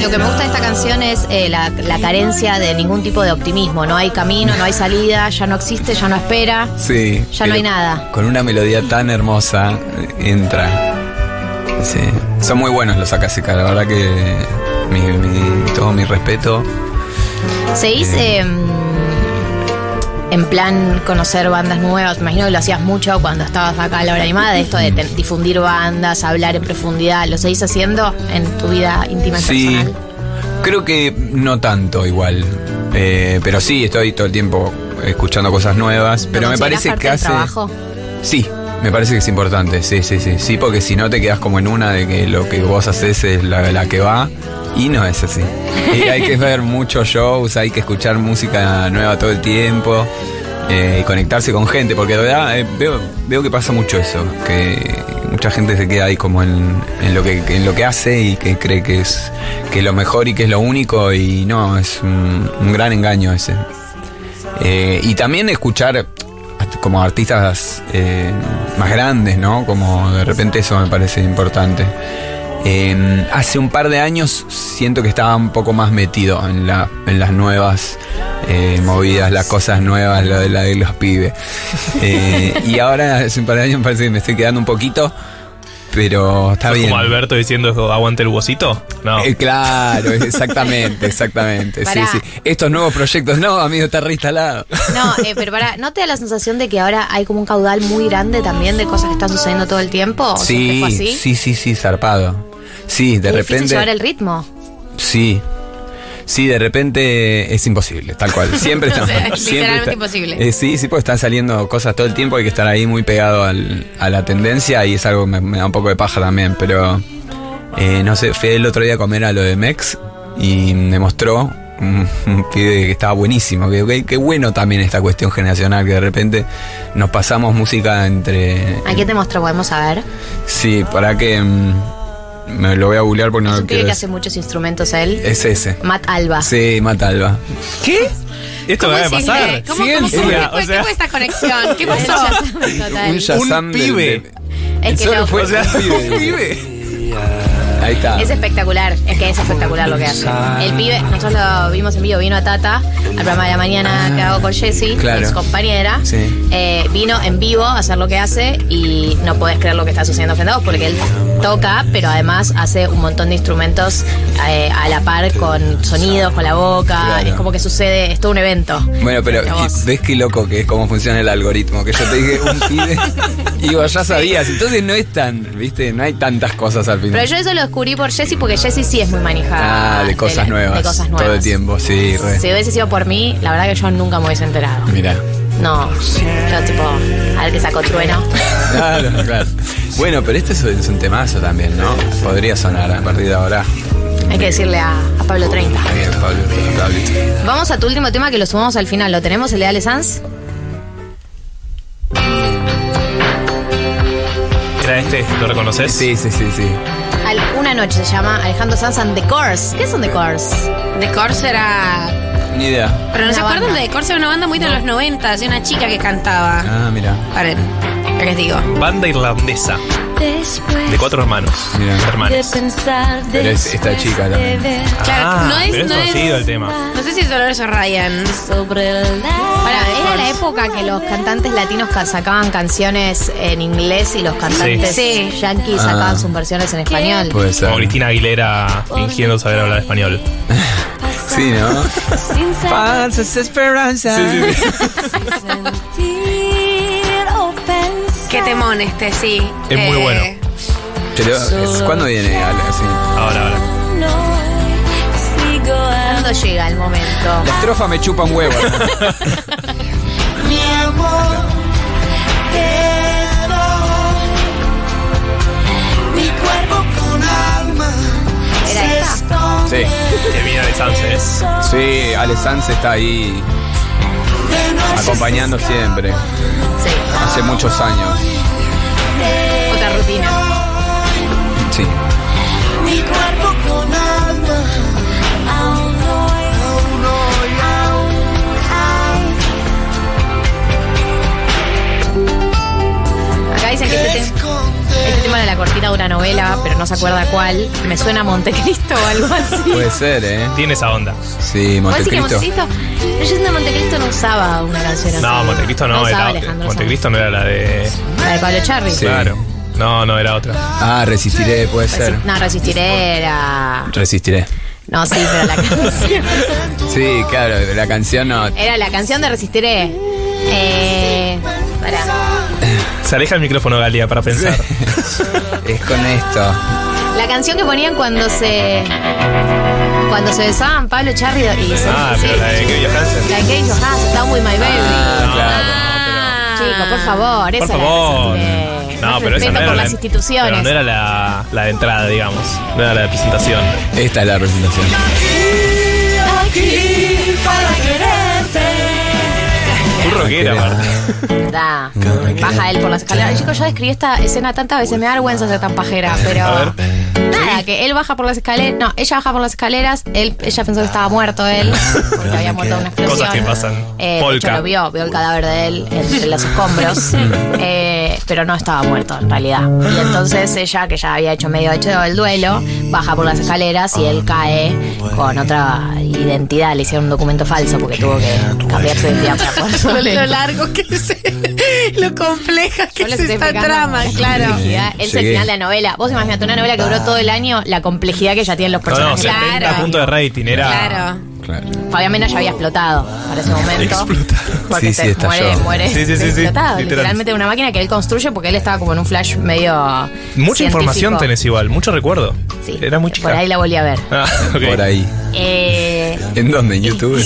[SPEAKER 1] lo que me gusta de esta canción es eh, la, la carencia de ningún tipo de optimismo. No hay camino, no hay salida, ya no existe, ya no espera.
[SPEAKER 16] Sí.
[SPEAKER 1] Ya no hay nada.
[SPEAKER 16] Con una melodía tan hermosa eh, entra. Sí. Son muy buenos los Akasika, la verdad que mi, mi- todo mi respeto.
[SPEAKER 1] ¿Seguís eh, en plan conocer bandas nuevas? Me imagino que lo hacías mucho cuando estabas acá a la hora animada, de esto de te- difundir bandas, hablar en profundidad. ¿Lo seguís haciendo en tu vida íntima y
[SPEAKER 16] Sí.
[SPEAKER 1] personal?
[SPEAKER 16] Creo que no tanto igual. Eh, pero sí, estoy todo el tiempo escuchando cosas nuevas. Pero
[SPEAKER 1] ¿Lo
[SPEAKER 16] me parece que hace.
[SPEAKER 1] trabajo?
[SPEAKER 16] Sí, me parece que es importante, sí, sí, sí. Sí, porque si no te quedas como en una de que lo que vos haces es la, la que va. Y no es así. Y hay que ver muchos shows, hay que escuchar música nueva todo el tiempo. eh, y conectarse con gente, porque de verdad eh, veo, veo que pasa mucho eso, que mucha gente se queda ahí como en, en lo que en lo que hace y que cree que es que es lo mejor y que es lo único y no, es un, un gran engaño ese. Eh, y también escuchar como artistas más grandes, ¿no? Como de repente eso me parece importante. Eh, hace un par de años siento que estaba un poco más metido en, la, en las nuevas eh, movidas, las cosas nuevas, lo de la de los pibes. Eh, y ahora hace un par de años me parece que me estoy quedando un poquito, pero está
[SPEAKER 10] ¿Sos
[SPEAKER 16] bien.
[SPEAKER 10] como Alberto diciendo aguante el huesito? No.
[SPEAKER 16] Eh, claro, exactamente, exactamente. Sí,
[SPEAKER 1] Pará.
[SPEAKER 16] sí. Estos nuevos proyectos, no, amigo, está reinstalado.
[SPEAKER 1] No, eh, pero para, ¿no te da la sensación de que ahora hay como un caudal muy grande también de cosas que están sucediendo todo el tiempo? ¿O siempre
[SPEAKER 16] Sí,
[SPEAKER 1] así?
[SPEAKER 16] sí, sí, sí, zarpado. Sí, de
[SPEAKER 1] ¿Es difícil
[SPEAKER 16] repente.
[SPEAKER 1] llevar el ritmo?
[SPEAKER 16] Sí. Sí, de repente es imposible, tal cual. Siempre está.
[SPEAKER 11] O sea,
[SPEAKER 16] siempre
[SPEAKER 11] literalmente
[SPEAKER 16] está-
[SPEAKER 11] imposible.
[SPEAKER 16] Eh, sí, sí, pues están saliendo cosas todo el tiempo, hay que estar ahí muy pegado al- a la tendencia y es algo que me, me da un poco de paja también, pero eh, no sé, fui el otro día a comer a lo de Mex y me mostró un, un pibe que estaba buenísimo, que, que- que bueno también esta cuestión generacional, que de repente nos pasamos música entre...
[SPEAKER 1] ¿A qué te mostró? Podemos saber.
[SPEAKER 16] Sí, para que... mm, me lo voy a googlear porque no lo quiero
[SPEAKER 1] que hace muchos instrumentos él.
[SPEAKER 16] Es ese.
[SPEAKER 1] Matt Alba.
[SPEAKER 16] Sí, Matalba.
[SPEAKER 10] ¿Qué? ¿Esto
[SPEAKER 11] ¿Cómo
[SPEAKER 10] me va a pasar?
[SPEAKER 11] ¿Cómo, cómo, cómo fue,
[SPEAKER 10] O sea-
[SPEAKER 11] ¿Qué fue esta conexión? ¿Qué pasó?
[SPEAKER 16] Un
[SPEAKER 10] pibe.
[SPEAKER 16] de-
[SPEAKER 1] Es que
[SPEAKER 16] fue
[SPEAKER 10] O sea,
[SPEAKER 16] un pibe. Ahí está.
[SPEAKER 1] Es espectacular, es que es espectacular lo que hace. El pibe, nosotros lo vimos en vivo, vino a Tata al programa de la mañana que hago con Jessie,
[SPEAKER 16] Ah, Claro.
[SPEAKER 1] ex compañera.
[SPEAKER 16] Sí.
[SPEAKER 1] Eh, vino en vivo a hacer lo que hace y no podés creer lo que está sucediendo frente a vos porque él toca, pero además hace un montón de instrumentos eh, a la par con sonidos, con la boca.
[SPEAKER 16] Claro.
[SPEAKER 1] Es como que sucede, es todo un evento.
[SPEAKER 16] Bueno, pero ves qué loco que es cómo funciona el algoritmo. Que yo te dije un pibe y vos ya sabías. Entonces no es tan, viste, no hay tantas cosas al final.
[SPEAKER 1] Pero yo eso lo descubrí por Jessie porque Jessie sí es muy manejada.
[SPEAKER 16] Ah, de cosas nuevas.
[SPEAKER 1] De cosas nuevas.
[SPEAKER 16] Todo el tiempo, sí, re.
[SPEAKER 1] Si hubiese sido por mí, la verdad que yo nunca me hubiese enterado.
[SPEAKER 16] Mira.
[SPEAKER 1] No, yo tipo, a ver que sacó trueno.
[SPEAKER 16] Claro, claro. Bueno, pero este es, es un temazo también, ¿no? Podría sonar a partir de ahora.
[SPEAKER 1] Hay que decirle a, a Pablo 30.
[SPEAKER 16] Bien, Pablo, Pablito.
[SPEAKER 1] Vamos a tu último tema que lo sumamos al final. ¿Lo tenemos, el de Ale Sanz?
[SPEAKER 10] ¿Era este? ¿Lo reconoces?
[SPEAKER 16] Sí, sí, sí, sí.
[SPEAKER 1] Al- una noche se llama Alejandro Sanz and The Course. ¿Qué son The Course?
[SPEAKER 11] The Course era.
[SPEAKER 16] Ni idea.
[SPEAKER 11] Pero no
[SPEAKER 1] Una
[SPEAKER 11] se acuerdan
[SPEAKER 1] banda.
[SPEAKER 11] de The Course, era una banda muy de los 90, de una chica que cantaba.
[SPEAKER 16] Ah, mira.
[SPEAKER 11] Paren, ¿qué les digo?
[SPEAKER 10] Banda irlandesa. De cuatro hermanos.
[SPEAKER 16] Mira.
[SPEAKER 10] Hermanos.
[SPEAKER 16] Pero es esta chica también.
[SPEAKER 11] Claro,
[SPEAKER 10] Ah,
[SPEAKER 11] no es-
[SPEAKER 10] pero es
[SPEAKER 11] no es-
[SPEAKER 10] conocido el tema.
[SPEAKER 11] No sé si es Dolores o Ryan.
[SPEAKER 1] Ahora, era la época que los cantantes latinos ca- sacaban canciones en inglés y los cantantes
[SPEAKER 11] Sí.
[SPEAKER 1] yankees
[SPEAKER 16] Ah.
[SPEAKER 1] sacaban sus versiones en español.
[SPEAKER 16] Puede ser.
[SPEAKER 10] Como Cristina Aguilera fingiendo saber hablar español.
[SPEAKER 16] Sí, ¿no? Falsas esperanzas.
[SPEAKER 10] Sí, sí,
[SPEAKER 11] Qué temón este, sí.
[SPEAKER 10] Es muy bueno.
[SPEAKER 16] Pero, es- ¿cuándo viene Ale? Así?
[SPEAKER 10] Ahora, ahora.
[SPEAKER 1] ¿Cuándo llega el momento?
[SPEAKER 16] La estrofa me chupa un huevo.
[SPEAKER 7] Mi amor, te doy mi cuerpo con alma.
[SPEAKER 1] ¿Era esta?
[SPEAKER 16] Sí.
[SPEAKER 10] Que viene de.
[SPEAKER 16] Sí, Ale Sanz está ahí acompañando siempre.
[SPEAKER 1] Sí,
[SPEAKER 16] Hace muchos años.
[SPEAKER 1] otra rutina.
[SPEAKER 16] Sí.
[SPEAKER 7] Mi cuerpo con alma. Aún hoy, aún hoy, aún, aún.
[SPEAKER 1] Acá dicen que este, te- Este tema era la cortina de una novela, pero no se acuerda cuál. Me suena a Montecristo o algo así.
[SPEAKER 16] Puede ser, ¿eh?
[SPEAKER 10] Tiene esa onda.
[SPEAKER 16] Sí,
[SPEAKER 1] ¿Puede decir que
[SPEAKER 16] Montecristo.
[SPEAKER 1] Montecristo? Pero yo que Montecristo no usaba una canción así.
[SPEAKER 10] No, Montecristo no,
[SPEAKER 1] usaba
[SPEAKER 10] era. Montecristo no era la de.
[SPEAKER 1] La de Pablo Charri.
[SPEAKER 16] Sí.
[SPEAKER 10] Claro. No, no, era otra.
[SPEAKER 16] Ah, resistiré, puede ser.
[SPEAKER 1] No, Resistiré era.
[SPEAKER 16] Resistiré.
[SPEAKER 1] No, sí, pero la canción.
[SPEAKER 16] Sí, claro, la canción no.
[SPEAKER 1] Era la canción de Resistiré. Eh. Pará.
[SPEAKER 10] Se aleja el micrófono, Galia, para pensar.
[SPEAKER 16] Es con esto.
[SPEAKER 1] La canción que ponían cuando se. Cuando se besaban Pablo Charri y se.
[SPEAKER 10] Ah,
[SPEAKER 1] sí.
[SPEAKER 10] pero la de Kevin Johansen.
[SPEAKER 1] La de Kevin Johansen, Down with My Baby.
[SPEAKER 10] Ah, claro.
[SPEAKER 1] Chico, por favor, esa
[SPEAKER 10] Por
[SPEAKER 1] la
[SPEAKER 10] favor. No, pero esa no era
[SPEAKER 1] por
[SPEAKER 10] la,
[SPEAKER 1] las instituciones.
[SPEAKER 10] Pero no era la, la de entrada, digamos. No era la de presentación.
[SPEAKER 16] Esta es la presentación.
[SPEAKER 7] Aquí para quererte.
[SPEAKER 10] Rockera, aparte.
[SPEAKER 1] Da. Baja él por las escaleras. Chicos, yo describí esta escena tantas veces, me da vergüenza ser tan pajera, pero.
[SPEAKER 10] A ver.
[SPEAKER 1] Nada, que él baja por las escaleras. No, ella baja por las escaleras. Él, ella pensó que estaba muerto él, porque había muerto de una explosión.
[SPEAKER 10] Cosas que pasan.
[SPEAKER 1] Eh, de hecho,
[SPEAKER 10] Polka.
[SPEAKER 1] lo vio, vio el cadáver de él entre los escombros. Eh, pero no estaba muerto en realidad. Y entonces ella, que ya había hecho medio hecho el duelo, baja por las escaleras y él cae con otra identidad. Le hicieron un documento falso porque tuvo que cambiarse de identidad para poder
[SPEAKER 11] Lo, largo que es, lo compleja que es esta trama,
[SPEAKER 1] la
[SPEAKER 11] claro.
[SPEAKER 1] Es el final de la novela. Vos imaginate una novela que duró todo el año, la complejidad que ya tienen los
[SPEAKER 10] No, no,
[SPEAKER 1] personajes.
[SPEAKER 10] 70
[SPEAKER 11] Claro.
[SPEAKER 10] puntos de rating. Era.
[SPEAKER 11] Claro.
[SPEAKER 16] Claro.
[SPEAKER 1] Fabián Mena ya había explotado para ese momento.
[SPEAKER 10] Explota.
[SPEAKER 1] Porque
[SPEAKER 16] Sí,
[SPEAKER 1] se
[SPEAKER 16] sí, estalló.
[SPEAKER 1] muere, muere
[SPEAKER 10] Sí, sí, sí, sí,
[SPEAKER 1] explotado.
[SPEAKER 10] literal.
[SPEAKER 1] Literalmente una máquina que él construye porque él estaba como en un flash medio.
[SPEAKER 10] Mucha información tenés igual, mucho recuerdo.
[SPEAKER 1] Sí,
[SPEAKER 10] Era muy chica.
[SPEAKER 1] Por ahí la volví a ver.
[SPEAKER 10] Ah.
[SPEAKER 16] Por ahí.
[SPEAKER 1] Eh,
[SPEAKER 16] ¿En dónde? ¿En YouTube?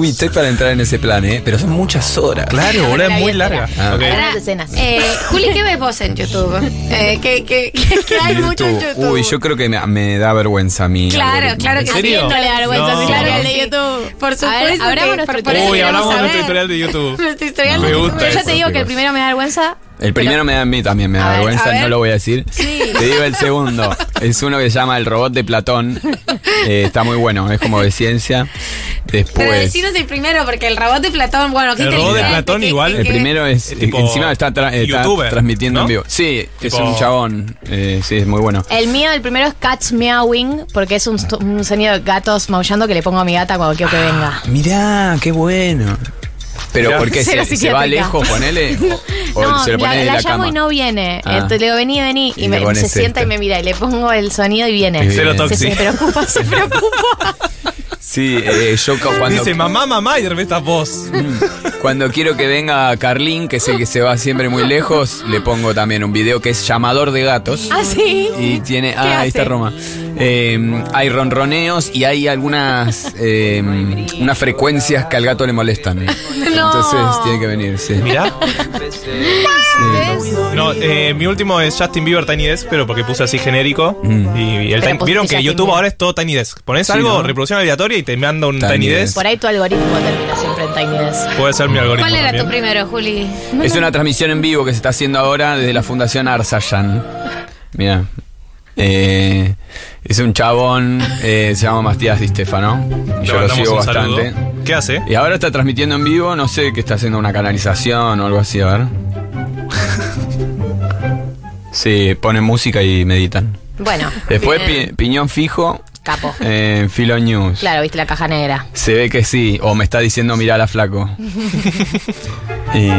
[SPEAKER 16] Uy, estoy para entrar en ese plan, ¿eh? Pero son muchas horas.
[SPEAKER 10] Claro, boludo, es muy larga.
[SPEAKER 16] Ah.
[SPEAKER 10] Ok.
[SPEAKER 1] Grandes escenas.
[SPEAKER 11] Eh, Juli, ¿qué ves vos en YouTube? Eh, que, que, que, que hay mucho en YouTube.
[SPEAKER 16] Uy, yo creo que me, me da vergüenza a mí.
[SPEAKER 11] Claro, claro que sí.
[SPEAKER 1] No le da vergüenza
[SPEAKER 10] No.
[SPEAKER 1] a
[SPEAKER 11] Claro que
[SPEAKER 1] de
[SPEAKER 11] sí.
[SPEAKER 1] YouTube.
[SPEAKER 11] Por
[SPEAKER 1] ver,
[SPEAKER 11] supuesto.
[SPEAKER 1] abramos
[SPEAKER 11] que- por- por
[SPEAKER 10] Uy, hablamos de nuestro tutorial de YouTube.
[SPEAKER 11] Nuestro historial
[SPEAKER 10] Me
[SPEAKER 11] de
[SPEAKER 10] gusta
[SPEAKER 1] Yo ya te digo que el primero me da vergüenza.
[SPEAKER 16] El primero me da a mí también, me da
[SPEAKER 1] A ver,
[SPEAKER 16] vergüenza,
[SPEAKER 11] a ver.
[SPEAKER 16] no lo voy a decir. Te digo el segundo. Es uno que se llama El robot de Platón. Eh, está muy bueno, es como de ciencia.
[SPEAKER 11] Pero
[SPEAKER 16] Después.
[SPEAKER 11] decinos el primero, porque el robot de Platón, bueno, qué
[SPEAKER 10] El robot de
[SPEAKER 11] inteligente,
[SPEAKER 10] Platón
[SPEAKER 11] qué-
[SPEAKER 10] igual.
[SPEAKER 11] qué-
[SPEAKER 16] El primero es.
[SPEAKER 10] Es tipo
[SPEAKER 16] encima está, tra- está
[SPEAKER 10] youtuber,
[SPEAKER 16] transmitiendo
[SPEAKER 10] ¿no?
[SPEAKER 16] en vivo. Sí,
[SPEAKER 10] Tipo-
[SPEAKER 16] es un chabón. Eh, sí, es muy bueno.
[SPEAKER 1] El mío, el primero es Cats Meowing, porque es un, un sonido de gatos maullando que le pongo a mi gata cuando quiero que venga.
[SPEAKER 16] Mirá, qué bueno. Pero
[SPEAKER 10] Mirá.
[SPEAKER 16] ¿por qué?
[SPEAKER 1] Cero
[SPEAKER 16] ¿Se, se va lejos, ponele? O, o
[SPEAKER 1] no,
[SPEAKER 16] se lo
[SPEAKER 1] la, la
[SPEAKER 16] la,
[SPEAKER 1] llamo
[SPEAKER 16] cama.
[SPEAKER 1] y no viene.
[SPEAKER 16] Ah.
[SPEAKER 1] Entonces le digo, vení, vení. Y,
[SPEAKER 16] Y
[SPEAKER 1] me- se sienta
[SPEAKER 16] este.
[SPEAKER 1] y me mira. Y le pongo el sonido y viene.
[SPEAKER 16] Bien. Cero
[SPEAKER 1] Se, se preocupa, se preocupa.
[SPEAKER 16] Sí, eh, yo cu- cuando,
[SPEAKER 10] Dice mamá, mamá, y de repente estás vos.
[SPEAKER 16] cuando quiero que venga Carlín, que es el que se va siempre muy lejos, le pongo también un video que es llamador de gatos.
[SPEAKER 1] ¿Ah, sí?
[SPEAKER 16] Y tiene.
[SPEAKER 1] ¿Qué
[SPEAKER 16] Ah, ahí está? Roma. Eh, hay ronroneos y hay algunas eh, unas frecuencias que al gato le molestan. Entonces tiene que venir, sí.
[SPEAKER 10] Mirá.
[SPEAKER 16] Sí.
[SPEAKER 10] No, eh, mi último es Justin Bieber Tiny Desk, pero porque puse así genérico.
[SPEAKER 16] Mm.
[SPEAKER 10] Y el
[SPEAKER 1] Pero
[SPEAKER 10] Tiny-
[SPEAKER 1] pusiste
[SPEAKER 10] vieron que
[SPEAKER 1] Justin
[SPEAKER 10] YouTube
[SPEAKER 1] Bieber.
[SPEAKER 10] ahora es todo Tiny Desk. Pones
[SPEAKER 16] Sí,
[SPEAKER 10] algo,
[SPEAKER 16] ¿no?
[SPEAKER 10] reproducción aleatoria y te manda un
[SPEAKER 16] Tiny
[SPEAKER 10] Tiny,
[SPEAKER 16] Desk.
[SPEAKER 10] Desk.
[SPEAKER 1] Por ahí tu algoritmo termina siempre en Tiny Desk.
[SPEAKER 10] Puede ser mi algoritmo.
[SPEAKER 11] ¿Cuál era tu
[SPEAKER 10] también.
[SPEAKER 11] primero, Juli?
[SPEAKER 16] Es una transmisión en vivo que se está haciendo ahora desde la Fundación Arsayan. Mira. Eh, es un chabón, eh, se llama Matías Di Stefano. Y yo lo sigo
[SPEAKER 10] saludo.
[SPEAKER 16] bastante.
[SPEAKER 10] ¿Qué hace?
[SPEAKER 16] Y ahora está transmitiendo en vivo, no sé, que está haciendo una canalización o algo así, a ver. Sí, ponen música y meditan.
[SPEAKER 1] Bueno.
[SPEAKER 16] Después pi- piñón fijo
[SPEAKER 1] Capo.
[SPEAKER 16] en Filo News.
[SPEAKER 1] Claro, viste la caja negra.
[SPEAKER 16] Se ve que sí, o me está diciendo mirala flaco. ¿Y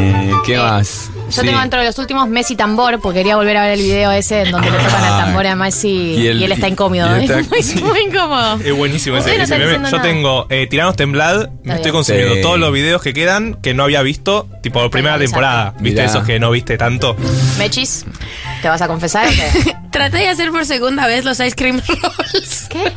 [SPEAKER 16] qué más?
[SPEAKER 1] Yo
[SPEAKER 16] Sí.
[SPEAKER 1] tengo dentro de los últimos Messi tambor, porque quería volver a ver el video ese en donde le tocan el tambor a Messi y, él está incómodo.
[SPEAKER 16] y está-
[SPEAKER 1] Es muy,
[SPEAKER 16] sí.
[SPEAKER 1] muy incómodo.
[SPEAKER 10] Es buenísimo ese,
[SPEAKER 1] no
[SPEAKER 10] ese meme. Yo
[SPEAKER 1] nada.
[SPEAKER 10] tengo eh, Tiranos Temblad, me
[SPEAKER 1] bien.
[SPEAKER 10] estoy consumiendo
[SPEAKER 16] Sí.
[SPEAKER 10] todos los videos que quedan que no había visto, tipo primera temporada. ¿Viste
[SPEAKER 16] Mirá.
[SPEAKER 10] esos que no viste tanto?
[SPEAKER 1] Mechis, ¿te vas a confesar o qué?
[SPEAKER 11] Traté de hacer por segunda vez los ice cream rolls.
[SPEAKER 1] ¿Qué?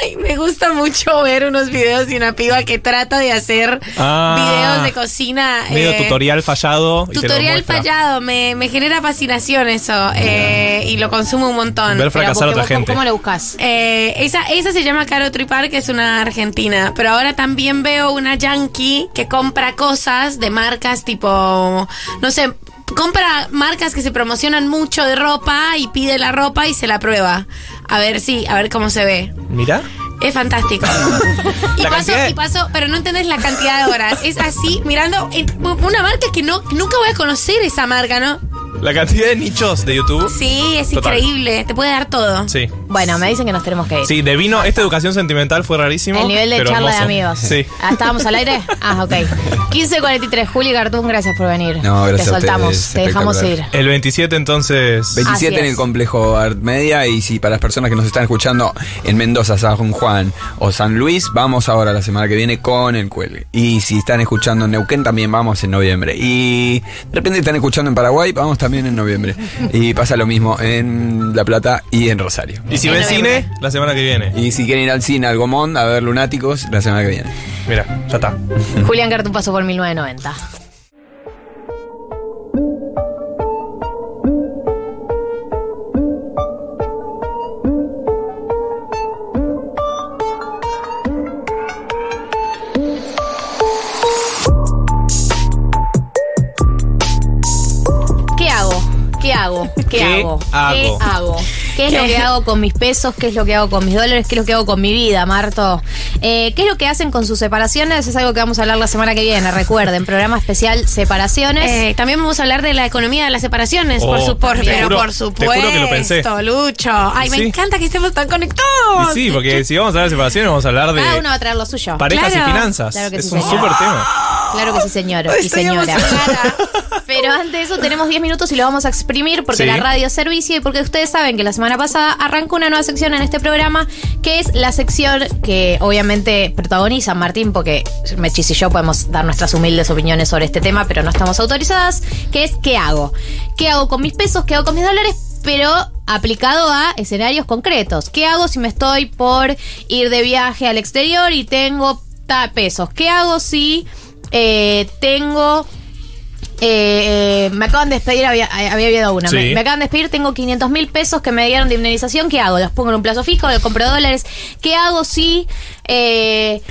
[SPEAKER 11] Ay, me gusta mucho ver unos videos de una piba que trata de hacer
[SPEAKER 10] Ah.
[SPEAKER 11] videos de cocina.
[SPEAKER 10] Medio
[SPEAKER 11] eh,
[SPEAKER 10] tutorial fallado. y te lo
[SPEAKER 11] Tutorial fallado, me, me genera fascinación eso eh, y lo consumo un montón.
[SPEAKER 10] Ver fracasar a
[SPEAKER 1] Pero,
[SPEAKER 10] otra
[SPEAKER 1] ¿cómo-
[SPEAKER 10] gente.
[SPEAKER 1] ¿Cómo lo buscas?
[SPEAKER 11] Eh, esa, esa se llama Caro Tripar, que es una argentina. Pero ahora también veo una yankee que compra cosas de marcas tipo, no sé, compra marcas que se promocionan mucho de ropa y pide la ropa y se la prueba. A ver si, a ver cómo se ve.
[SPEAKER 10] Mirá.
[SPEAKER 11] Es fantástico. y,
[SPEAKER 10] de-
[SPEAKER 11] y paso, pero no entendés la cantidad de horas. Es así, mirando en- una marca que no nunca voy a conocer esa marca, ¿no?
[SPEAKER 10] La cantidad de nichos de YouTube.
[SPEAKER 11] Sí, es
[SPEAKER 10] Total.
[SPEAKER 11] increíble. Te puede dar todo.
[SPEAKER 10] Sí.
[SPEAKER 1] Bueno, me dicen que nos tenemos que ir.
[SPEAKER 10] Sí, de vino, esta educación sentimental fue rarísimo.
[SPEAKER 1] El nivel de
[SPEAKER 10] pero
[SPEAKER 1] charla de amigos.
[SPEAKER 10] Sí.
[SPEAKER 1] Ah, ¿Estábamos al aire? Ah, ok. 15.43. Juli Cartún, gracias por venir.
[SPEAKER 16] No, gracias
[SPEAKER 1] Te
[SPEAKER 16] a
[SPEAKER 1] soltamos,
[SPEAKER 16] ustedes,
[SPEAKER 1] te dejamos ir.
[SPEAKER 10] El 27 entonces.
[SPEAKER 16] 27
[SPEAKER 1] Así
[SPEAKER 16] en el complejo Art Media y si para las personas que nos están escuchando en Mendoza, San Juan o San Luis, vamos ahora la semana que viene con el cuelgue. Y si están escuchando en Neuquén también vamos en noviembre. Y de repente están escuchando en Paraguay, vamos también en noviembre. Y pasa lo mismo en La Plata y en Rosario.
[SPEAKER 10] Y si ven cine, la semana que viene.
[SPEAKER 16] Y si quieren ir al cine, al Gomón, a ver Lunáticos, la semana que viene.
[SPEAKER 10] Mira, ya está.
[SPEAKER 1] Julián Cartún pasó por 1990. Hago? ¿Qué, ¿Qué hago?
[SPEAKER 10] hago?
[SPEAKER 1] ¿Qué hago? ¿Qué es lo que hago con mis pesos? ¿Qué es lo que hago con mis dólares? ¿Qué es lo que hago con mi vida, Marto? Eh, ¿Qué es lo que hacen con sus separaciones? Es algo que vamos a hablar la semana que viene. Recuerden, programa especial Separaciones.
[SPEAKER 11] Eh, también vamos a hablar de la economía de las separaciones, por,
[SPEAKER 10] Oh,
[SPEAKER 11] su, por-
[SPEAKER 10] te
[SPEAKER 11] pero
[SPEAKER 10] juro-
[SPEAKER 11] por
[SPEAKER 10] te
[SPEAKER 11] supuesto,
[SPEAKER 10] juro que lo pensé.
[SPEAKER 11] Lucho. Ay, me
[SPEAKER 10] Sí.
[SPEAKER 11] encanta que estemos tan conectados.
[SPEAKER 10] Sí, porque si vamos a hablar de separaciones, vamos a hablar de
[SPEAKER 1] Cada uno va a traer lo suyo.
[SPEAKER 10] parejas
[SPEAKER 11] Claro.
[SPEAKER 10] y finanzas.
[SPEAKER 1] Claro que
[SPEAKER 10] es
[SPEAKER 1] sí,
[SPEAKER 10] un súper tema.
[SPEAKER 1] Claro que sí, señor y
[SPEAKER 11] Estoy
[SPEAKER 1] señora. Pero antes de eso tenemos 10 minutos y lo vamos a exprimir porque
[SPEAKER 10] Sí.
[SPEAKER 1] la radio servicio y porque ustedes saben que la semana pasada arrancó una nueva sección en este programa que es la sección que obviamente protagoniza Martín porque Mechis y yo podemos dar nuestras humildes opiniones sobre este tema pero no estamos autorizadas, que es ¿qué hago? ¿Qué hago con mis pesos? ¿Qué hago con mis dólares? Pero aplicado a escenarios concretos. ¿Qué hago si me estoy por ir de viaje al exterior y tengo pesos? ¿Qué hago si eh, tengo eh, eh, me acaban de despedir, había, había habido una.
[SPEAKER 10] Sí.
[SPEAKER 1] Me, me acaban de despedir, tengo 500 mil pesos que me dieron de indemnización. ¿Qué hago? ¿Los pongo en un plazo fijo? ¿Le compro dólares? ¿Qué hago si eh,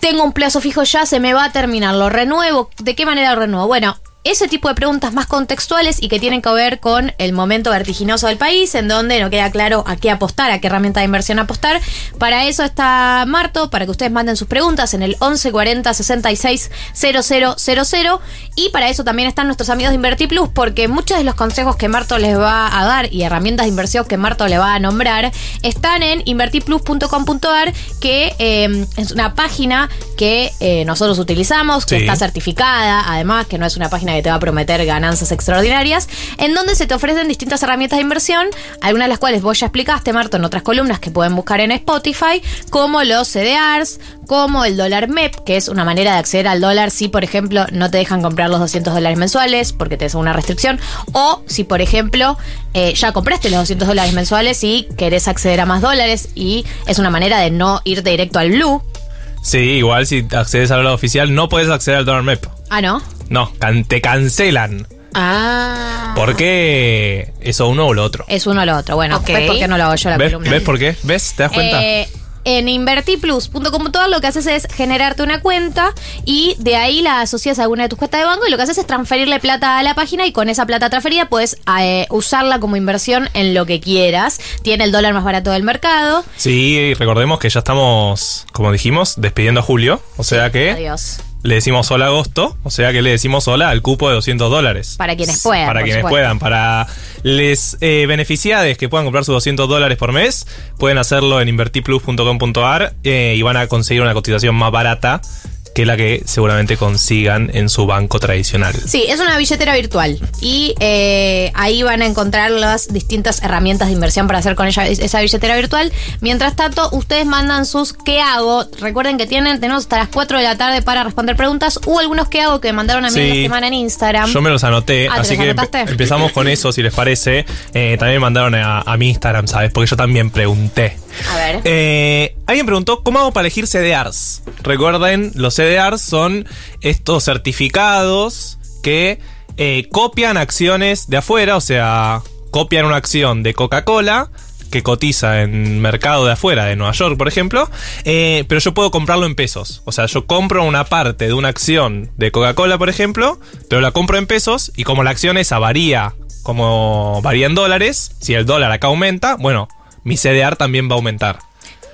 [SPEAKER 1] tengo un plazo fijo ya? Se me va a terminar. ¿Lo renuevo? ¿De qué manera lo renuevo? Bueno. Ese tipo de preguntas más contextuales y que tienen que ver con el momento vertiginoso del país, en donde no queda claro a qué apostar, a qué herramienta de inversión apostar. Para eso está Marto, para que ustedes manden sus preguntas en el 1140 66 000 y para eso también están nuestros amigos de InvertiPlus porque muchos de los consejos que Marto les va a dar y herramientas de inversión que Marto le va a nombrar están en invertiplus.com.ar que eh, es una página que eh, nosotros utilizamos, que
[SPEAKER 10] Sí.
[SPEAKER 1] está certificada, además que no es una página que te va a prometer ganancias extraordinarias, en donde se te ofrecen distintas herramientas de inversión, algunas de las cuales vos ya explicaste, Marto, en otras columnas que pueden buscar en Spotify, como los CDRs, como el dólar MEP, que es una manera de acceder al dólar si, por ejemplo, no te dejan comprar los 200 dólares mensuales porque te es una restricción, o si, por ejemplo, eh, ya compraste los 200 dólares mensuales y querés acceder a más dólares y es una manera de no ir directo al blue.
[SPEAKER 10] Sí, igual si accedes al lado oficial, no puedes acceder al Dollar Map.
[SPEAKER 1] Ah, ¿no?
[SPEAKER 10] No, can- te cancelan.
[SPEAKER 11] Ah.
[SPEAKER 10] ¿Por qué eso uno o lo otro?
[SPEAKER 1] Es uno o lo otro. Bueno,
[SPEAKER 11] Ok.
[SPEAKER 1] ¿ves por qué no lo hago yo la
[SPEAKER 10] ¿Ves,
[SPEAKER 1] columna?
[SPEAKER 10] ¿Ves por qué? ¿Ves? ¿Te das cuenta?
[SPEAKER 1] Eh, en invertiplus.com.ar lo que haces es generarte una cuenta y de ahí la asocias a alguna de tus cuentas de banco y lo que haces es transferirle plata a la página y con esa plata transferida puedes eh, usarla como inversión en lo que quieras. Tiene el dólar más barato del mercado.
[SPEAKER 10] Sí, y recordemos que ya estamos, como dijimos, despidiendo a Julio. O sea que
[SPEAKER 1] Adiós.
[SPEAKER 10] Le decimos hola agosto. O sea que le decimos hola al cupo de 200 dólares.
[SPEAKER 1] Para quienes puedan.
[SPEAKER 10] Para quienes
[SPEAKER 1] supuesto.
[SPEAKER 10] puedan. Para les eh, beneficiades que puedan comprar sus 200 dólares por mes, pueden hacerlo en invertiplus.com.ar eh, y van a conseguir una cotización más barata que la que seguramente consigan en su banco tradicional.
[SPEAKER 1] Sí, es una billetera virtual y eh, ahí van a encontrar las distintas herramientas de inversión para hacer con ella esa billetera virtual. Mientras tanto, ustedes mandan sus ¿qué hago? Recuerden que tienen tenemos hasta las 4 de la tarde para responder preguntas o algunos ¿qué hago? que me mandaron a mí en la
[SPEAKER 10] Sí.
[SPEAKER 1] semana en Instagram.
[SPEAKER 10] Yo me los anoté,
[SPEAKER 1] Ah, ¿te
[SPEAKER 10] así
[SPEAKER 1] los
[SPEAKER 10] que
[SPEAKER 1] anotaste?
[SPEAKER 10] empezamos con eso, si les parece. Eh, también me mandaron a, a mi Instagram, ¿sabes? Porque yo también pregunté.
[SPEAKER 1] A ver.
[SPEAKER 10] Eh, alguien preguntó, ¿cómo hago para elegir CDRs? Recuerden, los CDRs son estos certificados que eh, copian acciones de afuera, o sea, copian una acción de Coca-Cola que cotiza en mercado de afuera, de Nueva York, por ejemplo, eh, pero yo puedo comprarlo en pesos. O sea, yo compro una parte de una acción de Coca-Cola, por ejemplo, pero la compro en pesos y como la acción esa varía, como varía en dólares, si el dólar acá aumenta, bueno, mi CDR también va a aumentar.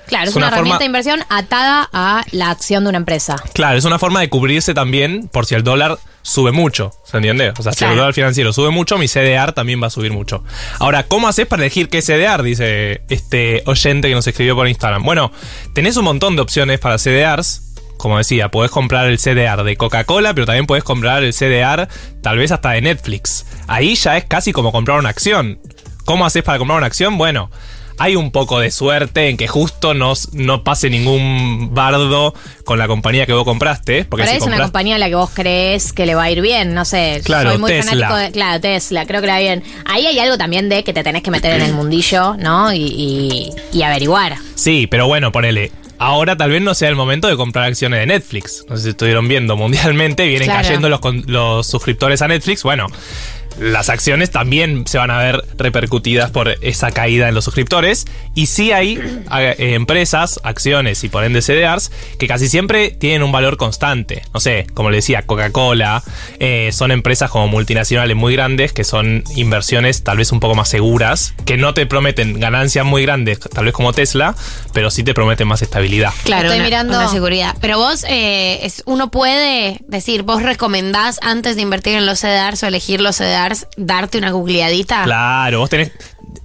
[SPEAKER 1] Claro, es,
[SPEAKER 10] es
[SPEAKER 1] una,
[SPEAKER 10] una
[SPEAKER 1] herramienta
[SPEAKER 10] forma-
[SPEAKER 1] de inversión atada a la acción de una empresa.
[SPEAKER 10] Claro, es una forma de cubrirse también por si el dólar sube mucho, ¿se entiende? O sea, si
[SPEAKER 11] Claro.
[SPEAKER 10] el dólar financiero sube mucho, mi CDR también va a subir mucho. Ahora, ¿cómo haces para elegir qué CDR? Dice este oyente que nos escribió por Instagram. Bueno, tenés un montón de opciones para CDRs. Como decía, podés comprar el CDR de Coca-Cola, pero también podés comprar el CDR tal vez hasta de Netflix. Ahí ya es casi como comprar una acción. ¿Cómo haces para comprar una acción? Bueno, hay un poco de suerte en que justo no, no pase ningún bardo con la compañía que vos compraste. Porque
[SPEAKER 1] Pero
[SPEAKER 10] si
[SPEAKER 1] es una compañía a la que vos crees que le va a ir bien, no sé.
[SPEAKER 10] Claro,
[SPEAKER 1] soy muy
[SPEAKER 10] Tesla.
[SPEAKER 1] fanático de. Claro, Tesla, creo que le va bien. Ahí hay algo también de que te tenés que meter en el mundillo, ¿no? Y, y- y averiguar.
[SPEAKER 10] Sí, pero bueno, ponele. Ahora tal vez no sea el momento de comprar acciones de Netflix. No sé si estuvieron viendo mundialmente, vienen
[SPEAKER 11] Claro.
[SPEAKER 10] cayendo los, con- los suscriptores a Netflix. Bueno, las acciones también se van a ver repercutidas por esa caída en los suscriptores. Y sí hay eh, empresas, acciones y por ende CDRs que casi siempre tienen un valor constante. No sé, como le decía, Coca-Cola, eh, son empresas como multinacionales muy grandes que son inversiones tal vez un poco más seguras, que no te prometen ganancias muy grandes, tal vez como Tesla, pero sí te prometen más estabilidad.
[SPEAKER 11] Claro,
[SPEAKER 1] Estoy
[SPEAKER 11] una,
[SPEAKER 1] mirando-
[SPEAKER 11] una seguridad. Pero vos, eh, es, uno puede decir, vos recomendás antes de invertir en los CDRs o elegir los CDRs, darte una googleadita.
[SPEAKER 10] Claro, vos tenés,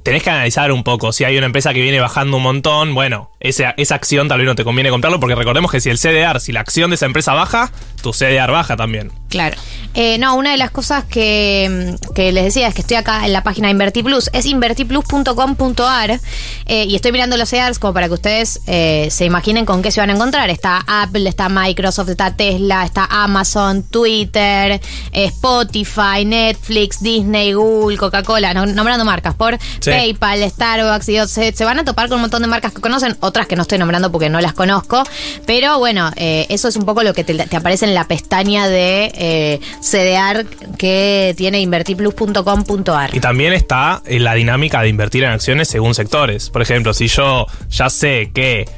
[SPEAKER 10] tenés que analizar un poco. Si hay una empresa que viene bajando un montón, bueno, esa, esa acción tal vez no te conviene comprarlo, porque recordemos que si el CDR, si la acción de esa empresa baja, tu CDR baja también.
[SPEAKER 11] Claro.
[SPEAKER 1] Eh, no, una de las cosas que, mm, que les decía es que estoy acá en la página de InvertiPlus, es invertiplus.com.ar eh, y estoy mirando los CEDARs como para que ustedes eh, se imaginen con qué se van a encontrar. Está Apple, está Microsoft, está Tesla, está Amazon, Twitter, eh, Spotify, Netflix, Disney, Google, Coca-Cola, no- nombrando marcas, por
[SPEAKER 17] Sí.
[SPEAKER 1] PayPal, Starbucks, y se, se van a topar con un montón de marcas que conocen, otras que no estoy nombrando porque no las conozco, pero bueno, eh, eso es un poco lo que te, aparece en la pestaña de eh, CDR que tiene invertiplus.com.ar.
[SPEAKER 10] Y también está eh, la dinámica de invertir en acciones según sectores. Por ejemplo, si yo ya sé que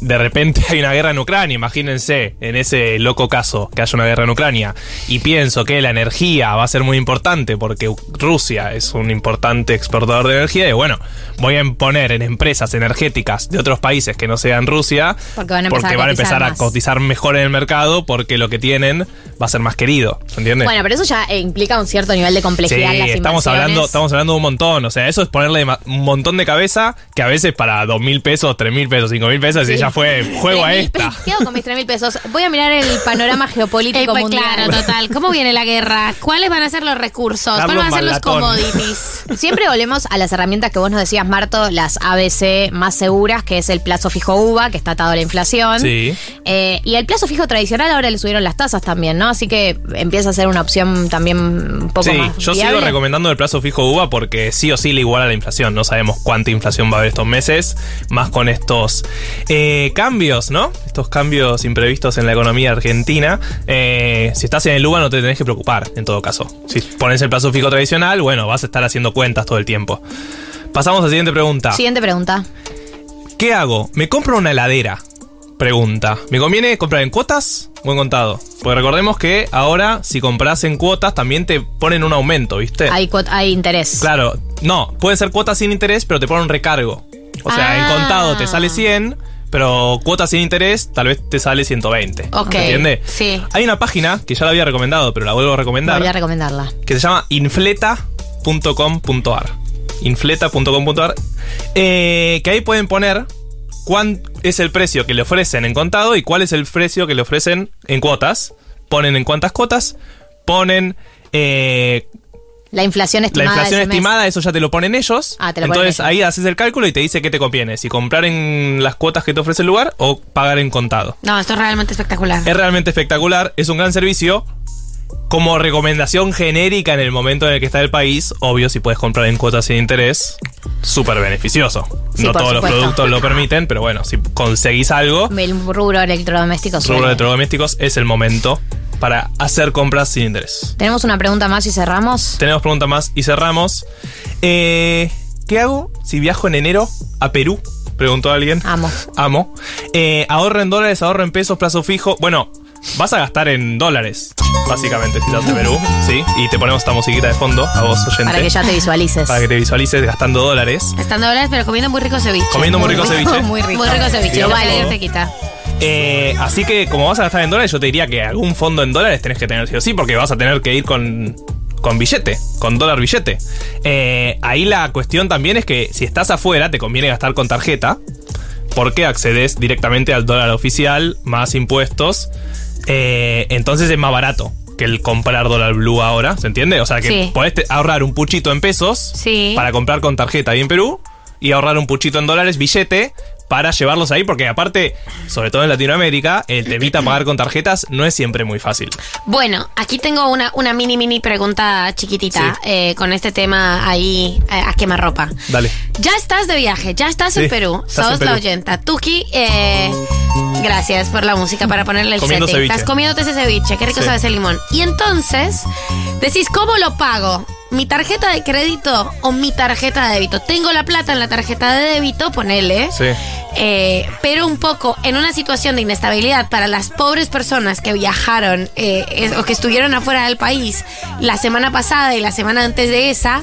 [SPEAKER 10] de repente hay una guerra en Ucrania, imagínense en ese loco caso que haya una guerra en Ucrania, y pienso que la energía va a ser muy importante porque Rusia es un importante exportador de energía, y bueno, voy a poner en empresas energéticas de otros países que no sean Rusia,
[SPEAKER 1] Porque van a empezar, a,
[SPEAKER 10] van a
[SPEAKER 1] cotizar
[SPEAKER 10] empezar a
[SPEAKER 1] más.
[SPEAKER 10] cotizar mejor en el mercado porque lo que tienen va a ser más querido, ¿se entiende?
[SPEAKER 1] Bueno, pero eso ya eh, implica un cierto nivel de complejidad en las
[SPEAKER 10] estamos hablando, estamos hablando de un montón. O sea, eso es ponerle un montón de cabeza que a veces para dos mil pesos, tres mil pesos, cinco mil pesos, y
[SPEAKER 1] Sí.
[SPEAKER 10] Ya fue juego a
[SPEAKER 1] 3.000
[SPEAKER 10] esta.
[SPEAKER 1] Quedo con mis 3 mil pesos. Voy a mirar el panorama geopolítico
[SPEAKER 11] Eh, pues,
[SPEAKER 1] mundial.
[SPEAKER 11] claro, total. ¿Cómo viene la guerra? ¿Cuáles van a ser los recursos? ¿Cuáles van a ser los commodities?
[SPEAKER 1] Siempre volvemos a las herramientas que vos nos decías, Marto, las ABC más seguras, que es el plazo fijo UVA, que está atado a la inflación.
[SPEAKER 10] Sí.
[SPEAKER 1] Eh, y el plazo fijo tradicional ahora le subieron las tasas también, ¿no? Así que empieza a ser una opción también un poco
[SPEAKER 10] Sí,
[SPEAKER 1] más
[SPEAKER 10] yo
[SPEAKER 1] viable.
[SPEAKER 10] sigo recomendando el plazo fijo UVA porque sí o sí le iguala la inflación. No sabemos cuánta inflación va a haber estos meses, más con estos eh, cambios, ¿no? Estos cambios imprevistos en la economía argentina. Eh, si estás en el UVA no te tenés que preocupar, en todo caso. Si pones el plazo fijo tradicional, bueno, vas a estar haciendo cuentas todo el tiempo. Pasamos a la siguiente pregunta.
[SPEAKER 1] Siguiente pregunta.
[SPEAKER 10] ¿Qué hago? ¿Me compro una heladera? Pregunta. ¿Me conviene comprar en cuotas o en contado? Porque recordemos que ahora, si compras en cuotas, también te ponen un aumento, ¿viste?
[SPEAKER 1] Hay, hay interés.
[SPEAKER 10] Claro, no, puede ser cuotas sin interés, pero te ponen un recargo. O sea,
[SPEAKER 1] Ah.
[SPEAKER 10] en contado te sale 100, pero cuotas sin interés tal vez te sale 120.
[SPEAKER 11] Ok.
[SPEAKER 10] ¿Me entiende?
[SPEAKER 11] Sí.
[SPEAKER 10] Hay una página que ya la había recomendado, pero la vuelvo a recomendar,
[SPEAKER 1] Voy a recomendarla.
[SPEAKER 10] que se llama infleta.com.ar. Infleta.com.ar. eh, que ahí pueden poner cuál es el precio que le ofrecen en contado y cuál es el precio que le ofrecen en cuotas. Ponen en cuántas cuotas, ponen eh,
[SPEAKER 1] La inflación
[SPEAKER 10] la
[SPEAKER 1] estimada. de
[SPEAKER 10] inflación
[SPEAKER 1] mes.
[SPEAKER 10] estimada, eso ya te lo ponen ellos.
[SPEAKER 1] Ah, te lo ponen
[SPEAKER 10] Entonces
[SPEAKER 1] ellos.
[SPEAKER 10] ahí haces el cálculo y te dice qué te conviene, si comprar en las cuotas que te ofrece el lugar o pagar en contado.
[SPEAKER 11] No, esto es realmente espectacular.
[SPEAKER 10] Es realmente espectacular, es un gran servicio. Como recomendación genérica en el momento en el que está el país, obvio, si puedes comprar en cuotas sin interés, súper beneficioso.
[SPEAKER 1] Sí,
[SPEAKER 10] no todos los productos lo permiten, pero bueno, si conseguís algo,
[SPEAKER 1] El rubro electrodoméstico.
[SPEAKER 10] rubro electrodomésticos es el momento para hacer compras sin interés.
[SPEAKER 1] Tenemos una pregunta más y cerramos.
[SPEAKER 10] Tenemos pregunta más y cerramos. Eh, ¿Qué hago si viajo en enero a Perú? Preguntó alguien.
[SPEAKER 1] Amo.
[SPEAKER 10] Amo. Eh, ahorro en dólares, ahorro en pesos, plazo fijo. Bueno, vas a gastar en dólares, básicamente, si estás en Perú, ¿sí? Y te ponemos esta musiquita de fondo, a vos, oyente.
[SPEAKER 1] Para que ya te visualices.
[SPEAKER 10] Para que te visualices gastando dólares.
[SPEAKER 11] Estando dólares, pero comiendo muy rico ceviche.
[SPEAKER 10] Comiendo muy rico ceviche.
[SPEAKER 1] Muy rico.
[SPEAKER 11] Muy rico ceviche. Lo vale, te quita.
[SPEAKER 10] Eh, así que como vas a gastar en dólares, yo te diría que algún fondo en dólares tenés que tener sí o sí, porque vas a tener que ir con, con billete, con dólar billete. Eh, ahí la cuestión también es que si estás afuera, te conviene gastar con tarjeta, porque accedes directamente al dólar oficial, más impuestos. Eh, entonces es más barato que el comprar dólar blue ahora, ¿se entiende? O sea que
[SPEAKER 11] Sí.
[SPEAKER 10] podés ahorrar un puchito en pesos
[SPEAKER 11] Sí.
[SPEAKER 10] para comprar con tarjeta ahí en Perú y ahorrar un puchito en dólares billete para llevarlos ahí, porque aparte, sobre todo en Latinoamérica, el temita pagar con tarjetas no es siempre muy fácil.
[SPEAKER 11] Bueno, aquí tengo una, una mini, mini pregunta chiquitita eh, con este tema ahí eh, a quemarropa.
[SPEAKER 10] Dale.
[SPEAKER 11] Ya estás de viaje, ya estás
[SPEAKER 10] Sí,
[SPEAKER 11] en Perú.
[SPEAKER 10] estás
[SPEAKER 11] Sos
[SPEAKER 10] en
[SPEAKER 11] la
[SPEAKER 10] Perú.
[SPEAKER 11] oyenta. Tuki, eh, gracias por la música para ponerle el
[SPEAKER 10] Comiendo
[SPEAKER 11] setting.
[SPEAKER 10] ceviche.
[SPEAKER 11] Estás comiéndote ese ceviche, qué rico
[SPEAKER 10] Sí.
[SPEAKER 11] sabe ese limón. Y entonces, decís, ¿cómo lo pago? ¿Mi tarjeta de crédito o mi tarjeta de débito? Tengo la plata en la tarjeta de débito, ponele.
[SPEAKER 10] Sí.
[SPEAKER 11] Eh, pero un poco en una situación de inestabilidad para las pobres personas que viajaron eh, es- o que estuvieron afuera del país la semana pasada y la semana antes de esa,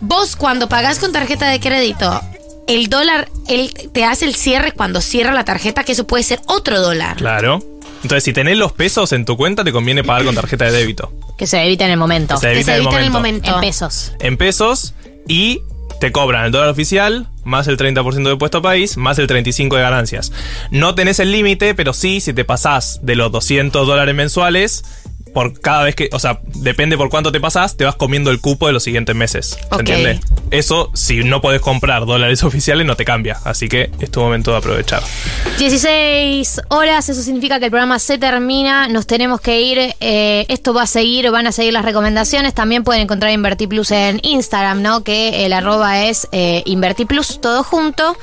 [SPEAKER 11] vos cuando pagás con tarjeta de crédito, el dólar, él te hace el cierre cuando cierra la tarjeta, que eso puede ser otro dólar.
[SPEAKER 10] Claro. Entonces, si tenés los pesos en tu cuenta, te conviene pagar con tarjeta de débito.
[SPEAKER 1] Que se evita en el momento.
[SPEAKER 10] Que se evita en el
[SPEAKER 11] evita en el
[SPEAKER 10] momento.
[SPEAKER 11] momento.
[SPEAKER 1] En pesos.
[SPEAKER 10] En pesos y te cobran el dólar oficial, más el 30% de impuesto país, más el 35% de ganancias. No tenés el límite, pero sí, si te pasás de los 200 dólares mensuales, por cada vez que, o sea, depende por cuánto te pasás, te vas comiendo el cupo de los siguientes meses. ¿Se
[SPEAKER 11] Ok.
[SPEAKER 10] entiende? Eso, si no podés comprar dólares oficiales, no te cambia. Así que es tu momento de aprovechar.
[SPEAKER 1] 16 horas, eso significa que el programa se termina, nos tenemos que ir, eh, esto va a seguir, van a seguir las recomendaciones, también pueden encontrar Invertiplus en Instagram, ¿no? Que el arroba es eh, Invertiplus, todo junto,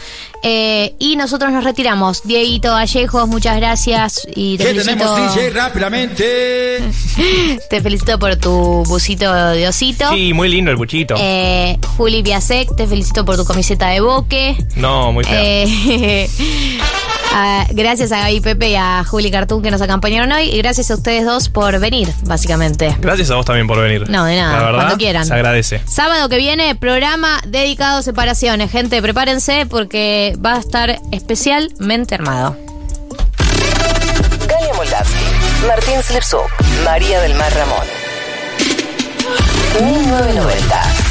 [SPEAKER 1] Eh, y nosotros nos retiramos. Dieguito Vallejos, muchas gracias y te
[SPEAKER 17] ¿Qué
[SPEAKER 1] felicito,
[SPEAKER 17] tenemos, DJ? Rápidamente.
[SPEAKER 1] te felicito por tu busito de osito.
[SPEAKER 10] Sí, muy lindo el buchito.
[SPEAKER 1] Eh, Juli Piasek, te felicito por tu camiseta de boque.
[SPEAKER 10] No, muy feo.
[SPEAKER 1] Eh, gracias a Gaby Pepe y a Juli Cartoon que nos acompañaron hoy. Y gracias a ustedes dos por venir, básicamente.
[SPEAKER 10] Gracias a vos también por venir.
[SPEAKER 1] No, de nada,
[SPEAKER 10] La verdad,
[SPEAKER 1] cuando quieran.
[SPEAKER 10] Se agradece.
[SPEAKER 1] Sábado que viene, programa dedicado a separaciones. Gente, prepárense porque va a estar especialmente armado.
[SPEAKER 9] Galia Moldavsky, Martín Slepsuk, María del Mar Ramón. 1990.